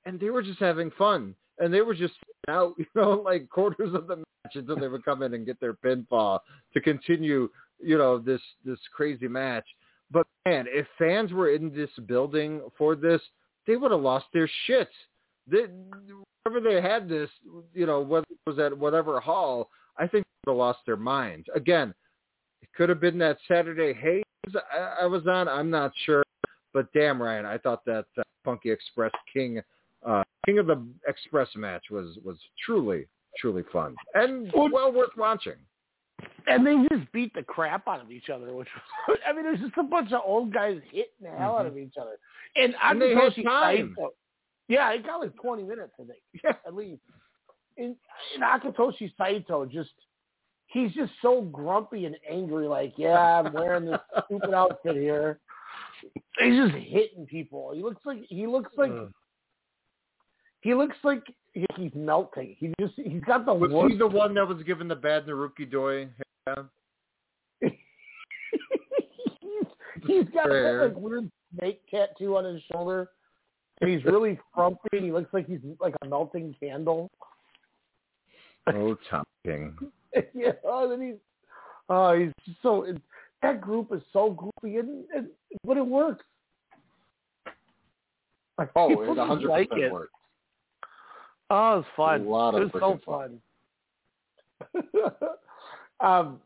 And they were just having fun. And they were just [LAUGHS] out, you know, like quarters of the match until they would come in and get their pinfall to continue, you know, this this crazy match. But man, if fans were in this building for this, they would have lost their shit. They, whenever they had this, you know, whether it was at whatever hall, I think they would have lost their minds. Again, it could have been that Saturday haze I, I was on. I'm not sure, but damn, Ryan, I thought that uh, Funky Express King, uh, King of the Express match was was truly truly fun and well worth watching. And they just beat the crap out of each other, which was, [LAUGHS] I mean, there's just a bunch of old guys hitting the hell out of each other. And, Mm-hmm. And they had time. Saito, yeah, it got like 20 minutes, I think, [LAUGHS] yeah. at least. And, and Akitoshi Saito just, he's just so grumpy and angry, like, yeah, I'm wearing this [LAUGHS] stupid outfit here. He's just hitting people. He looks like, he looks like, he looks like he's melting. He just, he's got the Was he the one that was given the bad Naruki Doi? He's got Fair. that like weird snake tattoo on his shoulder, and he's really frumpy. And he looks like he's like a melting candle. Oh, Tom King. [LAUGHS] yeah, and then he's oh, he's just so it, that group is so goofy, and, and but it works. Like, Oh, it just 100% like it. works. Oh, it was fun. A lot it was so freaking fun. [LAUGHS] um,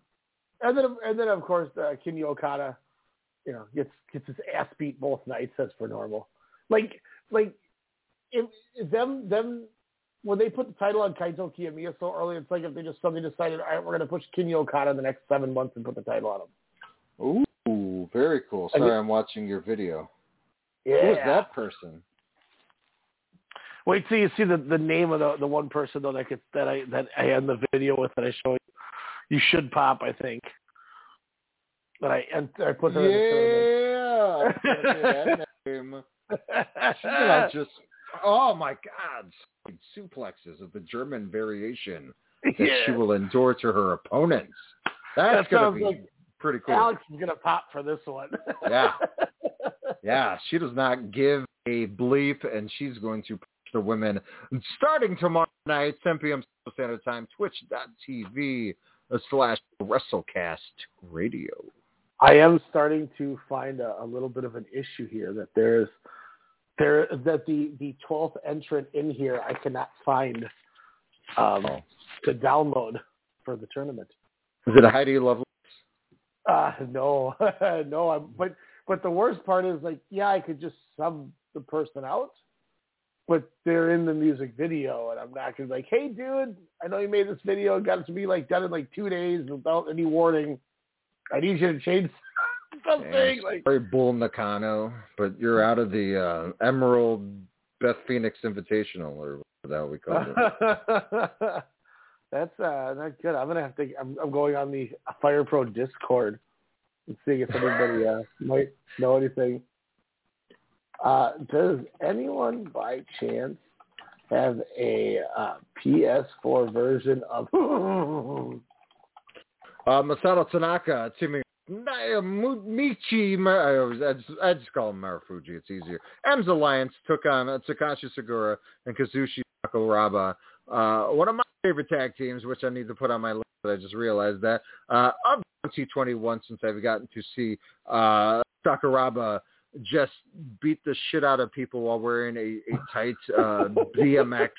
and then and then of course uh, Kinya Okada, you know, gets gets his ass beat both nights as for normal. Like like if, if them them when they put the title on Kaito Kiyomiya so early, it's like if they just suddenly decided, all right, we're going to push Kinya Okada the next seven months and put the title on him. Ooh, very cool. Sorry, I'm watching your video. Yeah. Who is that person? Wait till you see the the name of the the one person though that gets that I that I had in the video with that I show you. Should pop, I think. But I and I put her Yeah. in the that name. She's gonna just oh my god, suplexes of the German variation that Yeah. she will endure to her opponents. That's That gonna be like- pretty cool. Alex is gonna pop for this one. Yeah. [LAUGHS] yeah, she does not give a bleep, and she's going to push the women starting tomorrow night, 10 p.m. Central Standard Time, twitch.tv slash WrestleCast Radio. I am starting to find a, a little bit of an issue here that there's there that the the twelfth entrant in here I cannot find um, to download for the tournament. Is it a Heidi Lovelace? Uh, no, [LAUGHS] no. I'm, but but the worst part is like, yeah, I could just sub the person out, but they're in the music video, and I'm not gonna be like, hey, dude, I know you made this video, and got it to be like done in like two days without any warning. I need you to change [LAUGHS] something. Yeah, like, sorry, Bull Nakano, but you're out of the uh, Emerald Beth Phoenix Invitational, or whatever that we call it. [LAUGHS] That's uh, not good. I'm gonna have to. I'm, I'm going on the Fire Pro Discord and seeing if anybody uh, might know anything. Uh, does anyone by chance have a uh, PS4 version of? [LAUGHS] Uh, Masato Tanaka, Mu- Michi, I, just, I just call him Marufuji. It's easier. M's Alliance took on uh, Takashi Sugiura and Kazushi Sakuraba. Uh, one of my favorite tag teams, which I need to put on my list. But I just realized that uh, of T21 since I've gotten to see uh, Sakuraba just beat the shit out of people while wearing a, a tight uh, BMX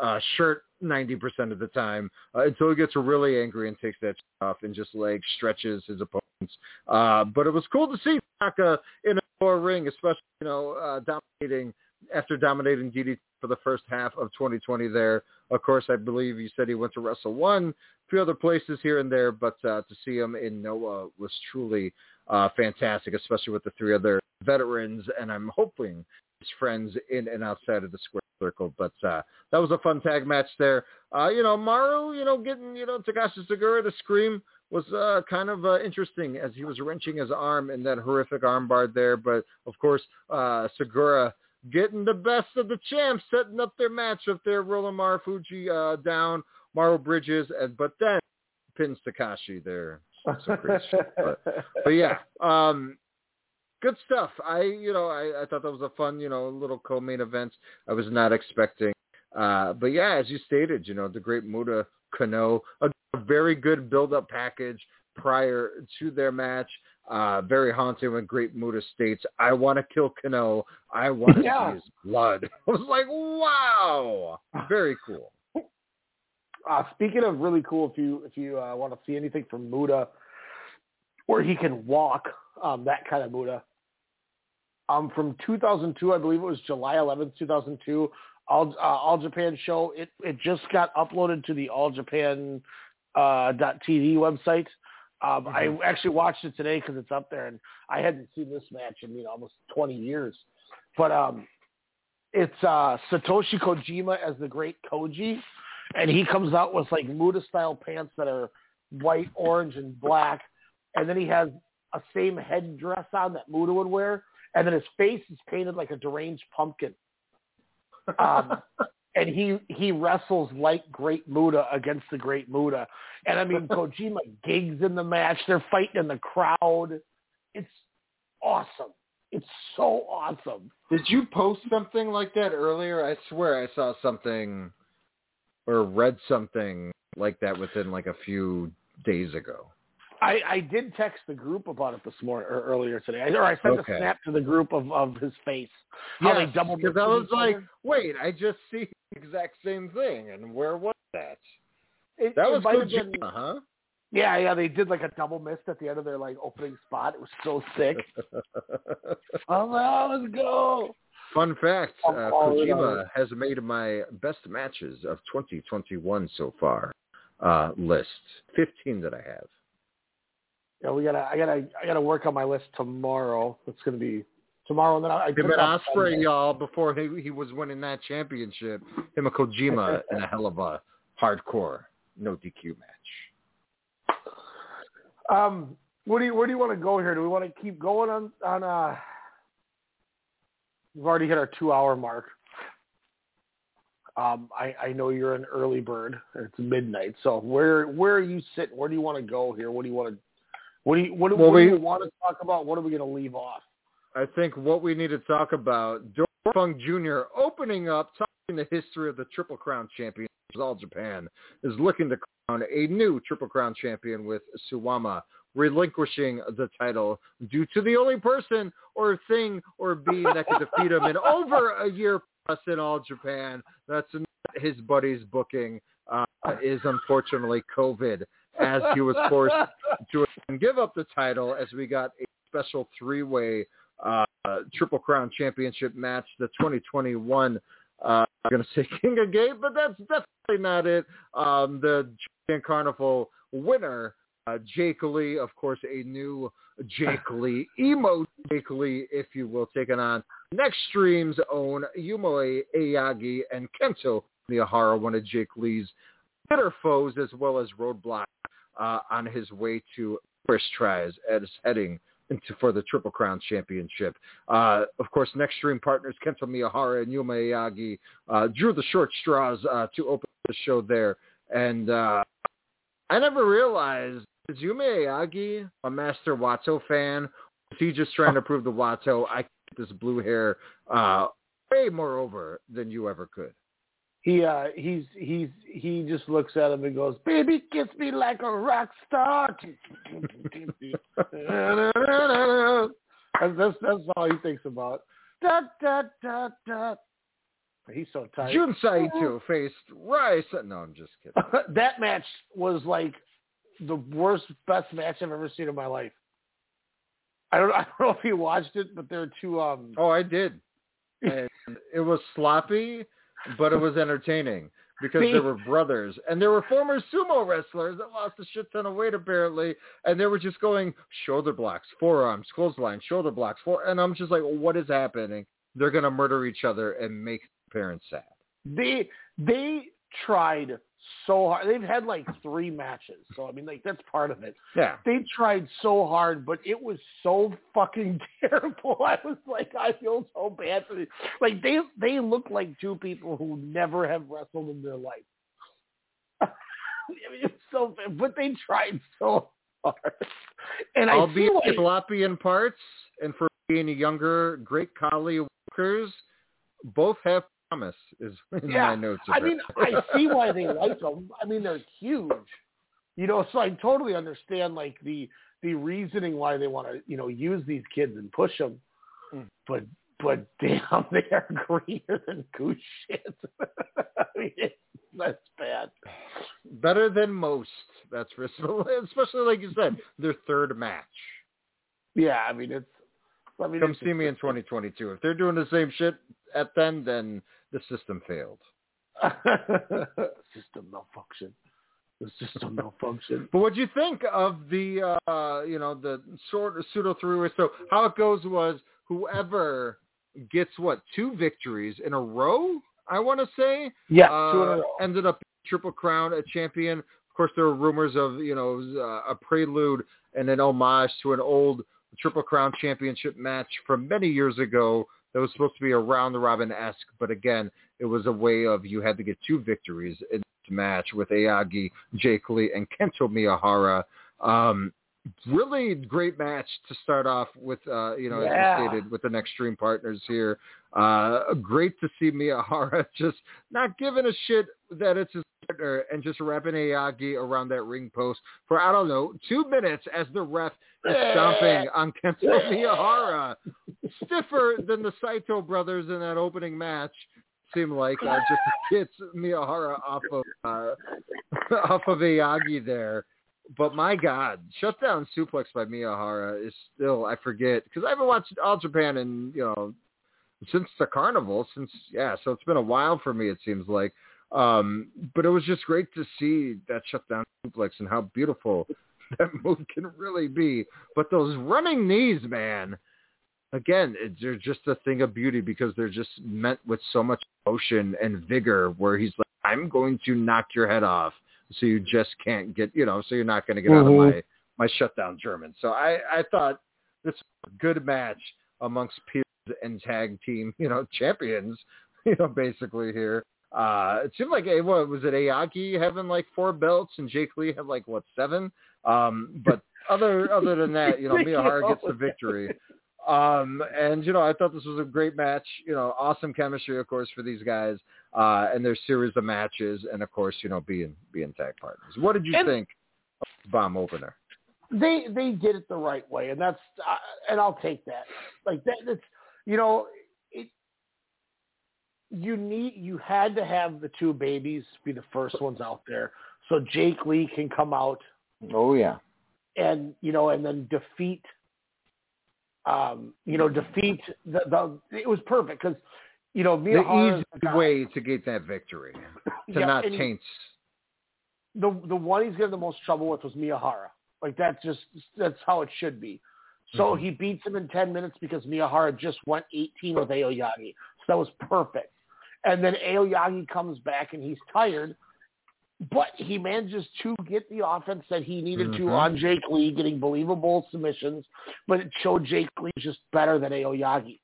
uh, shirt 90% of the time uh, until he gets really angry and takes that off and just like stretches his opponents. Uh, but it was cool to see Taka in a four ring, especially, you know, uh, dominating after dominating DDT for the first half of 2020 there. Of course, I believe you said he went to Wrestle One, a few other places here and there, but uh, to see him in Noah was truly uh, fantastic, especially with the three other veterans, and I'm hoping his friends in and outside of the square circle. But uh, that was a fun tag match there. Uh, you know, Maru, you know, getting, you know, Takashi Sugiura to scream was uh, kind of uh, interesting as he was wrenching his arm in that horrific armbar there. But, of course, uh, Sugiura getting the best of the champs, setting up their match up there, rolling Marufuji uh, down, Maru Bridges, and but then pins Takashi there. Some great shit. [LAUGHS] But, but yeah, um, good stuff. I, you know, I, I thought that was a fun, you know, little co-main event. I was not expecting. Uh, but yeah, as you stated, you know, the great Muta Kenoh, a, a very good build-up package prior to their match. Uh, very haunting when Great Muta states, I want to kill Kenoh. I want to [LAUGHS] Yeah. see his blood. [LAUGHS] I was like, wow. Very cool. Uh, speaking of really cool, if you if you uh, want to see anything from Muta, where he can walk, um, that kind of Muta. Um, from 2002, I believe it was July 11th, 2002. All uh, All Japan show. It it just got uploaded to the All Japan uh, dot TV website. Um, I actually watched it today because it's up there, and I hadn't seen this match in you know almost 20 years. But um, it's uh, Satoshi Kojima as the Great Koji, and he comes out with like Muta style pants that are white, orange, and black, and then he has a same headdress on that Muta would wear, and then his face is painted like a deranged pumpkin. Um, [LAUGHS] and he he wrestles like Great Muta against the Great Muda, and I mean [LAUGHS] Kojima gigs in the match. They're fighting in the crowd. It's awesome. It's so awesome. Did you post something like that earlier? I swear I saw something or read something like that within like a few days ago. I, I did text the group about it this morning or er, earlier today, I, or I sent Okay. a snap to the group of, of his face. How they Yes, double because I was like, wait, I just see the exact same thing, and where was that? It- that it was Kojima, been- huh? Yeah, yeah, they did like a double mist at the end of their like opening spot. It was so sick. oh, well, let's go. Fun fact: uh, I'm all in on Kojima has made my best matches of 2021 so far uh, list. 15 that I have. Yeah, we gotta, I gotta, I gotta work on my list tomorrow. It's gonna be tomorrow, and then I. I Him and Ospreay, y'all, before he, he was winning that championship, him and Kojima [LAUGHS] in a hell of a hardcore no DQ match. Um, what do you, where do you want to go here? Do we want to keep going on on? uh We've already hit our two hour mark. Um, I, I know you're an early bird. It's midnight, so where where are you sitting? Where do you want to go here? What do you want to What do you what, do- Well, what do we- you want to talk about? What are we going to leave off? I think what we need to talk about, Dory Funk Jr. opening up, talking the history of the Triple Crown champion, All Japan, is looking to a new Triple Crown champion with Suwama, relinquishing the title due to the only person or thing or being that could defeat him in over a year plus in All Japan. That's his buddy's booking uh, is unfortunately COVID, as he was forced to give up the title as we got a special three-way uh, Triple Crown Championship match, the 2021. Uh, I'm going to say [LAUGHS] King of Gate, but that's definitely not it. Um, the Champion Carnival winner, uh, Jake Lee, of course, a new Jake Lee, [LAUGHS] emo Jake Lee, if you will, taking on next stream's own Yuma Aoyagi and Kento Miyahara, one of Jake Lee's bitter foes, as well as Roadblock uh, on his way to first tries as heading into for the Triple Crown Championship. Uh, of course, Nextream partners Kento Miyahara and Yuma Aoyagi uh, drew the short straws uh, to open the show there. And uh, I never realized, is Yuma Aoyagi a Master Wato fan? Is he just trying to prove the Wato, I get this blue hair uh, way more over than you ever could? He uh he's he's he just looks at him and goes, "Baby, kiss me like a rock star." that's, that's that's all he thinks about. Da da da da. He's so tight. Jun Saito faced Rice. No, I'm just kidding. [LAUGHS] that match was like the worst, best match I've ever seen in my life. I don't, [LAUGHS] I don't know if you watched it, but there are two. Um, oh, I did. [LAUGHS] And it was sloppy, but it was entertaining because there were brothers and there were former sumo wrestlers that lost a shit ton of weight apparently, and they were just going shoulder blocks, forearms, clothesline, shoulder blocks, for, and I'm just like, what is happening? They're gonna murder each other and make parents sad. they they tried so hard. They've had like three matches, so I mean, like that's part of it. Yeah. They tried so hard, but it was so fucking [LAUGHS] terrible. I was like, I feel so bad for them. Like they they look like two people who never have wrestled in their life. [LAUGHS] I mean, it's so bad, but they tried so hard. And I Albeit feel like sloppy in parts, and for being a younger, great collie workers, both have promise. Is [LAUGHS] in yeah, my notes. I mean, I see [LAUGHS] why they like them. I mean, they're huge. You know, so I totally understand like the the reasoning why they want to you know use these kids and push them. Hmm. But but [LAUGHS] damn, they are greener than goose shit. I mean, it's, that's bad. better than most. That's for especially like you said, their third match. Yeah, I mean it's. I mean, Come it's see me in 2022. If they're doing the same shit at then, then the system failed. [LAUGHS] system malfunction. The system [LAUGHS] malfunction. But what do you think of the, uh, you know, the sort of pseudo three-way? So how it goes was whoever gets what two victories in a row. I want to say, Yeah, uh, two in a row. ended up triple crown a champion. Of course, there were rumors of you know uh, a prelude and an homage to an old triple crown championship match from many years ago that was supposed to be a round the robin esque, but again, it was a way of you had to get two victories in this match with Aoyagi, Jake Lee, and Kento Miyahara. Um, really great match to start off with, uh, you know, as Yeah. you stated, with the Nextream partners here. Uh, great to see Miyahara [LAUGHS] just not giving a shit that it's his partner and just wrapping Aoyagi around that ring post for, I don't know, two minutes as the ref is stomping on Kento Miyahara. Stiffer than the Saito brothers in that opening match. Seemed like uh, just gets Miyahara off of uh, [LAUGHS] off of Aoyagi there. But my God, shutdown suplex by Miyahara is still I forget because I haven't watched All Japan in you know since the carnival since yeah so it's been a while for me it seems like. Um but it was just great to see that shutdown suplex and how beautiful [LAUGHS] that move can really be. But those running knees man again it, they're just a thing of beauty because they're just meant with so much motion and vigor where he's like i'm going to knock your head off so you just can't get you know so you're not going to get out Mhm. of my my shutdown german so i i thought this was a good match amongst peers and tag team you know champions [LAUGHS] you know basically here uh it seemed like eh, what was it Aoyagi having like four belts and Jake Lee had like what seven um but other other than that, you know, [LAUGHS] Miyahara gets the victory. Um, and you know, I thought this was a great match. You know, awesome chemistry, of course, for these guys uh, and their series of matches, and of course, you know, being being tag partners. What did you And- think of the bomb opener? they they did it the right way, and that's uh, and I'll take that. Like that, that's you know, it. You need you had to have the two babies be the first ones out there, so Jake Lee can come out Oh yeah, and you know, and then defeat. Um, you know, defeat the the. It was perfect because, you know, the Miyahara easy way to get that victory [LAUGHS] to Yeah, not taint. the the one he's getting the most trouble with was Miyahara. Like that's just that's how it should be. So Mm-hmm. he beats him in ten minutes because Miyahara just went eighteen with Aoyagi. So that was perfect. And then Aoyagi comes back and he's tired, but he manages to get the offense that he needed to Mhm. on Jake Lee, getting believable submissions. But it showed Jake Lee just better than Aoyagi,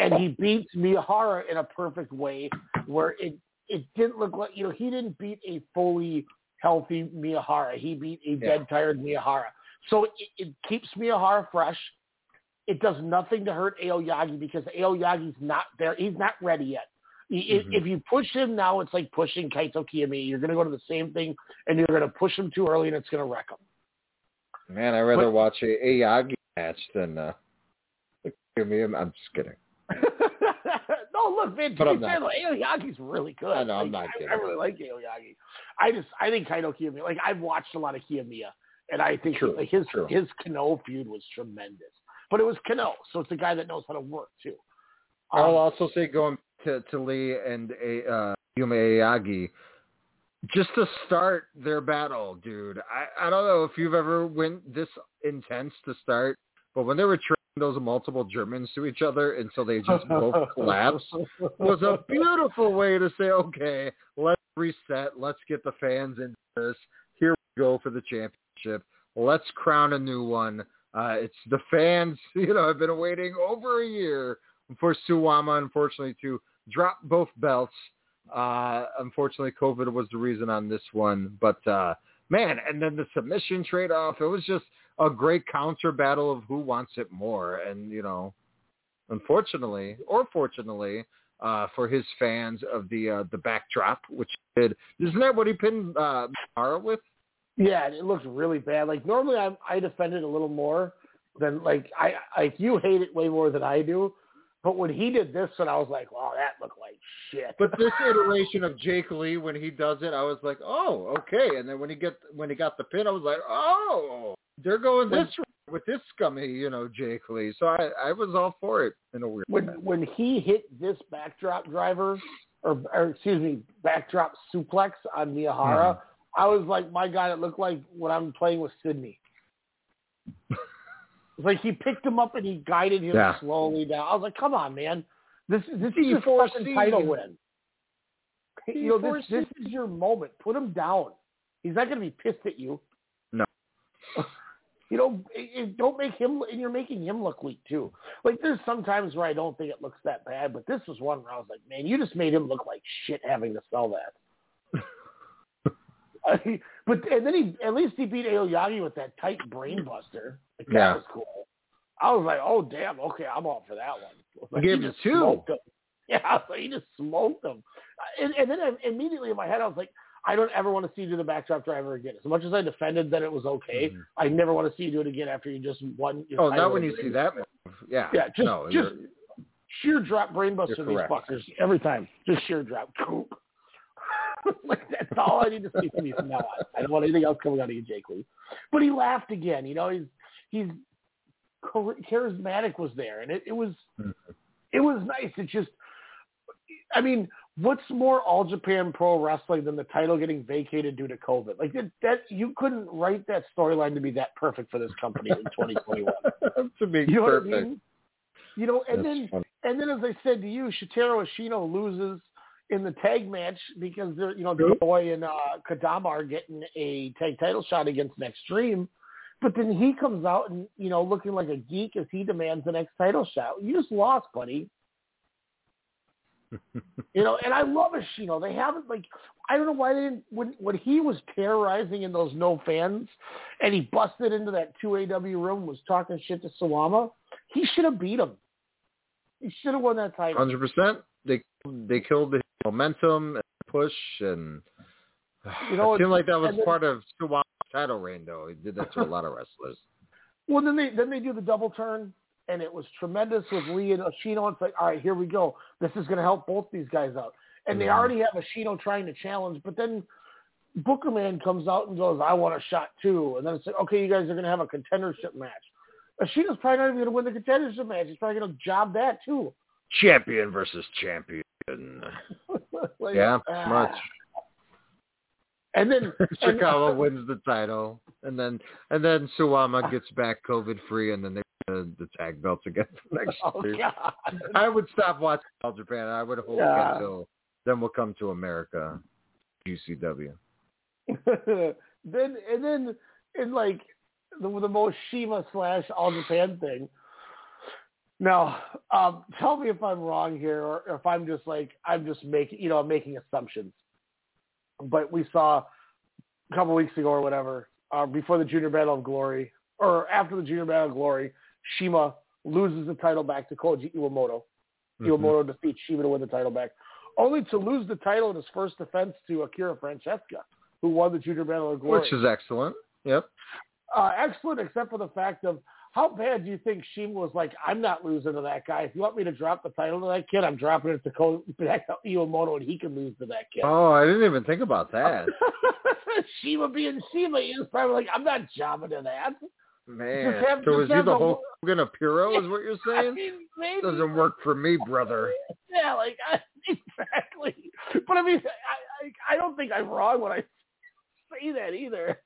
and he beats Miyahara in a perfect way where it it didn't look like you know he didn't beat a fully healthy Miyahara. He beat a dead tired Miyahara. So it, it keeps Miyahara fresh. It does nothing to hurt Aoyagi because Aoyagi's not there. He's not ready yet. I- If, you push him now, it's like pushing Kaito Kiyomiya. You're going to go to the same thing, and you're going to push him too early, and it's going to wreck him. Man, I'd rather But- watch a Aoyagi match than uh, me. I'm just kidding. [LAUGHS] no, look, man, to But be fair, Aoyagi's really good. I know, I'm not I, kidding. I really like Aoyagi. I just, I think Kaito Kiyomiya. Like, I've watched a lot of Kiyomiya, and I think True, like, his true. his Kano feud was tremendous. But it was Kano, so it's a guy that knows how to work too. Um, I'll also say going to, to Lee and a, uh, Yuma Aoyagi, just to start their battle, dude. I, I don't know if you've ever went this intense to start, but when they were training those multiple Germans to each other until they just both [LAUGHS] collapsed was a beautiful way to say, okay, let's reset. Let's get the fans into this. Here we go for the championship. Let's crown a new one. Uh, it's the fans, [LAUGHS] you know, have been waiting over a year for Suwama, unfortunately, to drop both belts. Uh, unfortunately, COVID was the reason on this one. But, uh, man, and then the submission trade-off, it was just a great counter battle of who wants it more. And, you know, unfortunately, or fortunately, uh, for his fans of the uh, the backdrop, which did. Isn't that what he pinned uh, Mara with? Yeah, and it looks really bad. Like normally, I I defend it a little more than like I like you hate it way more than I do. But when he did this one, I was like, wow, that looked like shit. But this [LAUGHS] iteration of Jake Lee, when he does it, I was like, oh, okay. And then when he get when he got the pin, I was like, oh, they're going this with this scummy, you know, Jake Lee. So I I was all for it in a weird when way. when when he hit this backdrop driver, or, or excuse me, backdrop suplex on Miyahara, hmm. I was like, my God, it looked like when I'm playing with Sydney. [LAUGHS] it's like he picked him up and he guided him Yeah. slowly down. I was like, come on, man, this this is your fucking title win. He You know, this this is your moment. Put him down. He's not going to be pissed at you. No. [LAUGHS] You know, it, it- don't make him, and you're making him look weak too. Like there's some times where I don't think it looks that bad, but this was one where I was like, man, you just made him look like shit having to sell that. I- [LAUGHS] [LAUGHS] but and then he at least he beat Aoyagi with that tight brain buster. Like, that Yeah. was cool. I was like, oh damn, okay, I'm all for that one. [LAUGHS] Like, gave he him two. Yeah, so he just smoked him. And, and then I, immediately in my head, I was like, I don't ever want to see you do the backdrop driver again. As much as I defended that it was okay, I never want to see you do it again after you just won. Your Mm-hmm. Oh, not when you see that move. Yeah. Yeah, just no, just sheer drop brainbuster these fuckers every time. Just sheer drop. [LAUGHS] like that's all I need to see from you from now on. I don't want anything else coming out of you, Jake Lee. But he laughed again. You know, he's he's charismatic was there, and it, it was it was nice. It just, I mean, what's more All Japan Pro Wrestling than the title getting vacated due to COVID? Like that, that you couldn't write that storyline to be that perfect for this company in [LAUGHS] 2021. to be You know perfect. I mean? You know, and That's then funny. and then as I said to you, Shotaro Ashino loses in the tag match because they're you know Joy and uh, Kadama are getting a tag title shot against Nextream. But then he comes out and you know looking like a geek as he demands the next title shot. You just lost, buddy. You know, and I love Ashino. They haven't like I don't know why they didn't when when he was terrorizing in those no fans and he busted into that two AW room was talking shit to Suwama, he should have beat him. He should have won that title. Hundred percent. They they killed the momentum and push, and You [SIGHS] know, it seemed like that was then- part of Suwama's title reign. Though he did that to a lot of wrestlers. [LAUGHS] Well, then they then they do the double turn, and it was tremendous with Lee and Ashino. It's like, all right, here we go. This is going to help both these guys out. And they already have Ashino trying to challenge, but then Booker Man comes out and goes, I want a shot too. And then it's like, okay, you guys are going to have a contendership match. Ashino's probably not even going to win the contendership match. He's probably going to job that too. Champion versus champion. [LAUGHS] Like, yeah, ah. much. And then and- [LAUGHS] Chicago wins the title, and then and then Suwama gets back COVID free, and then they the, the tag belts again [LAUGHS] next Oh, year. God. I would stop watching All Japan. I would hope Yeah. until then we'll come to America, UCW. [LAUGHS] then and then in like the the most Shima slash All Japan thing. Now, um, tell me if I'm wrong here, or if I'm just like I'm just making you know I'm making assumptions. But we saw a couple weeks ago or whatever, uh, before the Junior Battle of Glory, or after the Junior Battle of Glory, Shima loses the title back to Koji Iwamoto. Mhm. Iwamoto defeats Shima to win the title back, only to lose the title in his first defense to Akira Francesca, who won the Junior Battle of Glory. Which is excellent. Yep. uh, excellent, except for the fact of how bad do you think Shima was like, I'm not losing to that guy. If you want me to drop the title to that kid, I'm dropping it to Ko- [LAUGHS] Iwamoto, and he can lose to that kid. Oh, I didn't even think about that. [LAUGHS] Shima being Shima, he was probably like, I'm not jobbing to that. Man, so is he have the whole Hogan of Puro? Is what you're [LAUGHS] I saying? mean, maybe. Doesn't work for me, brother. [LAUGHS] Yeah, like I, [LAUGHS] exactly. But I mean, I, I I don't think I'm wrong when I say that either.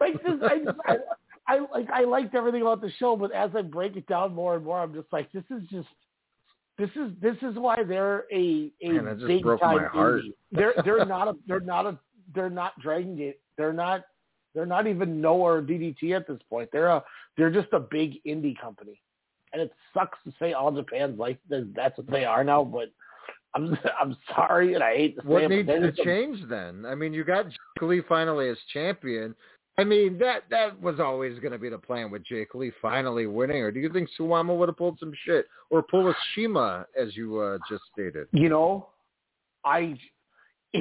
like this, I, I I like I liked everything about the show, but as I break it down more and more, I'm just like, this is just. This is this is why they're a a Man, big time my heart. indie. They're they're not a they're not a they're not Dragon Gate. They're not they're not even Noah or DDT at this point. They're a they're just a big indie company, and it sucks to say all Japan's like that's what they are now. But I'm [LAUGHS] I'm sorry, and I hate to say What it, but needs to a- change then? I mean, you got Jake Lee finally as champion. I mean, that that was always going to be the plan with Jake Lee finally winning. Or do you think Suwama would have pulled some shit or pull a Shima, as you uh, just stated? You know, I. [LAUGHS]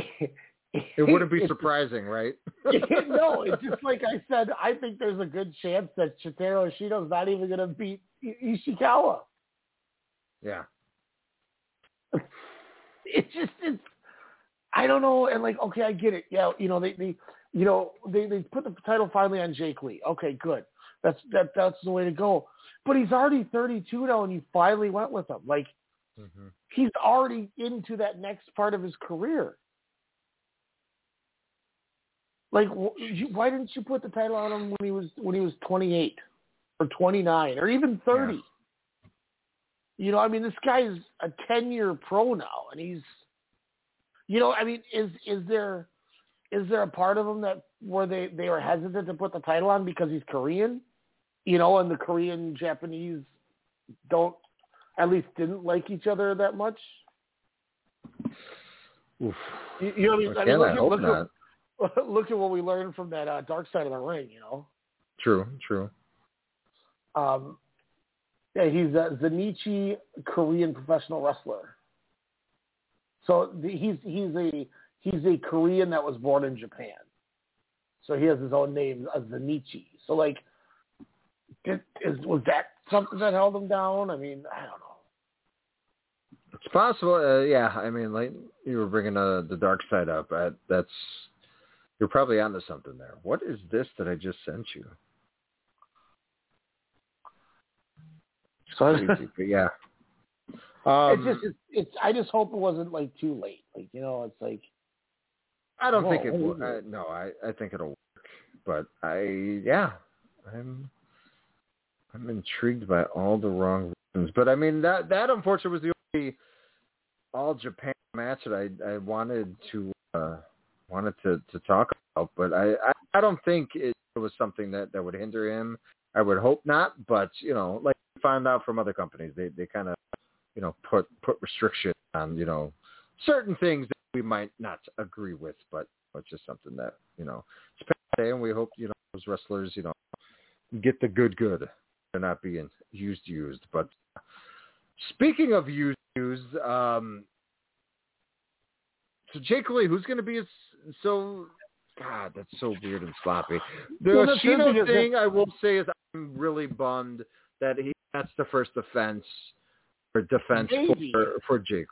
It wouldn't be [LAUGHS] surprising, right? [LAUGHS] no, it's just like I said. I think there's a good chance that Shotaro Ashino's not even going to beat Ishikawa. Yeah. [LAUGHS] It's just it's. I don't know, and like, okay, I get it. Yeah, you know, they, they you know, they they put the title finally on Jake Lee. Okay, good. That's that that's the way to go. But he's already 32 now, and you finally went with him. Like mm-hmm. he's already into that next part of his career. Like, why didn't you put the title on him when he was when he was 28 or 29 or even 30? You know, I mean, this guy is a 10 year pro now, and he's, you know, I mean, is is there is there a part of him that where they they were hesitant to put the title on because he's Korean, you know, and the Korean Japanese don't at least didn't like each other that much. Oof. You, know what I mean? I mean, I hope not. look, at, [LAUGHS] look at what we learned from that uh, Dark Side of the Ring. You know, True, true. um, yeah, he's a Zainichi Korean professional wrestler. So the, he's he's a he's a Korean that was born in Japan. So he has his own name, a Zainichi. So like, did, is was that something that held him down? I mean, I don't know. It's possible. Uh, yeah, I mean, like you were bringing uh, the dark side up. Uh, that's you're probably onto something there. What is this that I just sent you? So Crazy, but yeah. [LAUGHS] Um, it's just it's, it's I just hope it wasn't like too late. Like you know, it's like I don't Whoa, think it will. is Uh, no, I I think it'll work. But I yeah, I'm I'm intrigued by all the wrong reasons. But I mean that that unfortunately was the only all Japan match that I I wanted to uh wanted to to talk about. But I I, I don't think it was something that that would hinder him. I would hope not. But you know, like we found out from other companies, they they kind of you know, put put restrictions on you know certain things that we might not agree with, but it's just something that you know it's past day, and we hope you know those wrestlers you know get the good good. They're not being used used. But speaking of used used, um, so Jake Lee, who's going to be his so God, that's so weird and sloppy. The Well, thing, I will say, is I'm really bummed that he that's the first offense or defense Maybe. for for Jake.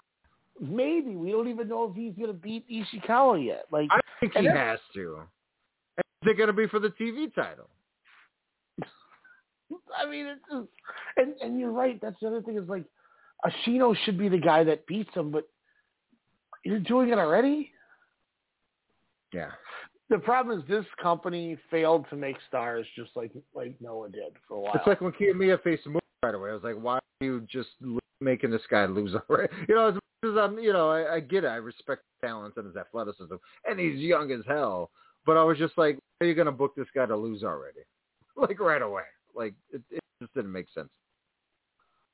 Maybe we don't even know if he's going to beat Ishikawa yet. Like I think he has to. And Is it going to be for the TV title? [LAUGHS] I mean, it's just, and and you're right. That's the other thing is like, Ashino should be the guy that beats him, but you're doing it already. Yeah. The problem is this company failed to make stars just like like Noah did for a while. It's like when Kiyomiya faced Moore right away. I was like, why are you just making this guy lose already? [LAUGHS] You know, as much as I'm, you know, I, I get it. I respect his talents and his athleticism, and he's young as hell. But I was just like, are you going to book this guy to lose already? [LAUGHS] like right away. Like it, it just didn't make sense.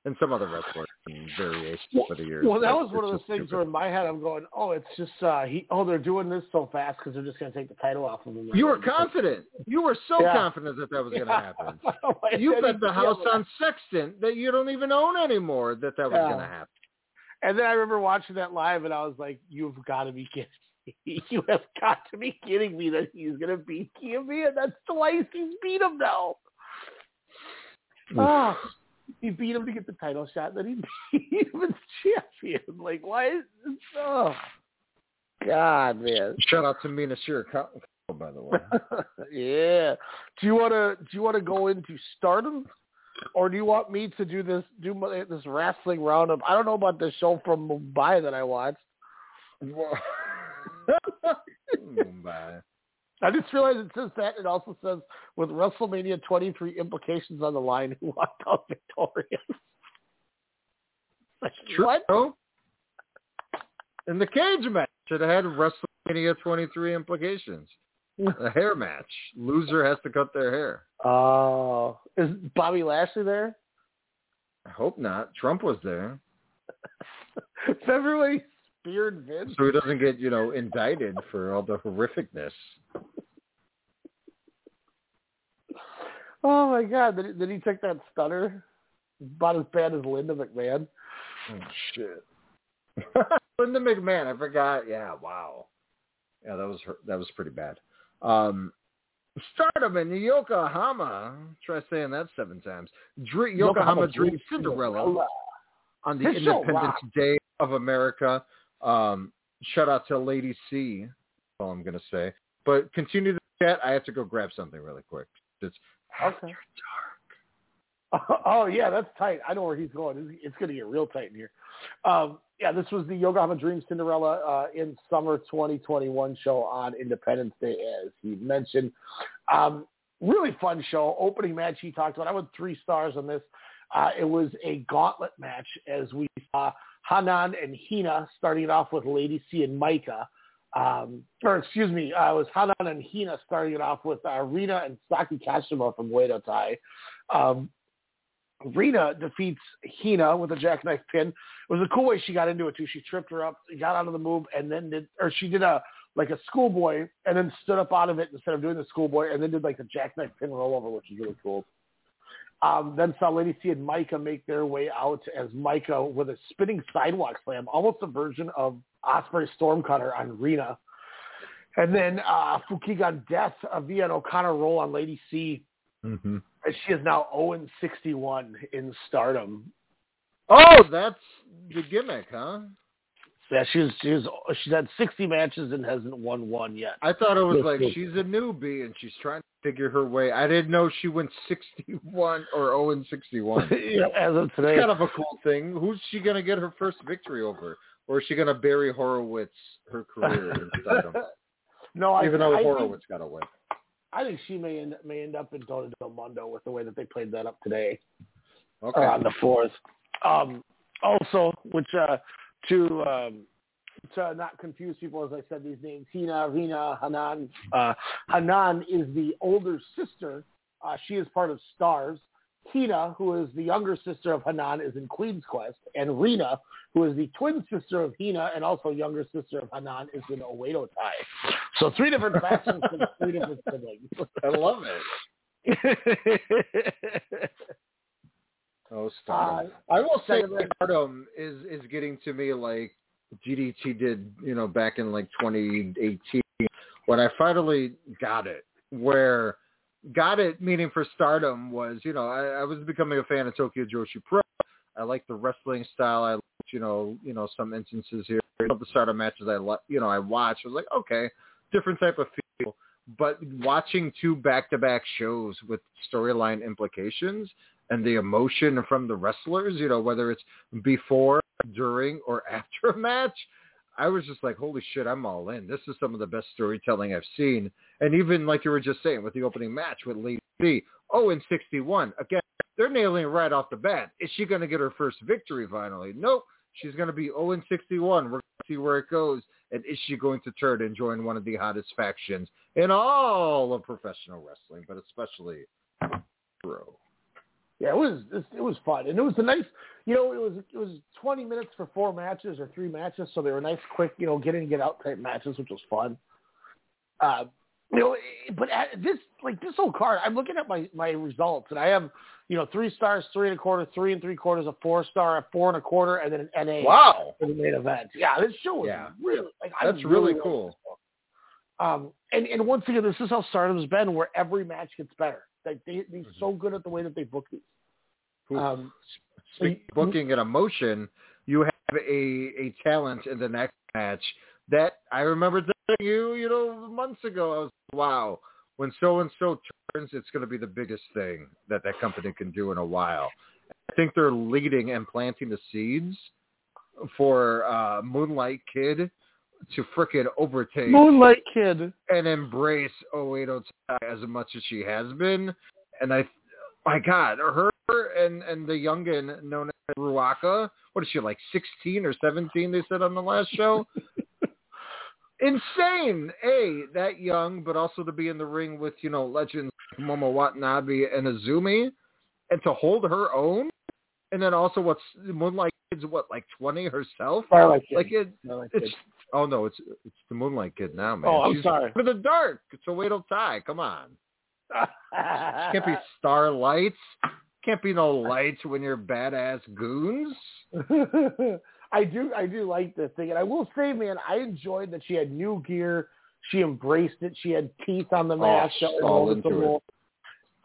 And some other wrestlers and variations for the years. Well, that was one of those things stupid. where in my head I'm going, oh, it's just uh he oh they're doing this so fast because they're just going to take the title off of him. You were confident. You were so Yeah. confident that that was going to happen. [LAUGHS] You bet the house on Sexton that you don't even own anymore that that was Yeah. going to happen. And then I remember watching that live, and I was like, "You've got to be kidding me! [LAUGHS] You have got to be kidding me that he's going to beat Kiyomiya. That's twice he's beat him now. He beat him to get the title shot, then he [LAUGHS] beat him as champion. Like, why? Is, this? oh, God, man. Shout out to Mina Shirakawa, by the way. [LAUGHS] yeah. Do you want to do you want to go into Stardom, or do you want me to do this do my, this wrestling roundup? I don't know about the show from Mumbai that I watched. [LAUGHS] Mumbai. I just realized it says that. It also says with WrestleMania 23 implications on the line, who walked out victorious. [LAUGHS] Like, True. What? In the cage match, should have had WrestleMania 23 implications. A hair match. Loser has to cut their hair. Oh, is Bobby Lashley there? I hope not. Trump [LAUGHS] was there, Vince. so he doesn't get you know indicted for all the horrificness. Oh my God! Did he, did he take that stunner? About as bad as Linda McMahon. Oh shit. [LAUGHS] Linda McMahon, I forgot. Yeah, wow. Yeah, that was her, that was pretty bad. Um, Stardom and Yokohama. Try saying that seven times. Dre- Yokohama, Dream Cinderella on the This Independence rocks. Day of America. Um, shout out to Lady C. That's all I'm gonna say. But continue the chat. I have to go grab something really quick. It's Okay. [LAUGHS] Oh yeah, that's tight. I know where he's going. It's- to get real tight in here. Um, yeah, this was the Yokohama Dream Cinderella uh, in summer 2021 show on Independence Day, as he mentioned. Um, really fun show. Opening match he talked about. I went three stars on this. Uh, it was a gauntlet match as we saw Hanan and Hina starting it off with Lady C and Micah. Um, or excuse me, uh, it was Hanan and Hina starting it off with uh, Rina and Saki Kashima from Oedo Tai. Um, Rina defeats Hina with a jackknife pin. It was a cool way she got into it too. She tripped her up, got out of the move, and then did, or she did a like a schoolboy, and then stood up out of it instead of doing the schoolboy, and then did like the jackknife pin rollover, which is really cool. Um, then saw Lady C and Micah make their way out as Micah with a spinning sidewalk slam, almost a version of Ospreay Stormcutter on Rena. And then uh, Fukigen Death via an O'Connor roll on Lady C. Mm-hmm. She is now 0 61 in Stardom. Oh, that's the gimmick, huh? Yeah, she's she's she's had 60 matches and hasn't won one yet. I thought it was like she's a newbie and she's trying to figure her way. I didn't know she went [LAUGHS] 61 or 0 and 61. [LAUGHS] Yeah, as of today. It's kind of a cool thing. Who's she going to get her first victory over? Or is she going to bury Horowitz her career [LAUGHS] no, I, Even though I think, Horowitz got away. I think she may end may end up in Donna Del Mondo with the way that they played that up today. Okay. uh, on the fourth. Um, also, which uh, to um, to not confuse people, as I said these names, Hina, Rina, Hanan. Uh, Hanan is the older sister. Uh, she is part of Stars. Hina, who is the younger sister of Hanan, is in Queen's Quest, and Rina, who is the twin sister of Hina and also younger sister of Hanan, is in Oedo Tai. So three different factions and [LAUGHS] three different siblings. I love it. [LAUGHS] Oh, Stardom. Uh, I will say Stardom is is getting to me like GDT did, you know, back in like 2018 when I finally got it. Where got it meaning for Stardom was, you know, I, I was becoming a fan of Tokyo Joshi Pro. I like the wrestling style. I, liked, you know, you know, some instances here. Know, the Stardom matches I, li- you know, I watched. I was like, okay, different type of feel. But watching two back-to-back shows with storyline implications and the emotion from the wrestlers, you know, whether it's before, during, or [LAUGHS] after a match, I was just like, holy shit, I'm all in. This is some of the best storytelling I've seen. And even like you were just saying with the opening match with Lee B, oh, and 61. Again, they're nailing it right off the bat. Is she going to get her first victory finally? Nope. She's going to be 0 and 61. We're going to see where it goes. And is she going to turn and join one of the hottest factions in all of professional wrestling, but especially pro? Yeah, it was it was fun, and it was a nice, you know, it was it was 20 minutes for four matches or three matches, so they were nice, quick, you know, get in get out type matches, which was fun. Uh, you know, but at this like this whole card, I'm looking at my my results, and I have you know three stars, three and a quarter, three and three quarters, a four star, a four and a quarter, and then an NA. Wow. for the main event. Yeah, this show was Yeah. really like That's really really cool. um, and, and once again, this is how Stardom's been, where every match gets better. Like they they're so good at the way that they book these. Um, Speaking of booking and emotion, you have a a talent in the next match that I remember telling you, you know, months ago. I was wow, when so and so turns, it's going to be the biggest thing that that company can do in a while. I think they're leading and planting the seeds for uh, Moonlight Kid to frickin' overtake Moonlight Kid. and embrace oh Oedo oh Tai as much as she has been. And I, my God, her and and the youngin known as Ruaka, what is she like, sixteen or seventeen? They said on the last show. [LAUGHS] Insane, a that young, but also to be in the ring with you know legends like Momo Watanabe and Azumi, and to hold her own, and then also what's Moonlight Kid's what like twenty herself, Starlight Kid. like it, Starlight it's Kid. Oh no, it's it's the Moonlight Kid now, man. Oh, I'm She's sorry. For the dark, it's a wait tie. Come on, [LAUGHS] can't be starlights. Can't be no lights when you're badass goons. [LAUGHS] I do I do like this thing, and I will say, man, I enjoyed that she had new gear. She embraced it. She had teeth on the mask. that were all into noticeable.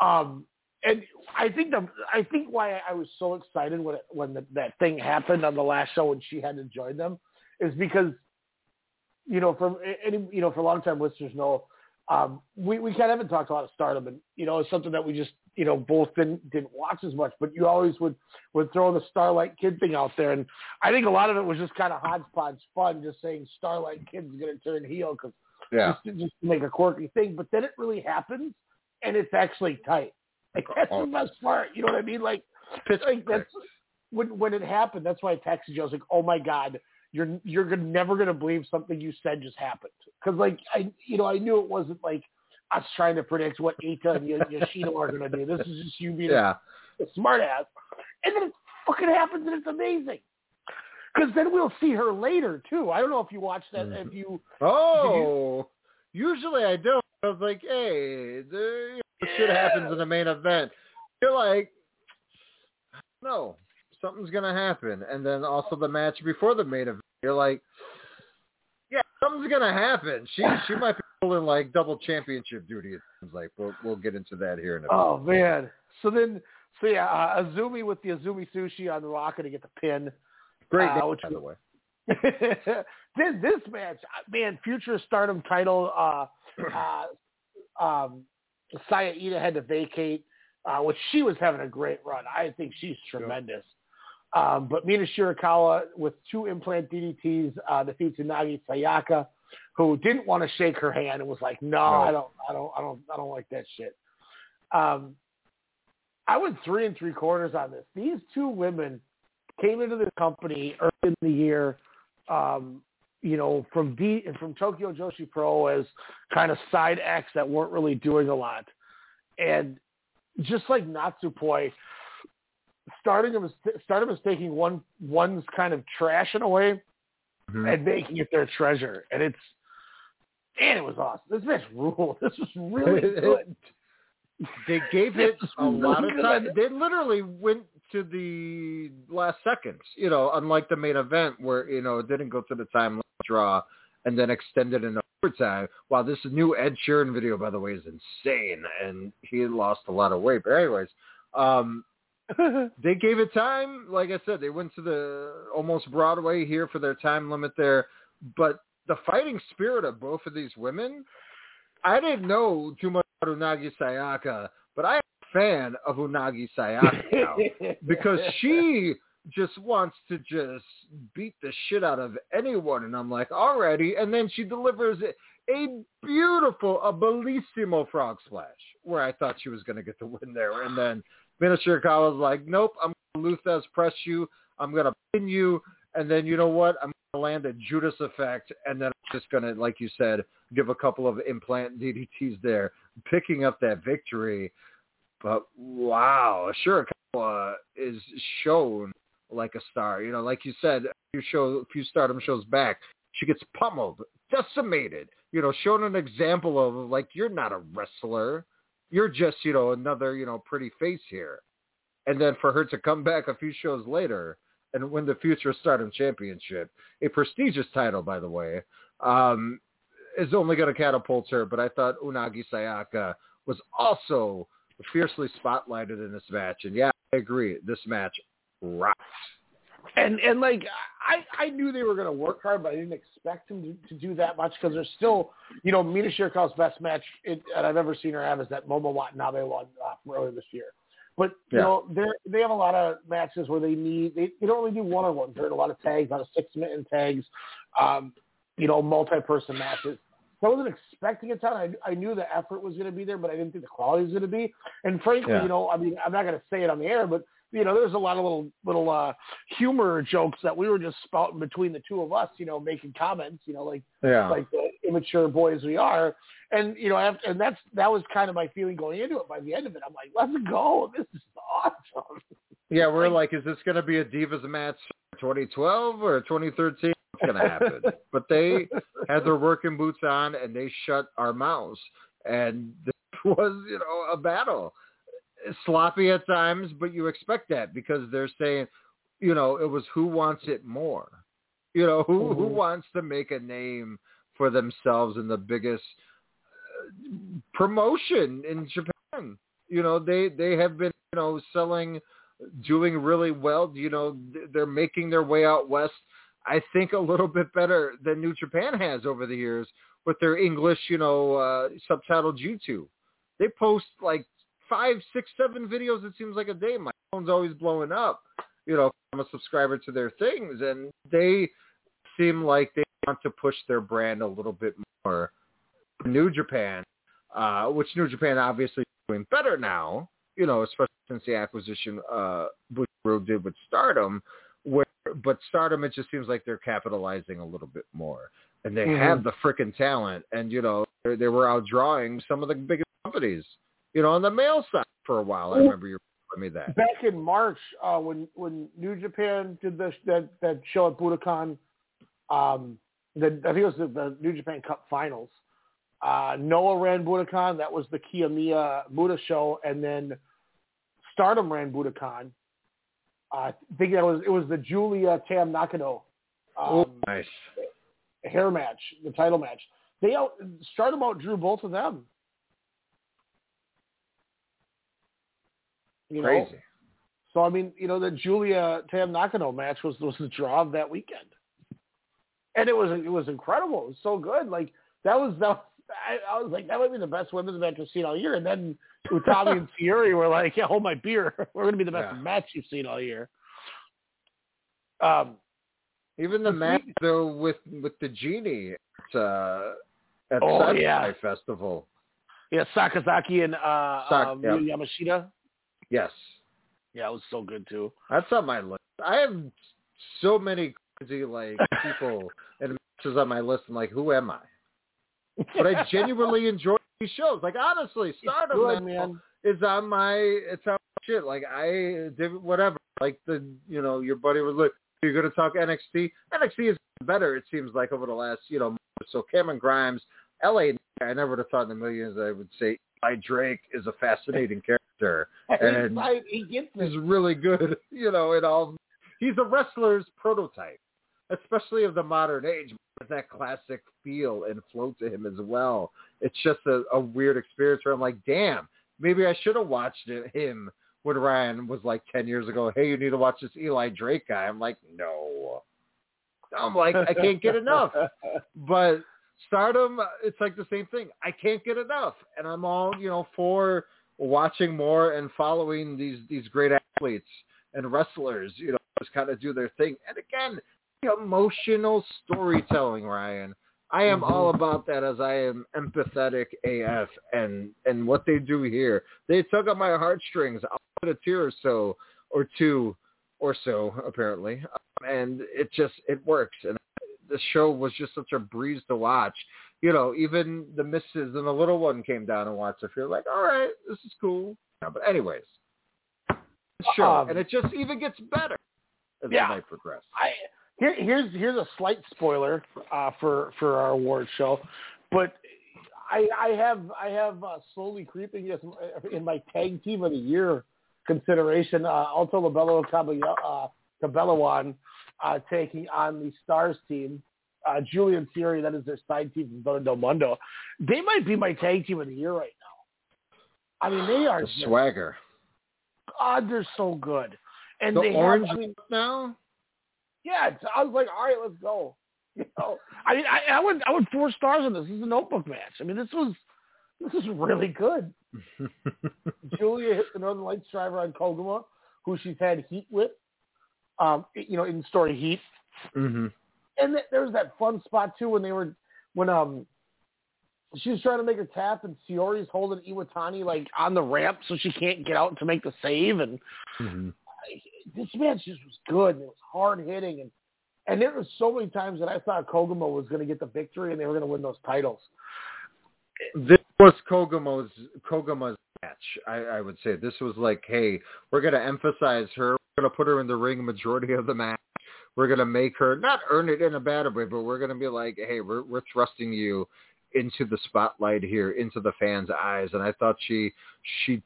Um, and I think the I think why I was so excited when it, when the, that thing happened on the last show when she had to join them is because you know from any you know for long time listeners know um, we we kind of haven't talked a lot of Stardom and you know it's something that we just you know both didn't didn't watch as much but you always would would throw the Starlight Kid thing out there and I think a lot of it was just kind of hodgepodge fun just saying Starlight Kid's going to turn heel because Yeah. just, to- just to make a quirky thing. But then it really happens, and it's actually tight. Like that's the best part. You know what I mean? Like, like that's when when it happened. That's why I texted you. I was like, "Oh my god, you're you're never gonna believe something you said just happened." Because like I, you know, I knew it wasn't like us trying to predict what Ita and Yoshino are gonna do. This is just you being Yeah. a smart ass, and then it fucking happens, and it's amazing. Because then we'll see her later too. I don't know if you watched that. If you Oh, usually I don't. I was like, hey, the, you know, shit happens in the main event. You're like, no, something's gonna happen, and then also the match before the main event. You're like, yeah, something's gonna happen. She she might be pulling like double championship duty. It seems like, but we'll get into that here in a. Oh man. So then, so yeah, uh, Azumi with the Azumi sushi on the rocket to get the pin. Great, uh, name, which by the way. [LAUGHS] this this match, uh, man, future Stardom title. Uh, uh, um, Saya Iida had to vacate, uh, which she was having a great run. I think she's tremendous. Um, but Mina Shirakawa with two implant DDTs uh, defeats Unagi Sayaka, who didn't want to shake her hand and was like, "No, I don't, I don't, I don't, I don't like that shit." Um, I went three and three quarters on this. These two women came into the company early in the year, um, you know, from D from Tokyo Joshi Pro as kind of side acts that weren't really doing a lot, and just like Natsupoi, Stardom is Stardom is taking one one's kind of trash in a way Mm-hmm. and making it their treasure, and it's and it was awesome. This match ruled. [LAUGHS] This was really [LAUGHS] good. They gave it a lot of time. They literally went to the last seconds, you know, unlike the main event where, you know, it didn't go to the time draw and then extended in overtime. Wow, this new Ed Sheeran video, by the way, is insane. And he lost a lot of weight. But anyways, um, [LAUGHS] they gave it time. Like I said, they went to the almost Broadway here for their time limit there. But the fighting spirit of both of these women, I didn't know too much about Unagi Sayaka, but I am a fan of Unagi Sayaka now [LAUGHS] because she just wants to just beat the shit out of anyone. And I'm like, alrighty. And then she delivers a beautiful, a bellissimo frog splash where I thought she was going to get the win there. And then Shirakawa was like, nope, I'm going to Lou Thesz press you. I'm going to pin you. And then you know what? I'm going to land a Judas effect. And then I'm just going to, like you said, give a couple of implant DDTs there, picking up that victory. But wow, Shirakawa is shown like a star. You know, like you said, a few show, a few Stardom shows back, she gets pummeled, decimated. You know, shown an example of like you're not a wrestler, you're just you know another you know pretty face here. And then for her to come back a few shows later and win the Future Stardom Championship, a prestigious title by the way, um, is only going to catapult her. But I thought Unagi Sayaka was also fiercely spotlighted in this match, and yeah, I agree. This match rocked. And and like I I knew they were going to work hard, but I didn't expect them to, to do that much because there's still you know Mina Shirakawa's best match it, and I've ever seen her have is that Momo Watanabe one uh, earlier this year. But you Yeah. know they they have a lot of matches where they need they, they don't really do one on ones. They're in a lot of tags, a lot of six minute tags, um, you know multi person matches. So I wasn't expecting a ton. I, I knew the effort was going to be there, but I didn't think the quality was going to be. And frankly, Yeah. you know, I mean, I'm not going to say it on the air, but you know, there's a lot of little little uh humor jokes that we were just spouting between the two of us, you know, making comments, you know, like Yeah. like the immature boys we are. And you know, after, and that's that was kind of my feeling going into it. By the end of it, I'm like, let's go. This is awesome. Yeah, we're like, is this going to be a Divas match 2012 or 2013? What's going to happen? [LAUGHS] but they had their working boots on and they shut our mouths. And [LAUGHS] this was, you know, a battle. Sloppy at times, but you expect that because they're saying, you know, it was who wants it more. You know, who who Mhm. wants to make a name for themselves in the biggest uh, promotion in Japan. You know, they they have been, you know, selling doing really well. You know, they're making their way out west. I think a little bit better than New Japan has over the years with their English, you know, uh, subtitled YouTube. They post like five, six, seven videos. It seems like a day. My phone's always blowing up. You know, I'm a subscriber to their things, and they seem like they want to push their brand a little bit more. New Japan, uh, which New Japan obviously is doing better now. You know, especially since the acquisition uh, Bushiroad did with Stardom. Where, but Stardom, it just seems like they're capitalizing a little bit more, and they Mhm. have the freaking talent. And you know, they, they were outdrawing some of the biggest companies. You know, on the male side for a while. I remember you telling me that. Back in March, uh, when when New Japan did this that that show at Budokan, um, the, I think it was the, the New Japan Cup Finals. Uh, Noah ran Budokan. That was the Kiyomiya Buddha show, and then Stardom ran Budokan. Uh, I think that was it was the Giulia Tam Nakano oh, um, nice. hair match, the title match. They out Stardom outdrew both of them. You know? Crazy. So I mean, you know, the Giulia Tam Nakano match was [LAUGHS] was the draw of that weekend, and it was it was incredible. It was so good. Like that was that. I, I was like, that might be the best women's match we've seen all year. And then Utami and [LAUGHS] Fury were like, yeah, hold my beer. [LAUGHS] We're going to be the best Yeah. match you've seen all year. Um, Even the match though with with the genie at, uh, at Oh, Sci-Fi yeah. Festival. yeah, Sakazaki and uh, Sak- um, yeah. Yamashita. Yes, Yeah, it was so good too. that's on my list. I have so many crazy like [LAUGHS] people and matches on my list. I'm like, who am I? But I [LAUGHS] genuinely enjoy these shows. Like honestly, Stardom good, man. is on my it's on my shit. Like I did whatever. Like the you know your buddy was like, you're gonna talk NXT. NXT is better. It seems like over the last you know. So Cameron Grimes, LA. I never would have thought in a million years I would say Eli Drake is a fascinating character [LAUGHS] and Right, he gets is really good. [LAUGHS] You know, in all he's a wrestler's prototype, especially of the modern age. But that classic feel and flow to him as well. It's just a, a weird experience where I'm like, damn, maybe I should have watched it, him when Ryan was like 10 years ago, hey, you need to watch this Eli Drake guy. I'm like, no. I'm like, I can't get enough. [LAUGHS] But Stardom, it's like the same thing. I can't get enough. And I'm all, you know, for watching more and following these, these great athletes and wrestlers, you know, just kind of do their thing. And again, the emotional storytelling, Ryan. I am all about that as I am empathetic AF and and what they do here. They tug at my heartstrings. I'll put a tear or so or two or so apparently, um, and it just it works. And the show was just such a breeze to watch. You know, even the misses and the little one came down and watched it. You're like, all right, this is cool. Yeah, but anyways, show Um, and it just even gets better as Yeah. the night progresses. I here here's here's a slight spoiler uh, for for our award show, but I I have I have uh, slowly creeping as in my tag team of the year consideration. Uh, Alto Livello Cabell- uh, uh, taking on the Stars team. Uh, Julian Fury, that is their side team from Del Mondo. They might be my tag team of the year right now. I mean, they are The just- swagger. God, they're so good. And the they orange have, I mean, now. yeah, I was like, all right, let's go. [LAUGHS] You know, I mean, I, I went, I went four stars on this. This is a notebook match. I mean, this was, this is really good. [LAUGHS] Julia hit the Northern Lights driver on Koguma, who she's had heat with, um, you know, in story heat. mm-hmm. And th- there was that fun spot too when they were, when um, she was trying to make a tap, and Fiori's holding Iwatani like on the ramp so she can't get out to make the save, and Mm-hmm. this match just was good and it was hard hitting and and there was so many times that I thought Koguma was going to get the victory and they were going to win those titles. This was Koguma's Koguma's match. I, I would say this was like, hey, we're going to emphasize her. Going to put her in the ring majority of the match. We're going to make her not earn it in a bad way, but we're going to be like, hey, we're we're thrusting you into the spotlight here, into the fans' eyes. And I thought she she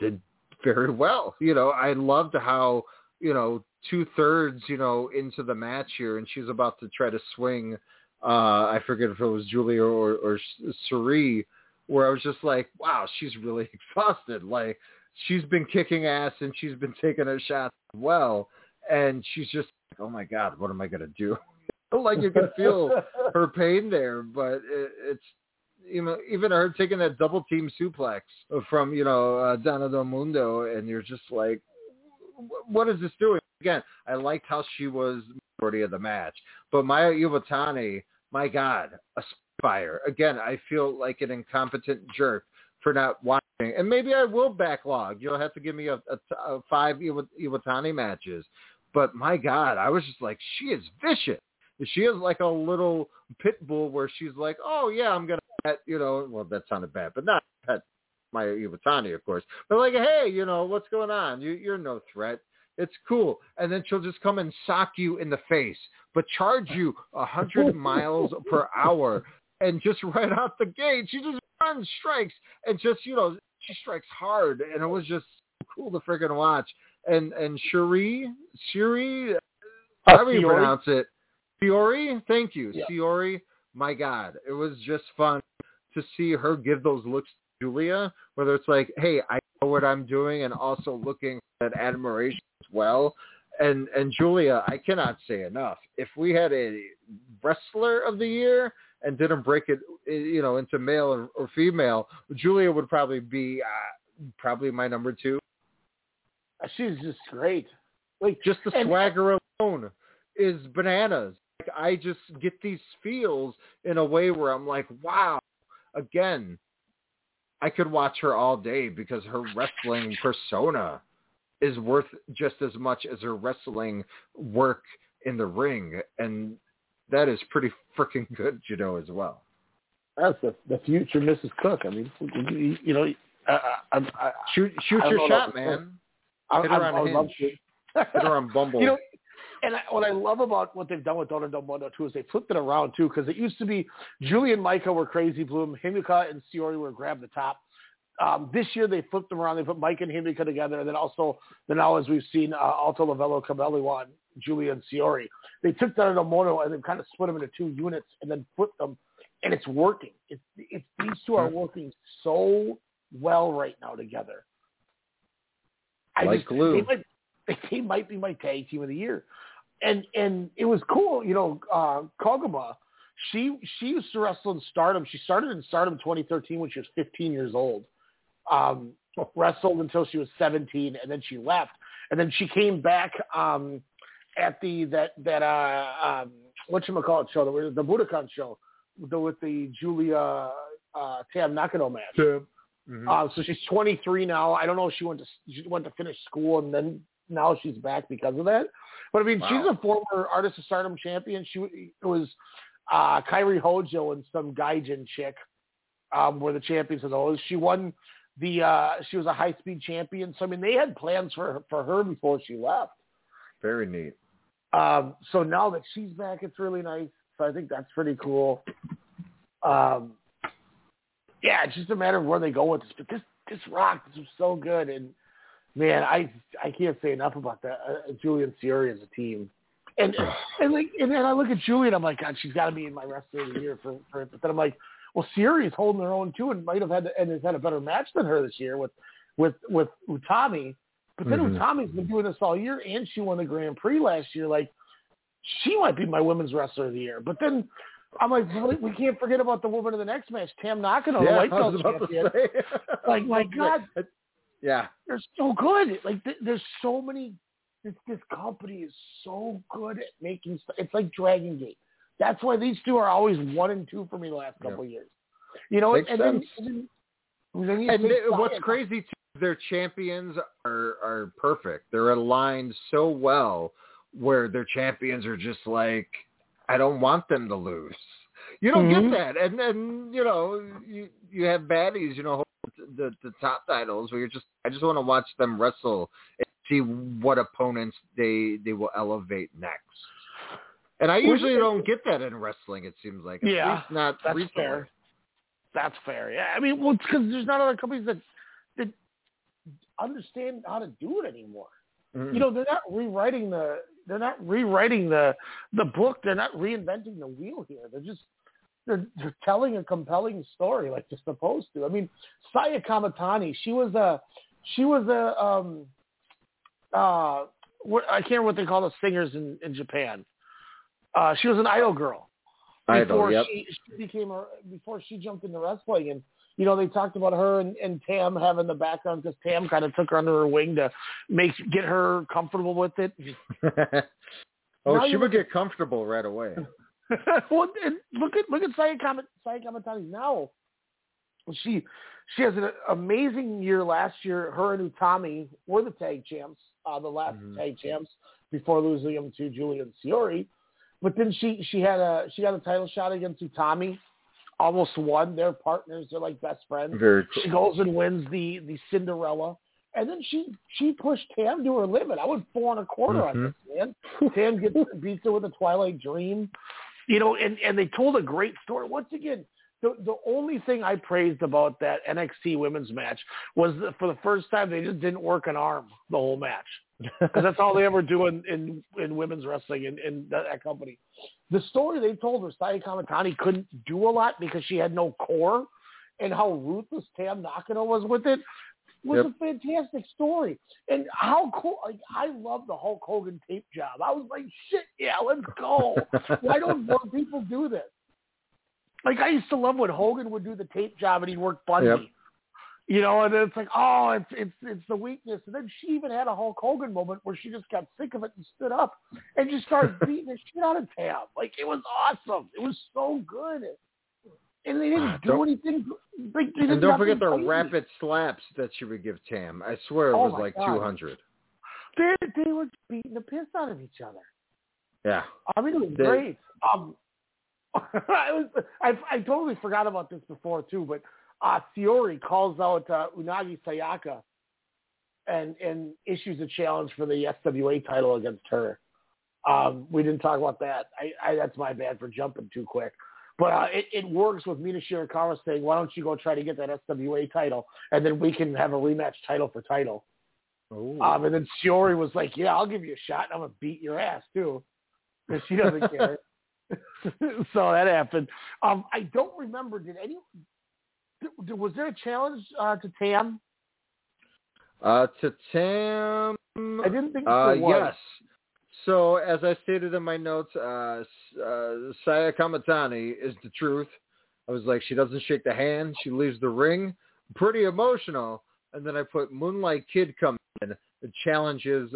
did very well. You know, I loved how you know two thirds you know into the match here, and she's about to try to swing. Uh, I forget if it was Julia or or Syuri, where I was just like, wow, she's really [LAUGHS] exhausted. Like she's been kicking ass and she's been taking her shots well, and she's just, oh my god, what am I gonna do? [LAUGHS] like you can feel [LAUGHS] her pain there, but it, it's you know even her taking that double team suplex from you know uh, Donna Del Mondo, and you're just like, what is this doing? Again, I liked how she was majority of the match, but Mayu Iwatani, my God, a fire. Again, I feel like an incompetent jerk for not watching, and maybe I will backlog. You'll have to give me a, a, a five Iwa- Iwatani matches, but my God, I was just like, she is vicious. She is like a little pit bull where she's like, oh yeah, I'm gonna pet, you know, well that sounded bad, but not pet Mayu Iwatani, of course. But like, hey, you know, what's going on? You, you're no threat. It's cool. And then she'll just come and sock you in the face, but charge you a hundred [LAUGHS] miles per hour. And just right out the gate, she just runs, strikes, and just, you know, she strikes hard. And it was just cool to freaking watch. And, and Shuri, how do you pronounce it, Fiore, thank you. Yeah. Fiore, my God. It was just fun to see her give those looks to Julia, whether it's like, hey, I know what I'm doing, and also looking at admiration as well. And and Julia, I cannot say enough. If we had a wrestler of the year and didn't break it, eh, you know, into male or, or female, Julia would probably be uh, probably my number two. She's just great. Like Just the and- swagger alone is bananas. Like I just get these feels in a way where I'm like, wow. Again, I could watch her all day because her wrestling persona is worth just as much as her wrestling work in the ring, and that is pretty [LAUGHS] freaking good, you know, as well. That's the the future Mrs. Cook. I mean, you, you know, Uh, I, I, Shoot, shoot I your shot, man. I, Hit her I, on I love Hinge. Hit her on Bumble. [LAUGHS] You know, and I, what I love about what they've done with Donna Del Mondo too is they flipped it around too because it used to be Julie and Maika were Crazy Bloom, Himeka and Siori were Grab the Top. Um, this year they flipped them around. They put Mike and Himeka together, and then also then now as we've seen uh, Alto Lavello Cabelliwan, Julie and Siori. They took Mondo and then kind of split them into two units and then put them, and it's working. It's, it's these two are working so well right now together. I Like just, glue. They might, [LAUGHS] they might be my tag team of the year. And and it was cool, you know, uh Koguma, she she used to wrestle in Stardom. She started in Stardom 2013 when she was 15 years old. Um wrestled until she was 17 and then she left. And then she came back um at the that that uh um what you call it show, the, the Budokan show, the, with the Julia uh Tam Nakano match. Mhm. Uh, so she's 23 now. I don't know if she went to she went to finish school and then now she's back because of that. But I mean, she's a former Artist of Stardom champion. She it was uh, Kairi Hojo and some Gaijin chick um, were the champions of those. She won the uh, she was a high speed champion. So I mean, they had plans for for her before she left. Very neat. Um, so now that she's back, it's really nice. So I think that's pretty cool. Um, yeah, it's just a matter of where they go with this. But this this rock, this was so good, and man, I I can't say enough about that. Uh, Julian Sierra as a team, and [SIGHS] and like and then I look at Julie and I'm like, God, she's got to be in my wrestler of the year for for it. But then I'm like, well, Sierra's holding her own too, and might have had and has had a better match than her this year with with with Utami. But then Mhm. Utami's been doing this all year, and she won the Grand Prix last year. Like, she might be my women's wrestler of the year. But then I'm like, we can't forget about the woman of the next match, Tam Nakano, the yeah, white I was belt champion. [LAUGHS] Like, my [LAUGHS] God, Yeah. they're so good. Like, th- there's so many. This this company is so good at making. St- it's like Dragon Gate. That's why these two are always one and two for me the last couple of years. You know, Makes and then, sense. then, and then And what's crazy too, their champions are are perfect. They're aligned so well where their champions are just like, I don't want them to lose. You don't Mhm. get that, and then you know you you have baddies, you know, the the top titles where you're just I just want to watch them wrestle and see what opponents they they will elevate next. And I usually don't get that in wrestling. It seems like, At Yeah, least not that's recently. fair. That's fair. Yeah, I mean, well, it's because there's not other companies that that understand how to do it anymore. Mhm. You know, they're not rewriting the they're not rewriting the the book. They're not reinventing the wheel here. They're just they're, they're telling a compelling story like they're supposed to. I mean, Saya Kamatani, she was a she was a um uh what I can't remember what they call the singers in in Japan. Uh, she was an idol girl Idol, before yep. she, she became a, before she jumped into wrestling and you know they talked about her and, and Tam having the background because Tam kind of took her under her wing to make get her comfortable with it. [LAUGHS] oh, Now she would get comfortable right away. [LAUGHS] well, and look at look at Saya Kamat, Saya Kamatani now. She she has an amazing year last year. Her and Utami were the tag champs, uh, the last Mhm. tag champs before losing them to Julian Siori. But then she she had a she got a title shot against Utami, almost won. They're partners. They're like best friends. Very cool. She goes and wins the the Cinderella, and then she she pushed Tam to her limit. I went four and a quarter on Mhm. this man. Tam gets beats her with a Twilight Dream, you know, and and they told a great story. Once again, the the only thing I praised about that NXT women's match was that for the first time they just didn't work an arm the whole match because that's all they ever do in in, in women's wrestling in, in that, that company. The story they told was Saya Kamatani couldn't do a lot because she had no core, and how ruthless Tam Nakano was with it was Yep. a fantastic story. And how cool! Like I love the Hulk Hogan tape job. I was like, shit, yeah, let's go. [LAUGHS] Why don't more people do this? Like I used to love when Hogan would do the tape job and he'd work Bundy. Yep. You know, and it's like, oh, it's it's it's the weakness. And then she even had a Hulk Hogan moment where she just got sick of it and stood up and just started [LAUGHS] beating the shit out of Tam. Like it was awesome. It was so good. And they didn't do Don't- anything. Like, they And don't forget the crazy. rapid slaps that she would give Tam. I swear it Oh was like 200. They they were beating the piss out of each other. Yeah. I mean, it was They- great. Um, [LAUGHS] I was I I totally forgot about this before too, but uh, Theory calls out uh, Unagi Sayaka and and issues a challenge for the SWA title against her. Um, we didn't talk about that. I, I that's my bad for jumping too quick. But uh, it, it works with Mina Shirakawa saying, "Why don't you go try to get that SWA title, and then we can have a rematch title for title." Um, and then Shiori was like, "Yeah, I'll give you a shot. and I'm gonna beat your ass too," and [LAUGHS] she doesn't care. [LAUGHS] so that happened. Um, I don't remember. Did any? Was there a challenge uh, to Tam? Uh, to Tam. I didn't think Uh, yes. So as I stated in my notes, uh, uh, Saya Kamatani is the truth. I was like, she doesn't shake the hand. She leaves the ring. Pretty emotional. And then I put Moonlight Kid comes in. The challenge is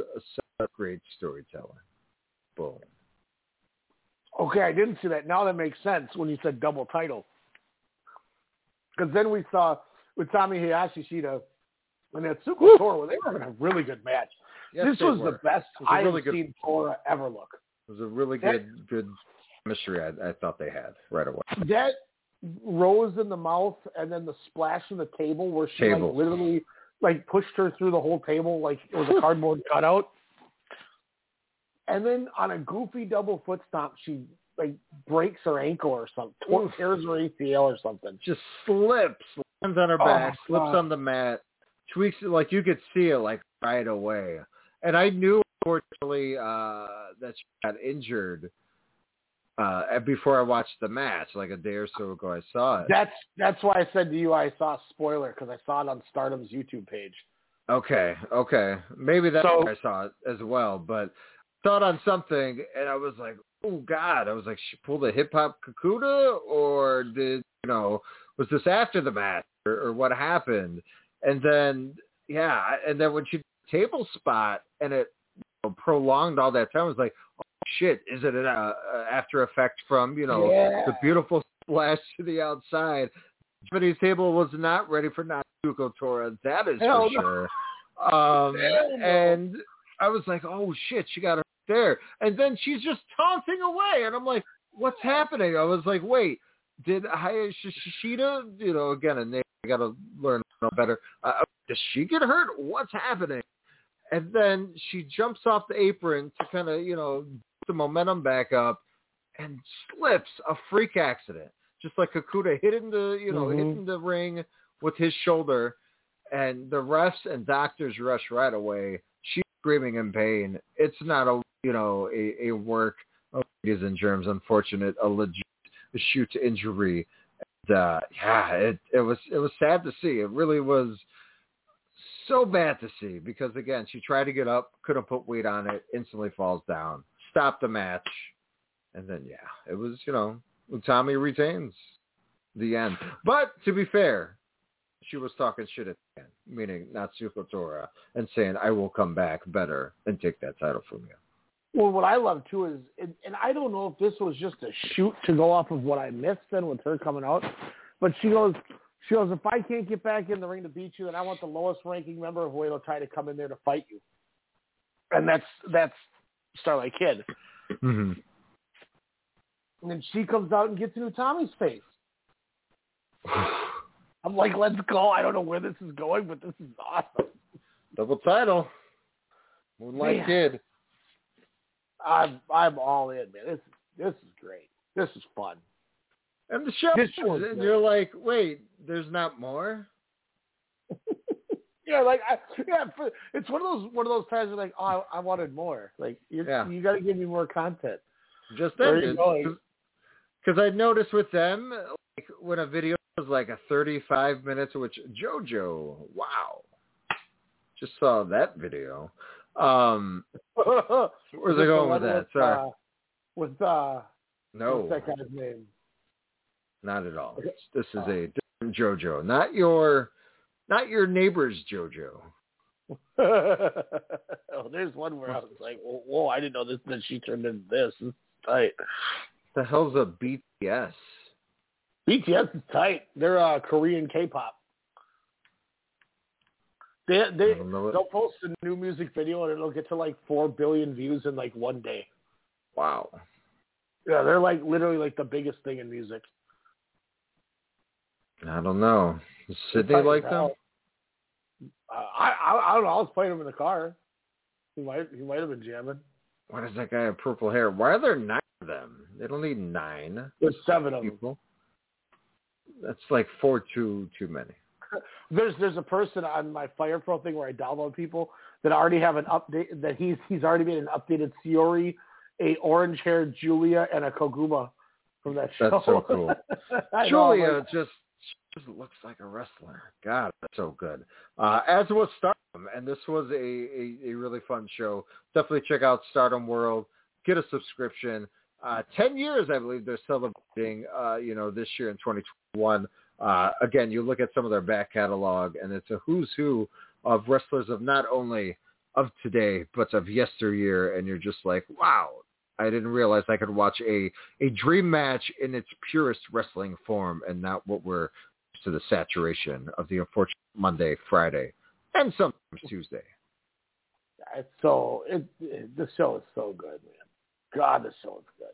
a great storyteller. Boom. Okay, I didn't see that. Now that makes sense when you said double title. Because then we saw with Tommy Hayashishita and Natsuko Tora, they were having a really good match. Yes, this was were. the best was a I really seen Tora ever look. It was a really That- good, good chemistry I, I thought they had right away. That rose in the mouth and then the splash on the table where she Table. like literally like pushed her through the whole table like it was a cardboard cutout. And then on a goofy double foot stomp, she like breaks her ankle or something, tears her ACL or something. Just slips, lands on her Oh, back, my slips God. on the mat, tweaks it like you could see it like right away. And I knew unfortunately uh that she got injured uh before I watched the match, like a day or so ago I saw it. That's that's why I said to you I saw a spoiler because I saw it on Stardom's YouTube page. Okay, okay. Maybe that's So- where I saw it as well, but thought on something and I was like, oh God. I was like, she pulled a hip hop Kikuta or did, you know, was this after the match or, or what happened? And then, yeah, and then when she table spot and it you know, prolonged all that time, I was like, oh shit, is it an uh, uh, after effect from, you know, Yeah. the beautiful splash to the outside? Japanese table was not ready for Natsuko Tora. That is Hell for no. sure. Um, [LAUGHS] and I was like, oh shit, she got her there. And then she's just taunting away. And I'm like, what's happening? I was like, wait, did Hayashishita, you know, again, a name I got to learn better. Uh, does she get hurt? What's happening? And then she jumps off the apron to kind of, you know, get the momentum back up and slips a freak accident. Just like Kikuta hit in the, you know, Mhm. hit in the ring with his shoulder and the refs and doctors rush right away. Screaming in pain. It's not a, you know, a, a work of ladies and germs, unfortunate, a legit shoot injury. And, uh, yeah, it, it was, it was sad to see. It really was so bad to see because again, she tried to get up, couldn't put weight on it, instantly falls down, Stop the match. And then, yeah, it was, you know, Tommy retains the end. But to be fair, she was talking shit at meaning Natsuko Tora, and saying, I will come back better and take that title from you. Well, what I love too is, and, and I don't know if this was just a shoot to go off of what I missed then with her coming out, but she goes, she goes, if I can't get back in the ring to beat you, then I want the lowest ranking member of Whale Tai to come in there to fight you. And that's that's Starlight Kid. Mm-hmm. And then she comes out and gets into Tommy's face. [SIGHS] [SIGHS] [SIGHS] I'm like, let's go. I don't know where this is going, but this is awesome. Double title. Moonlight Man. Kid. I'm I'm all in, man. This this is great. This is fun. And the show, This and good. you're like, wait, there's not more? [LAUGHS] Yeah, like I, yeah, for, it's one of those one of those times where like, oh, I, I wanted more. Like you, Yeah. you got to give me more content. Just ended. Because I noticed with them, like when a video was like a 35 minutes, which JoJo, wow, just saw that video. Um, [LAUGHS] Where's it going with that? Sorry. Uh, with uh, no, what's that guy's name? not at all. This is a different JoJo, not your, not your neighbor's JoJo. [LAUGHS] oh, there's one where I was like, whoa, whoa, I didn't know this. That she turned into this. Is tight. The hell's a BTS? BTS is tight. They're uh, Korean K-pop. They they don't they'll post a new music video and it'll get to like four billion views in like one day. Wow. Yeah, they're like literally like the biggest thing in music. I don't know. Does Sydney like them? Uh, I, I I don't know. I was playing him in the car. He might he might have been jamming. Why does that guy have purple hair? Why are there nine of them? They don't need nine There's seven of them. That's like four too too many. There's there's a person on my Fire Pro thing where I download people that already have an update that he's he's already made an updated Siori, a orange haired Julia, and a Koguma from that show. That's so cool. [LAUGHS] Know, Julia like, just just looks like a wrestler. God, that's so good. Uh, as was Stardom, and this was a, a, a really fun show. Definitely check out Stardom World. Get a subscription. Uh, Ten years, I believe, they're celebrating. Uh, you know, this year in 2021. Uh, again, you look at some of their back catalog, and it's a who's who of wrestlers of not only of today, but of yesteryear, and you're just like, wow, I didn't realize I could watch a, a dream match in its purest wrestling form and not what we're to the saturation of the unfortunate Monday, Friday, and sometimes Tuesday. it's so it, it this show is so good, man. God, the show is good.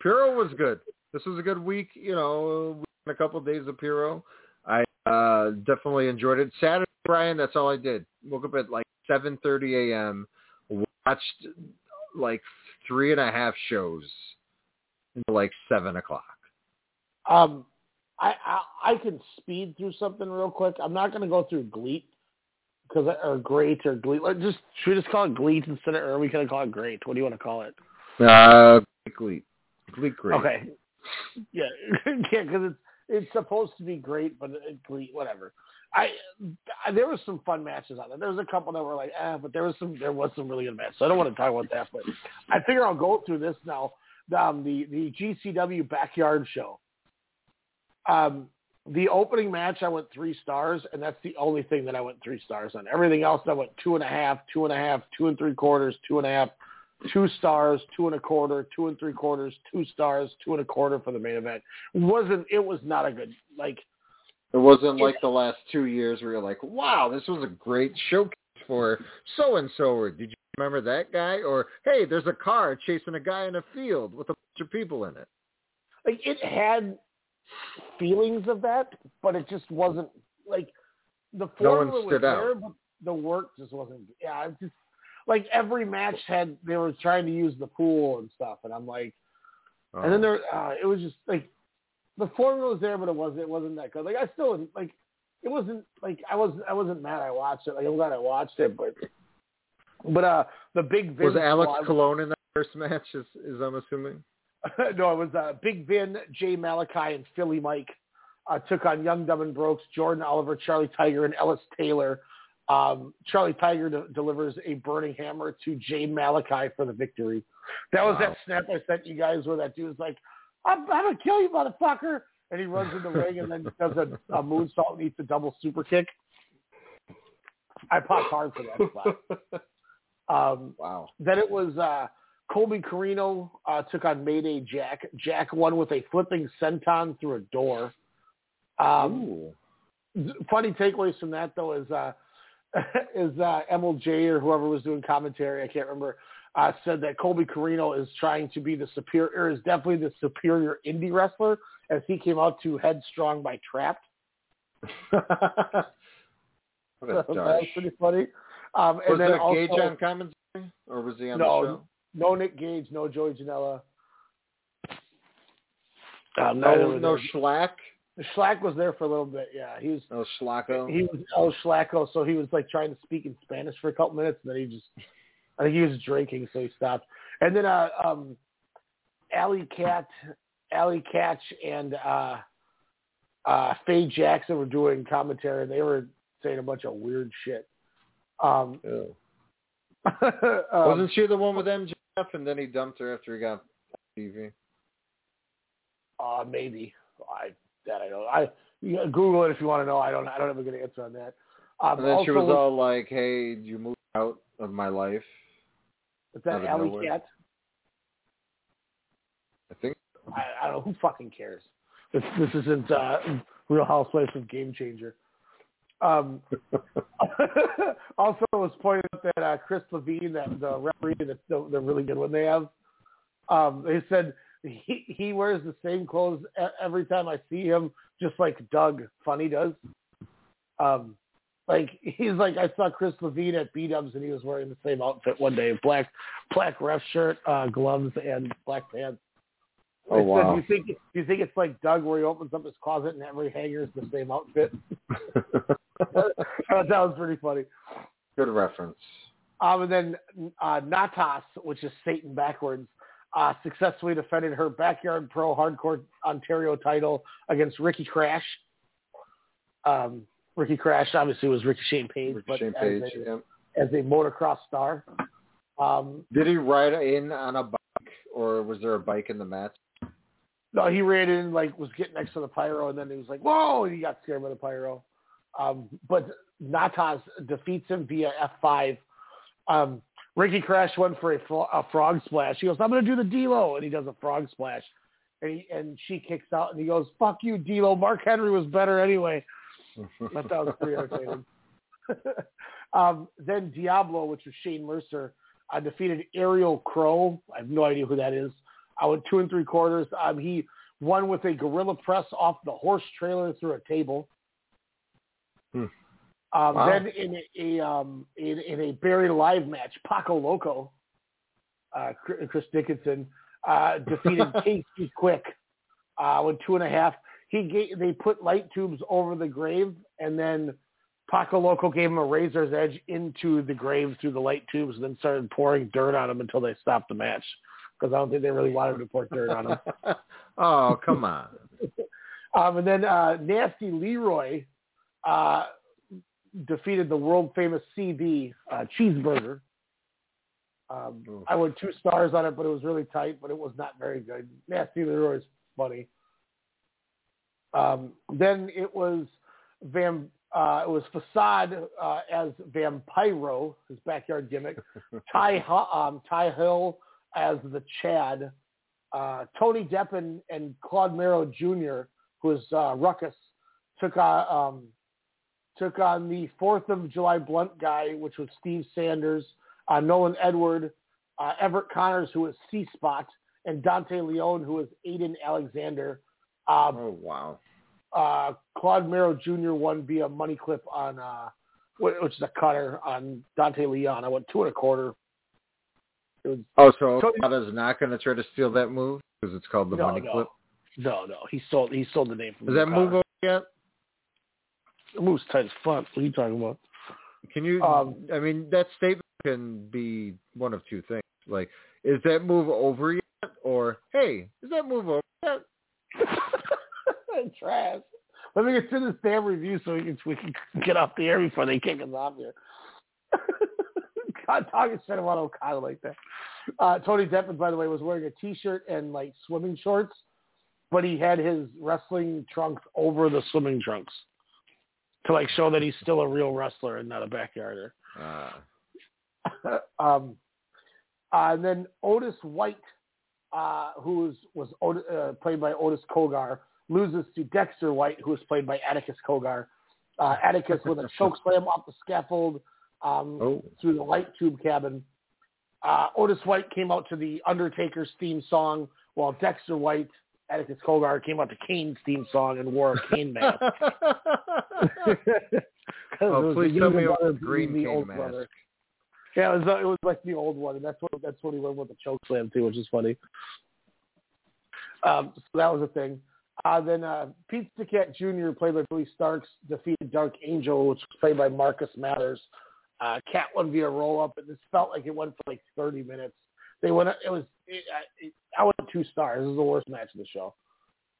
Puro was good. This was a good week, you know, a couple of days of Puro. I uh, definitely enjoyed it. Saturday, Brian, that's all I did. Woke up at like 7.30 a.m., watched like three and a half shows until like 7 o'clock. Um, I, I I can speed through something real quick. I'm not going to go through GLEAT because or Great or GLEAT. Like, Just should we just call it GLEAT instead of or are we going to call it Great? What do you want to call it? Uh, Gleek. Gleek great. Okay. Yeah, [LAUGHS] yeah, because it's it's supposed to be great, but it, whatever. I, I there was some fun matches on there. There was a couple that were like, eh, but there was some there was some really good matches. So I don't want to talk about that, but I figure I'll go through this now. Um, the the GCW backyard show. Um, the opening match I went three stars, and that's the only thing that I went three stars on. Everything else I went two and a half, two and a half, two and three quarters, two and a half, two stars, two and a quarter, two and three quarters, two stars, two and a quarter for the main event. It wasn't it was not a good like It wasn't like the last two years where you're like, wow, this was a great showcase for so-and-so. Or did you remember that guy? Or, hey, there's a car chasing a guy in a field with a bunch of people in it. like it had feelings of that, but it just wasn't like the No one formula was stood out. there, but the work just wasn't. Yeah, it's just like every match had they were trying to use the pool and stuff, and I'm like, and then there uh, it was just like the formula was there, but it wasn't it wasn't that good. Like I still like it wasn't like I was I wasn't mad I watched it. Like I'm glad I watched it, but but uh the big Vin Was Alex squad- Cologne in that first match, is, is I'm assuming? [LAUGHS] no, it was uh, Big Vin, Jay Malachi, and Philly Mike uh, took on Young Dumb and Brooks, Jordan Oliver, Charlie Tiger, and Ellis Taylor. Um, Charlie Tiger de- delivers a burning hammer to Jay Malachi for the victory. That was Wow. that snap I sent you guys where that dude dude's like, I'm, I'm going to kill you, motherfucker. And he runs in the ring and then does a, a moonsault and eats a double super kick. I popped hard for that spot. Um, wow. Then it was uh, Colby Corino uh, took on Mayday Jack. Jack won with a flipping senton through a door. Um, funny takeaways from that though is uh, [LAUGHS] is uh, MLJ or whoever was doing commentary, I can't remember, uh, said that Colby Corino is trying to be the superior, is definitely the superior indie wrestler as he came out to Headstrong by Trapt. [LAUGHS] What a [LAUGHS] That was pretty funny. Um, and Was then there also, Gage on commentary? Or was he on no, the show? no Nick Gage, no Joey Janela. Um, No, neither no. Schlack? Schlack was there for a little bit. Yeah, he was. Oh, Schlacko? He was Oh, Schlacko, so he was like trying to speak in Spanish for a couple minutes, and then he just, I think he was drinking, so he stopped. And then uh, um, Alley Cat, Alley Catch, and uh, uh, Faye Jackson were doing commentary, and they were saying a bunch of weird shit. Um, [LAUGHS] um, Wasn't she the one with MJF and then he dumped her after he got TV? Uh, maybe. I I don't. I you can Google it if you want to know. I don't. I don't have a good answer on that. Um, and then she was all like, hey, do you moved out of my life. Is that Alley. Cat? I think. I, I don't know. Who fucking cares? This this isn't uh, Real Housewives of Game Changer. Um, [LAUGHS] [LAUGHS] also, it was pointed out that uh, Chris Levine, that the referee, the, the, the really good one they have, um, they said he he wears the same clothes every time I see him, just like Doug Funnie does. Um, like [LAUGHS] he's like I saw Chris Levine at B Dubs and he was wearing the same outfit one day, black black ref shirt, uh, gloves, and black pants. Oh, I said, wow. Do you think do you think it's like Doug where he opens up his closet and every hanger is the same outfit? [LAUGHS] [LAUGHS] That was pretty funny. Good reference. Um, and then uh, Natas, which is Satan backwards, uh, successfully defended her backyard pro hardcore Ontario title against Ricky Crash. Um, Ricky Crash obviously was Ricky Shane Page, but Shane as, Page, a, yeah. as a motocross star. Um, Did he ride in on a bike, or was there a bike in the match? no, he ran in like was getting next to the pyro, and then he was like, "Whoa!" and he got scared by the pyro. Um, but Natas defeats him via F5. Um, Ricky Crash went for a, fro- a frog splash. He goes, "I'm going to do the D-Lo," and he does a frog splash. And, he, and she kicks out, and he goes, "Fuck you, D-Lo. Mark Henry was better anyway." That was pretty entertaining. [LAUGHS] um, then Diablo, which was Shane Mercer, uh, defeated Ariel Crow. I have no idea who that is. I went two and three quarters. Um, he won with a gorilla press off the horse trailer through a table. Hmm. Um, Wow. Then in a, um, in, in a buried alive match, Paco Loco, uh, Chris Chris Dickinson uh, [LAUGHS] defeated Casey Quick uh, with two and a half. He gave, they put light tubes over the grave, and then Paco Loco gave him a razor's edge into the grave through the light tubes, and then started pouring dirt on him until they stopped the match. Because I don't think they really wanted to pour dirt on him. [LAUGHS] oh, come on. [LAUGHS] Um, and then uh, Nasty Leroy uh, defeated the world famous CB uh, Cheeseburger. Um, I went two stars on it, but it was really tight, but it was not very good. Nasty Leroy is funny. Um, then it was Vam, uh, it was Facade uh, as Vampiro, his backyard gimmick. [LAUGHS] Ty um, Ty Hill as the Chad. Uh, Tony Deppen and Claude Mero Jr., who is uh, Ruckus, took on um, took on the Fourth of July Blunt guy, which was Steve Sanders, uh, Nolan Edward, uh, Everett Connors, who was C Spot, and Dante Leone, who was Aiden Alexander. Um, oh wow! Uh, Claude Mero Jr. won via money clip on, uh, which is a cutter on Dante Leon. I went two and a quarter. It was Oh, so Tony- Okada's not going to try to steal that move because it's called the no, money no, clip. no, no. He sold he sold the name from Is that Okada. move over yet? The move's tight as fuck. What are you talking about? Can you? Um, I mean, that statement can be one of two things. Like, is that move over yet? Or hey, is that move over yet? [LAUGHS] Trash. Let me get through this damn review so we can we can get off the air before they kick us off here. [LAUGHS] God, talking shit about Okada like that. Uh, Tony Deppen, by the way, was wearing a T-shirt and like swimming shorts, but he had his wrestling trunks over the swimming trunks to like show that he's still a real wrestler and not a backyarder. Uh, [LAUGHS] um, uh, and then Otis White, uh, who was, was Otis, uh, played by Otis Cogar, loses to Dexter White, who was played by Atticus Cogar. Uh, Atticus with a [LAUGHS] choke slam off the scaffold um, Oh. through the light tube cabin. Uh, Otis White came out to the Undertaker's theme song, while Dexter White, Atticus Cogar, came out to Kane's theme song and wore a Kane mask. [LAUGHS] [LAUGHS] Oh, please tell me it was brother green the Kane mask. brother. Yeah, it was uh, it was like the old one, and that's what that's what he went with the choke slam too, which is funny. Um, so that was a thing. Uh, then uh, Pete Cat Jr., played by Billy Starks, defeated Dark Angel, which was played by Marcus Mathers. Uh, Cat won via roll up, and this felt like it went for like 30 minutes. They went. It was. It, it, I went two stars. This is the worst match of the show.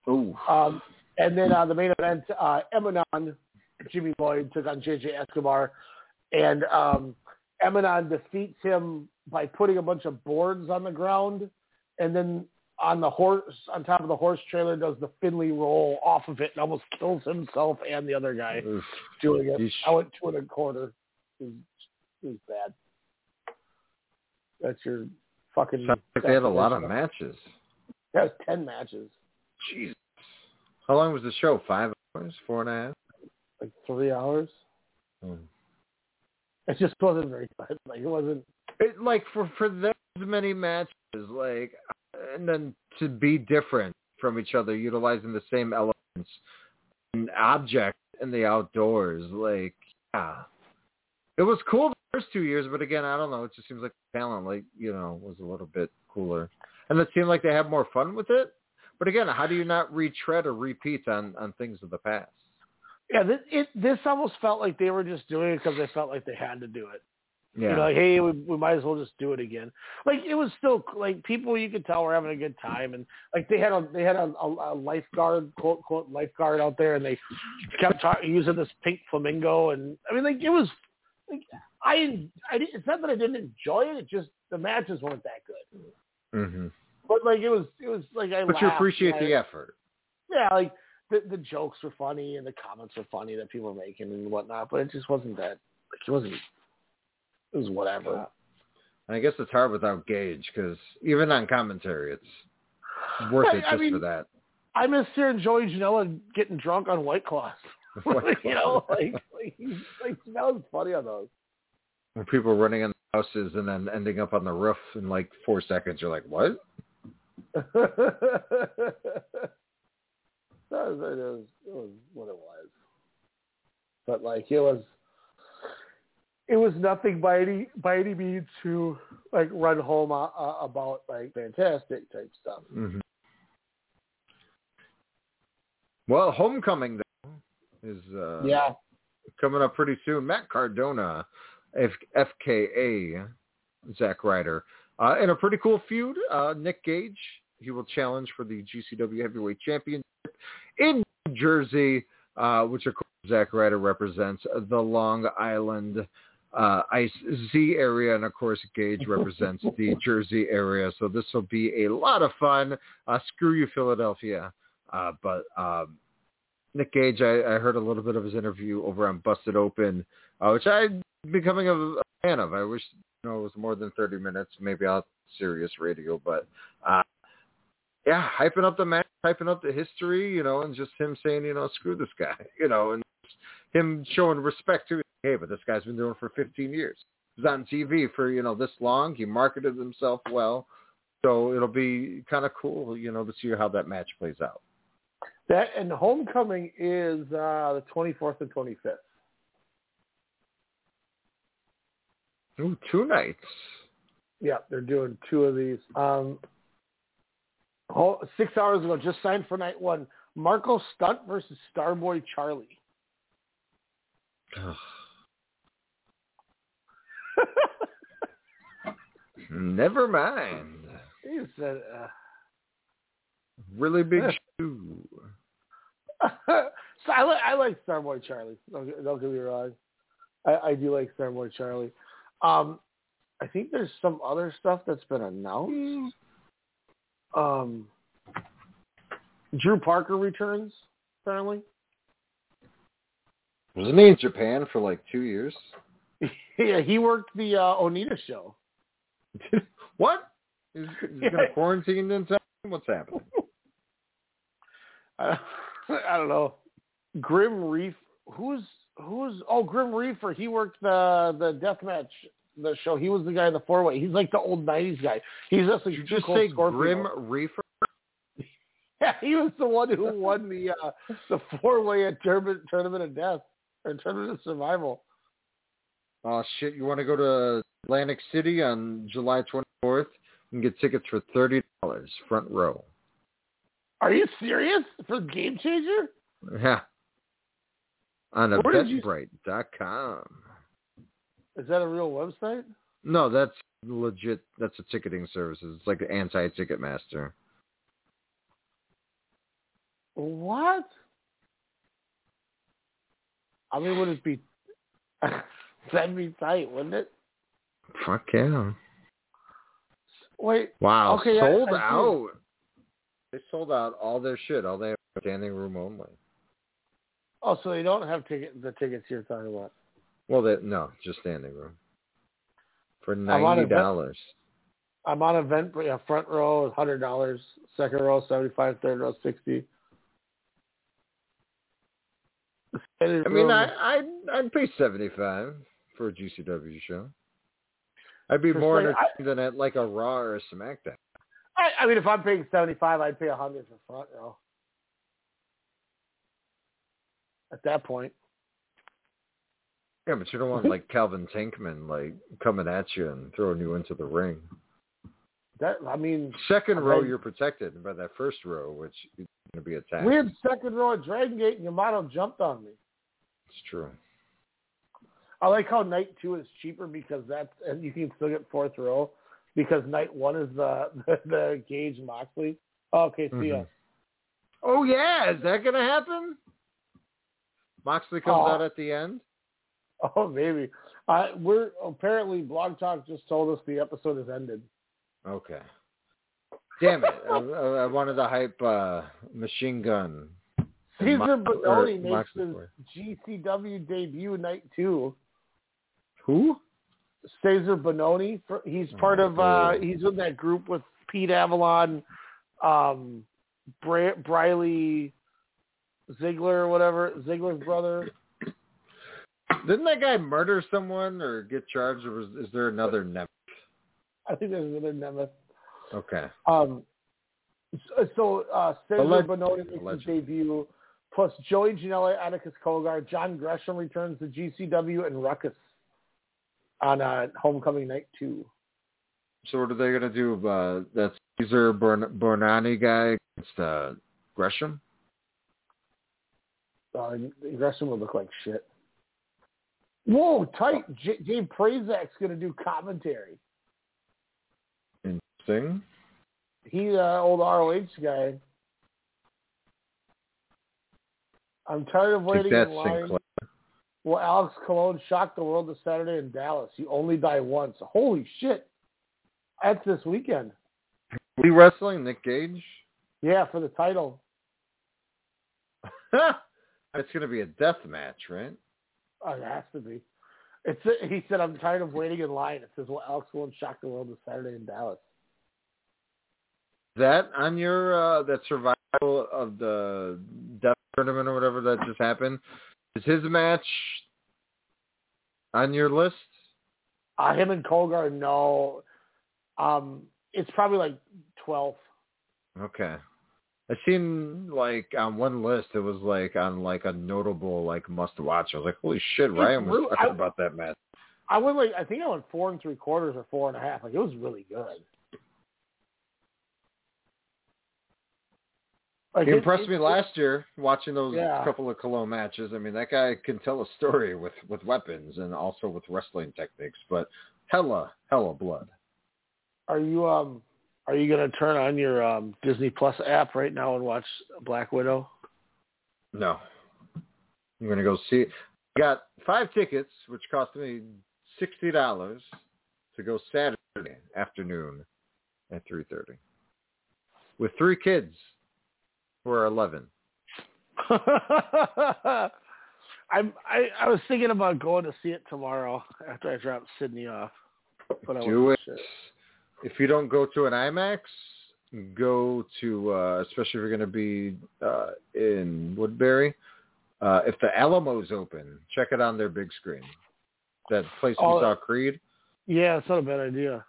Ooh. Um, and then uh, the main event, uh, Eminon, Jimmy Lloyd took on JJ Escobar, and um, Eminon defeats him by putting a bunch of boards on the ground, and then on the horse, on top of the horse trailer, does the Finley roll off of it and almost kills himself and the other guy Oof. doing it. Yeesh. I went two and a quarter. It was, it was bad. That's your fucking. Sounds like they had a lot of matches. That was ten matches. Jesus. How long was the show? Five hours? Four and a half? like three hours. Hmm. It just wasn't very good. [LAUGHS] Like it wasn't. It, like for for those many matches, like and then to be different from each other, utilizing the same elements and objects in the outdoors. Like, yeah, it was cool first two years, but again, I don't know. It just seems like talent, like you know, was a little bit cooler, and it seemed like they had more fun with it. But again, how do you not retread or repeat on on things of the past? Yeah, this, it, this almost felt like they were just doing it because they felt like they had to do it. Yeah. You know, like, hey, we, we might as well just do it again. Like it was still like people you could tell were having a good time, and like they had a they had a, a, a lifeguard quote quote lifeguard out there, and they kept talk, using this pink flamingo, and I mean like it was like I I didn't, it's not that I didn't enjoy it, it just the matches weren't that good. Mm-hmm. But like it was it was like I But you appreciate the I- effort. yeah, like the the jokes were funny and the comments were funny that people were making and whatnot, but it just wasn't that like it wasn't it was whatever. And I guess it's hard without Gage because even on commentary, it's worth I- it I just mean- for that. I miss hearing Joey Janela getting drunk on White Claws. [LAUGHS] You know, like like, he's, like that was funny on those. When people are running in the houses and then ending up on the roof in like four seconds, you're like, what? [LAUGHS] that was, it was it was what it was. But like it was it was nothing by any by any means to like run home uh, uh, about like fantastic type stuff. hmm Well, Homecoming though is uh, Yeah. Coming up pretty soon. Matt Cardona, F- FKA, Zack Ryder, uh, in a pretty cool feud. Uh, Nick Gage, he will challenge for the GCW Heavyweight Championship in New Jersey, uh, which of course Zack Ryder represents the Long Island uh, Ice Z area, and of course Gage [LAUGHS] represents the Jersey area. So this will be a lot of fun. Uh, screw you, Philadelphia. Uh, but um, Nick Gage, I, I heard a little bit of his interview over on Busted Open, uh, which I'm becoming a, a fan of. I wish you know it was more than 30 minutes, maybe on Sirius Radio, but uh, yeah, hyping up the match, hyping up the history, you know, and just him saying, you know, screw this guy, [LAUGHS] you know, and him showing respect to, hey, but this guy's been doing it for 15 years. He's on TV for you know this long. He marketed himself well, so it'll be kind of cool, you know, to see how that match plays out. That and homecoming is uh the twenty fourth and twenty fifth. Ooh, two nights. Yeah, they're doing two of these. Um, six hours ago, just signed for night one. Marco Stunt versus Starboy Charlie. [LAUGHS] Never mind. He said, uh, Really big shoe. [LAUGHS] so I, li- I like Starboy Charlie. Don't, don't get me wrong. I, I do like Starboy Charlie. Um, I think there's some other stuff that's been announced. Um, Drew Parker returns apparently. Wasn't he in Japan for like two years? [LAUGHS] yeah, he worked the uh, Onita show. [LAUGHS] what? He's, he's gonna quarantine in time? What's happening? [LAUGHS] I, don't know. Grim Reef. Who's who's? Oh, Grim Reaper. He worked the the death match the show. He was the guy in the four way. He's like the old '90s guy. He's just like Did you just say. Grim [LAUGHS] Reaper? Yeah, he was the one who [LAUGHS] won the uh, the four way at tournament tournament of death or tournament of survival. Oh shit! You want to go to Atlantic City on July 24th and get tickets for thirty dollars, front row. Are you serious for Game Changer? Yeah. On did you- Is that a real website? No, that's legit. That's a ticketing service. It's like the anti-Ticketmaster. What? I mean, would it be? [LAUGHS] That'd be tight, wouldn't it? Fuck yeah! Wait. Wow, Okay, I- sold I see. out. They sold out all their shit. All they have is standing room only. Oh, so they don't have ticket the tickets you're talking about. Well, they, no, just standing room for ninety dollars. I'm on event but yeah, front row is hundred dollars, second row seventy five, third row sixty. I mean, I I'd, I'd pay seventy five for a GCW show. I'd be more I- entertained than at like a Raw or a SmackDown. I, mean, if I'm paying seventy five, I'd pay a hundred for front row. At that point, Yeah, but you don't want like Calvin Tankman like coming at you and throwing you into the ring. that I mean, Second I row, mean- you're protected by that first row, which is going to be attacked. we had second row at Dragon Gate, and Yamato jumped on me. It's true. I like how night two is cheaper because that's and you can still get fourth row because night one is the [LAUGHS] the, the Gage Moxley. Okay, see ya. Mhm. Oh yeah, is that going to happen? Moxley comes Oh. out at the end. Oh, maybe. Uh, we're apparently Blog Talk just told us the episode has ended. Okay. Damn it! I, I I wanted to hype uh, Machine Gun. Caesar Mo- Bononi makes Moxley his for. GCW debut night two. Who? Cesar Bononi. For, he's part of. uh. He's in that group with Pete Avalon, um, Bra- Briley Ziegler or whatever. Ziegler's brother. Didn't that guy murder someone or get charged, or was, is there another Nemeth? I think there's another Nemeth. Okay. Um, so, so uh, Cesar Alleg- Bononi makes his debut, plus Joey Janela, Atticus Cogar, John Gresham returns to GCW, and Ruckus on uh, Homecoming Night 2. So what are they going to do? Uh, that Caesar Born- Bornani guy against uh, Gresham? Uh, Gresham will look like shit. Whoa, tight. J- Dave Prazak's going to do commentary. Interesting. He, uh, old ROH guy. I'm tired of waiting in line. Sinclair. Well, Alex Colon shocked the world this Saturday in Dallas. You only die once. Holy shit. That's this weekend. We wrestling Nick Gage? Yeah, for the title. It's going to be a death match, right? Oh, it has to be. It's he said, I'm tired of waiting in line. It says, well, Alex Colon shocked the world this Saturday in Dallas. That on your uh, that survival of the death tournament or whatever that just happened is his match on your list? Uh, him and Colgar, no. Um, it's probably like 12th. Okay. I seen like on one list it was like on like a notable like must watch. I was like, holy shit, Ryan was really- talking I- about that match. I went like, I think I went four and three quarters or four and a half. Like, it was really good. Like, He impressed me last year watching those Yeah. couple of Colon matches. I mean, that guy can tell a story with with weapons and also with wrestling techniques, but hella hella blood. Are you um are you gonna turn on your um Disney Plus app right now and watch Black Widow? No. I'm gonna go see. Got five tickets, which cost me sixty dollars to go Saturday afternoon at three thirty with three kids are eleven. [LAUGHS] I'm I, I was thinking about going to see it tomorrow after I drop Sydney off. But I Do wasn't it. If you don't go to an IMAX, go to uh, especially if you're going to be uh, in Woodbury. Uh, if the Alamo's open, check it on their big screen. That place we Oh. saw Creed. Yeah, it's not a bad idea.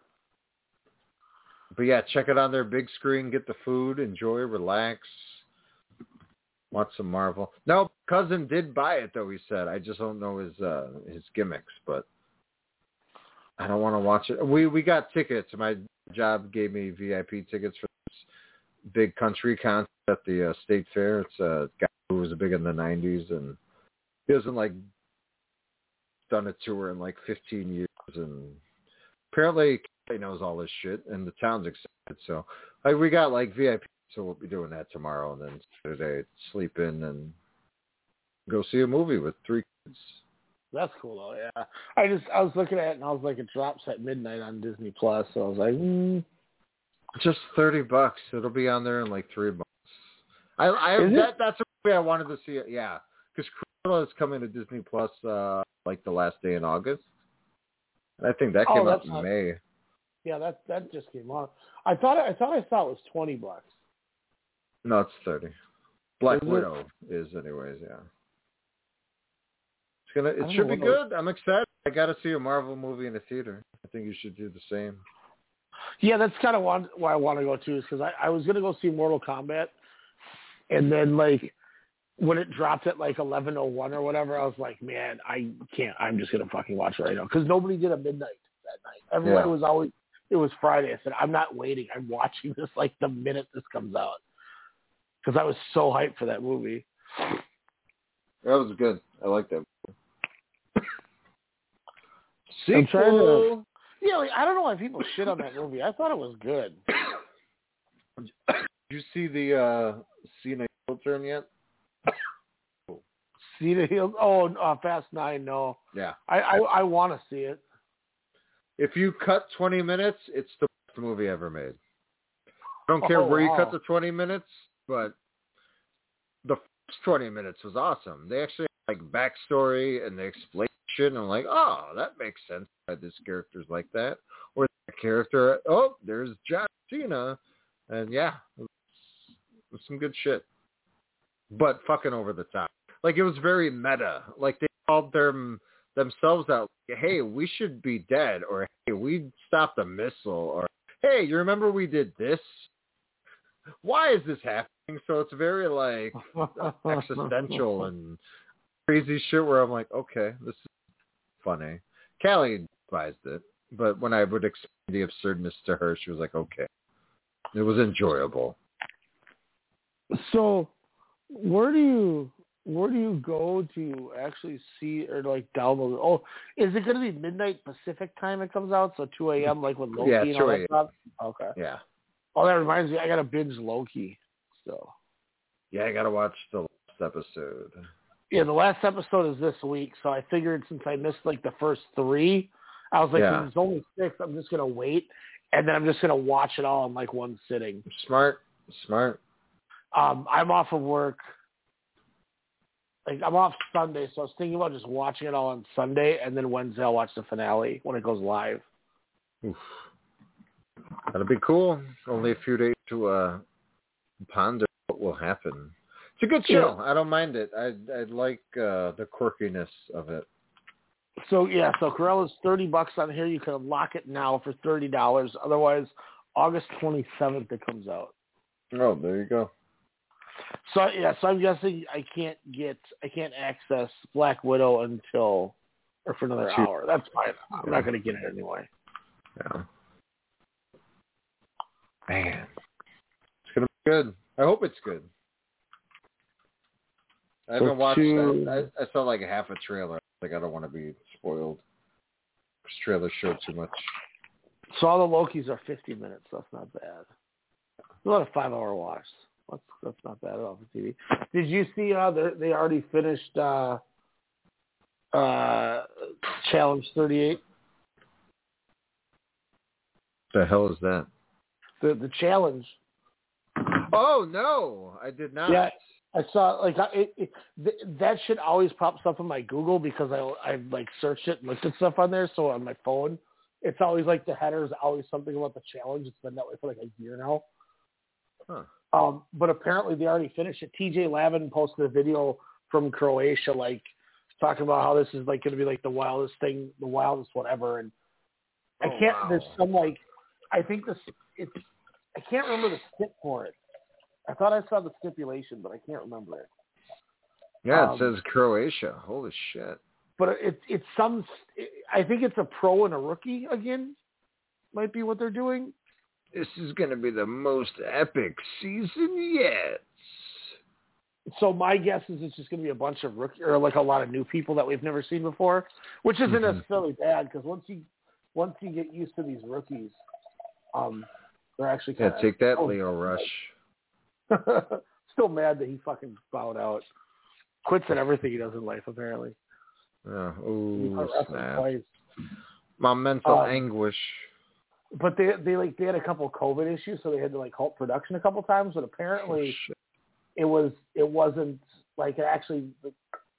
But yeah, check it on their big screen. Get the food, enjoy, relax, watch some Marvel. No, cousin did buy it though. He said, I just don't know his uh, his gimmicks, but I don't want to watch it. We we got tickets. My job gave me VIP tickets for this big country concert at the uh, state fair. It's a guy who was big in the '90s, and he hasn't like done a tour in like 15 years, and apparently he knows all this shit, and the town's excited. So like we got like VIP, so we'll be doing that tomorrow, and then Saturday sleep in and go see a movie with three kids. That's cool though. Yeah, I just I was looking at it and I was like, it drops at midnight on Disney Plus. So I was like, mm. Just thirty bucks. It'll be on there in like three months. I, I Is it? that, that's a movie I wanted to see. It. Yeah, because Cruella is coming to Disney Plus uh like the last day in August. And I think that Oh, came out in not- May. yeah, that that just came out. I thought I thought I saw it was twenty bucks. No, it's thirty. Black Is? Widow is anyways. Yeah. It's gonna. It should be good. I'm excited. I got to see a Marvel movie in the theater. I think you should do the same. Yeah, that's kind of one, why I want to go too, is because I, I was gonna go see Mortal Kombat, and then like when it dropped at like eleven oh one or whatever, I was like, man, I can't. I'm just gonna fucking watch it right now because nobody did a midnight that night. Everyone Yeah. was always it was Friday. I said, I'm not waiting. I'm watching this like the minute this comes out because I was so hyped for that movie. That was good. I like that. I'm trying to- Yeah, like, I don't know why people shit on that movie. I thought it was good. Did you see the uh Cena heel turn yet? See the heel? Oh, uh, Fast Nine. No, Yeah. I I, I want to see it. If you cut 20 minutes, it's the best movie ever made. I don't care Oh, where you cut the 20 minutes, but the first 20 minutes was awesome. They actually had, like backstory and they explain shit, and I'm like, oh, that makes sense why this character's like that. Or that character, oh, there's John Cena, and yeah, it was, it was some good shit. But fucking over the top. Like it was very meta. Like they called them themselves out. Like, Hey, we should be dead, or hey, we stopped a missile, or hey, you remember we did this? Why is this happening? So it's very like existential [LAUGHS] and crazy shit. Where I'm like, okay, this is funny. Callie advised it, but when I would explain the absurdness to her, she was like, okay, it was enjoyable. So, where do you where do you go to actually see or like download? Oh, is it going to be midnight Pacific time? It comes out, so two a.m. like with Loki Yeah, and all that stuff. Okay. Yeah, Oh, that reminds me, I got to binge Loki. So yeah, I gotta watch the last episode. yeah, the last episode is this week, so I figured since I missed like the first three, I was like, Yeah. there's only six. I'm just gonna wait, and then I'm just gonna watch it all in like one sitting. Smart, smart. Um, I'm off of work. Like I'm off Sunday, so I was thinking about just watching it all on Sunday, and then Wednesday I'll watch the finale when it goes live. Oof. That'll be cool. Only a few days to uh ponder what will happen. It's a good show. I don't mind it. I I like uh the quirkiness of it. So yeah, so Cruella's thirty bucks on here. You can lock it now for thirty dollars. Otherwise, August twenty seventh it comes out. Oh, there you go. So yeah, so I'm guessing I can't get I can't access Black Widow until or for another Two- hour. That's fine. I'm not gonna get it anyway. Yeah. Man. It's gonna be good. I hope it's good. I haven't watched two- I, I, I saw like half a trailer. Like I don't want to be spoiled. This trailer showed too much. So all the Lokis are fifty minutes. That's not bad. A five hour watch. That's that's not bad at all for TV. Did you see uh they already finished uh uh challenge thirty eight? The hell is that? The the challenge. Oh no, I did not. Yeah, I saw like I, it, it, th- that shit always pops up in my Google because I I like searched it and looked at stuff on there. So on my phone, it's always like the header is always something about the challenge. It's been that way for like a year now. Huh. Um, but apparently they already finished it. TJ Lavin posted a video from Croatia, like talking about how this is like going to be like the wildest thing, the wildest whatever. And I Oh, can't. wow. There's some like, I think this. It's. I can't remember the stip for it. I thought I saw the stipulation, but I can't remember it. Yeah, it Um, says Croatia. Holy shit. But it, it's some. I think it's a pro and a rookie again. Might be what they're doing. This is gonna be the most epic season yet. So my guess is it's just going to be a bunch of rookie or like a lot of new people that we've never seen before, which isn't Mhm. necessarily bad because once you once you get used to these rookies, um, they're actually Yeah, take that, Lio Rush. [LAUGHS] Still mad that he fucking bowed out. Quits at everything he does in life apparently. Yeah. Ooh, snap. My mental Um, anguish. But they they like they had a couple COVID issues, so they had to like halt production a couple times. But apparently, Shit. it was it wasn't like it actually the,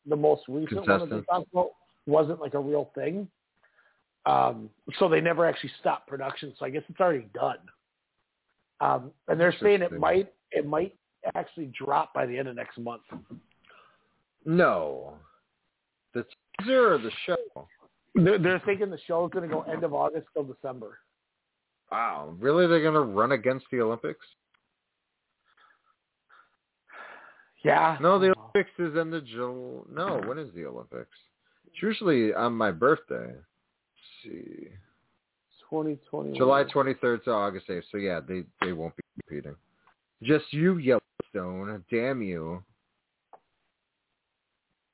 the most recent one that they talked about wasn't like a real thing. Um, so they never actually stopped production. So I guess it's already done. Um, and they're saying it might it might actually drop by the end of next month. No. The teaser or the show? They're, they're thinking the show is going to go end of August till December. Wow, really? They're gonna run against the Olympics? Yeah. No, the Olympics is in the Jul. No, when is the Olympics? It's usually on my birthday. Let's see, 2020. July 23rd to August 8th. So yeah, they they won't be competing. Just you, Yellowstone. Damn you.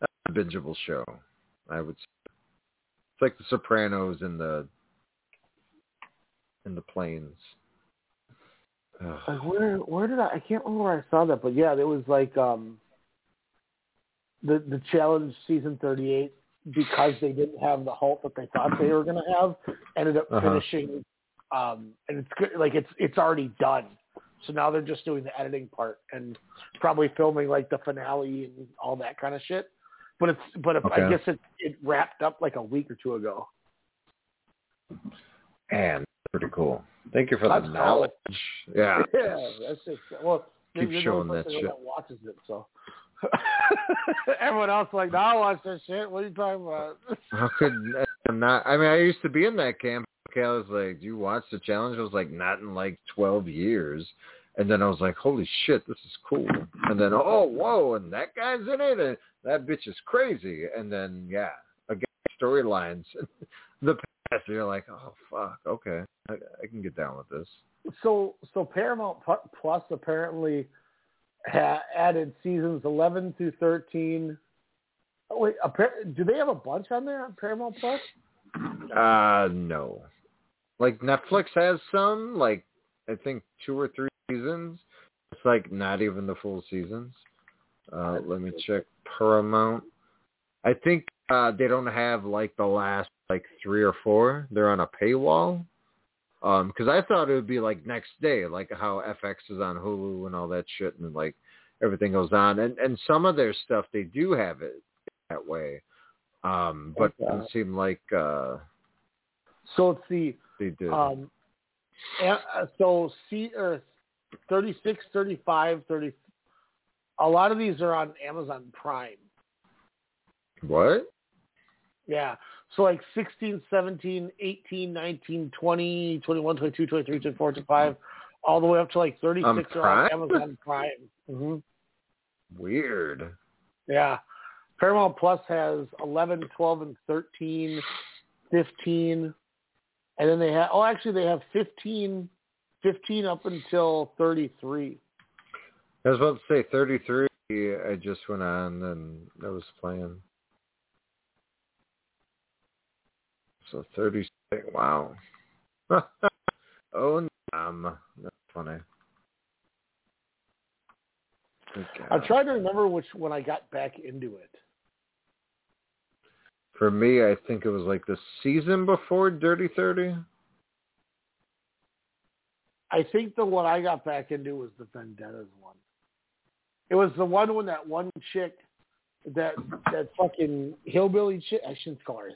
That's a bingeable show. I would. Say. It's like The Sopranos in the in the plains. Ugh. Like where where did I I can't remember where I saw that, but yeah, it was like um the the challenge season thirty eight because they didn't have the halt that they thought they were gonna have, ended up Uh-huh. finishing um and it's good like it's it's already done. So now they're just doing the editing part and probably filming like the finale and all that kind of shit. But it's but if, I guess it it wrapped up like a week or two ago. And pretty cool. Thank you for That's the cool. knowledge. Yeah. [LAUGHS] Yeah, that's just well. Keep showing that shit. That watches it, so [LAUGHS] everyone else like, no, I watch that shit. What are you talking about? How could [LAUGHS] I not? I mean, I used to be in that camp. Okay, I was like, "Do you watch the challenge?" I was like, "Not in like twelve years." And then I was like, "Holy shit, this is cool!" And then, oh, whoa, and that guy's in it, and that bitch is crazy. And then, yeah, again, storylines, [LAUGHS] the past. You're like, "Oh fuck, okay, I, I can get down with this." So, so Paramount Plus apparently ha- added seasons eleven through thirteen. Oh, wait, do they have a bunch on there on Paramount Plus? Uh, no. Like Netflix has some, like I think two or three seasons. It's like not even the full seasons. Uh, let me check Paramount. I think uh, they don't have like the last like three or four. They're on a paywall. Um, because I thought it would be like next day, like how FX is on Hulu and all that shit, and like everything goes on. And and some of their stuff they do have it that way. Um, but it doesn't seem like uh So it's the they did. um, uh, so C or 36, 35, 30. A lot of these are on Amazon Prime. what? Yeah. So like 16, 17, 18, 19, 20, 21, 22, 23, 24, 25, all the way up to like 36 On are on? Amazon Prime. hmm Weird. Yeah. Paramount Plus has 11, 12, and 13, 15. And then they have, oh, actually they have 15, 15 up until 33. I was about to say 33. I just went on and I was playing. So 36. Wow. [LAUGHS] oh, um, that's funny. Good I'm trying to remember which when I got back into it. For me, I think it was like the season before Dirty 30. I think the one I got back into was the Vendettas one. It was the one when that one chick, that that fucking hillbilly chick. I shouldn't call her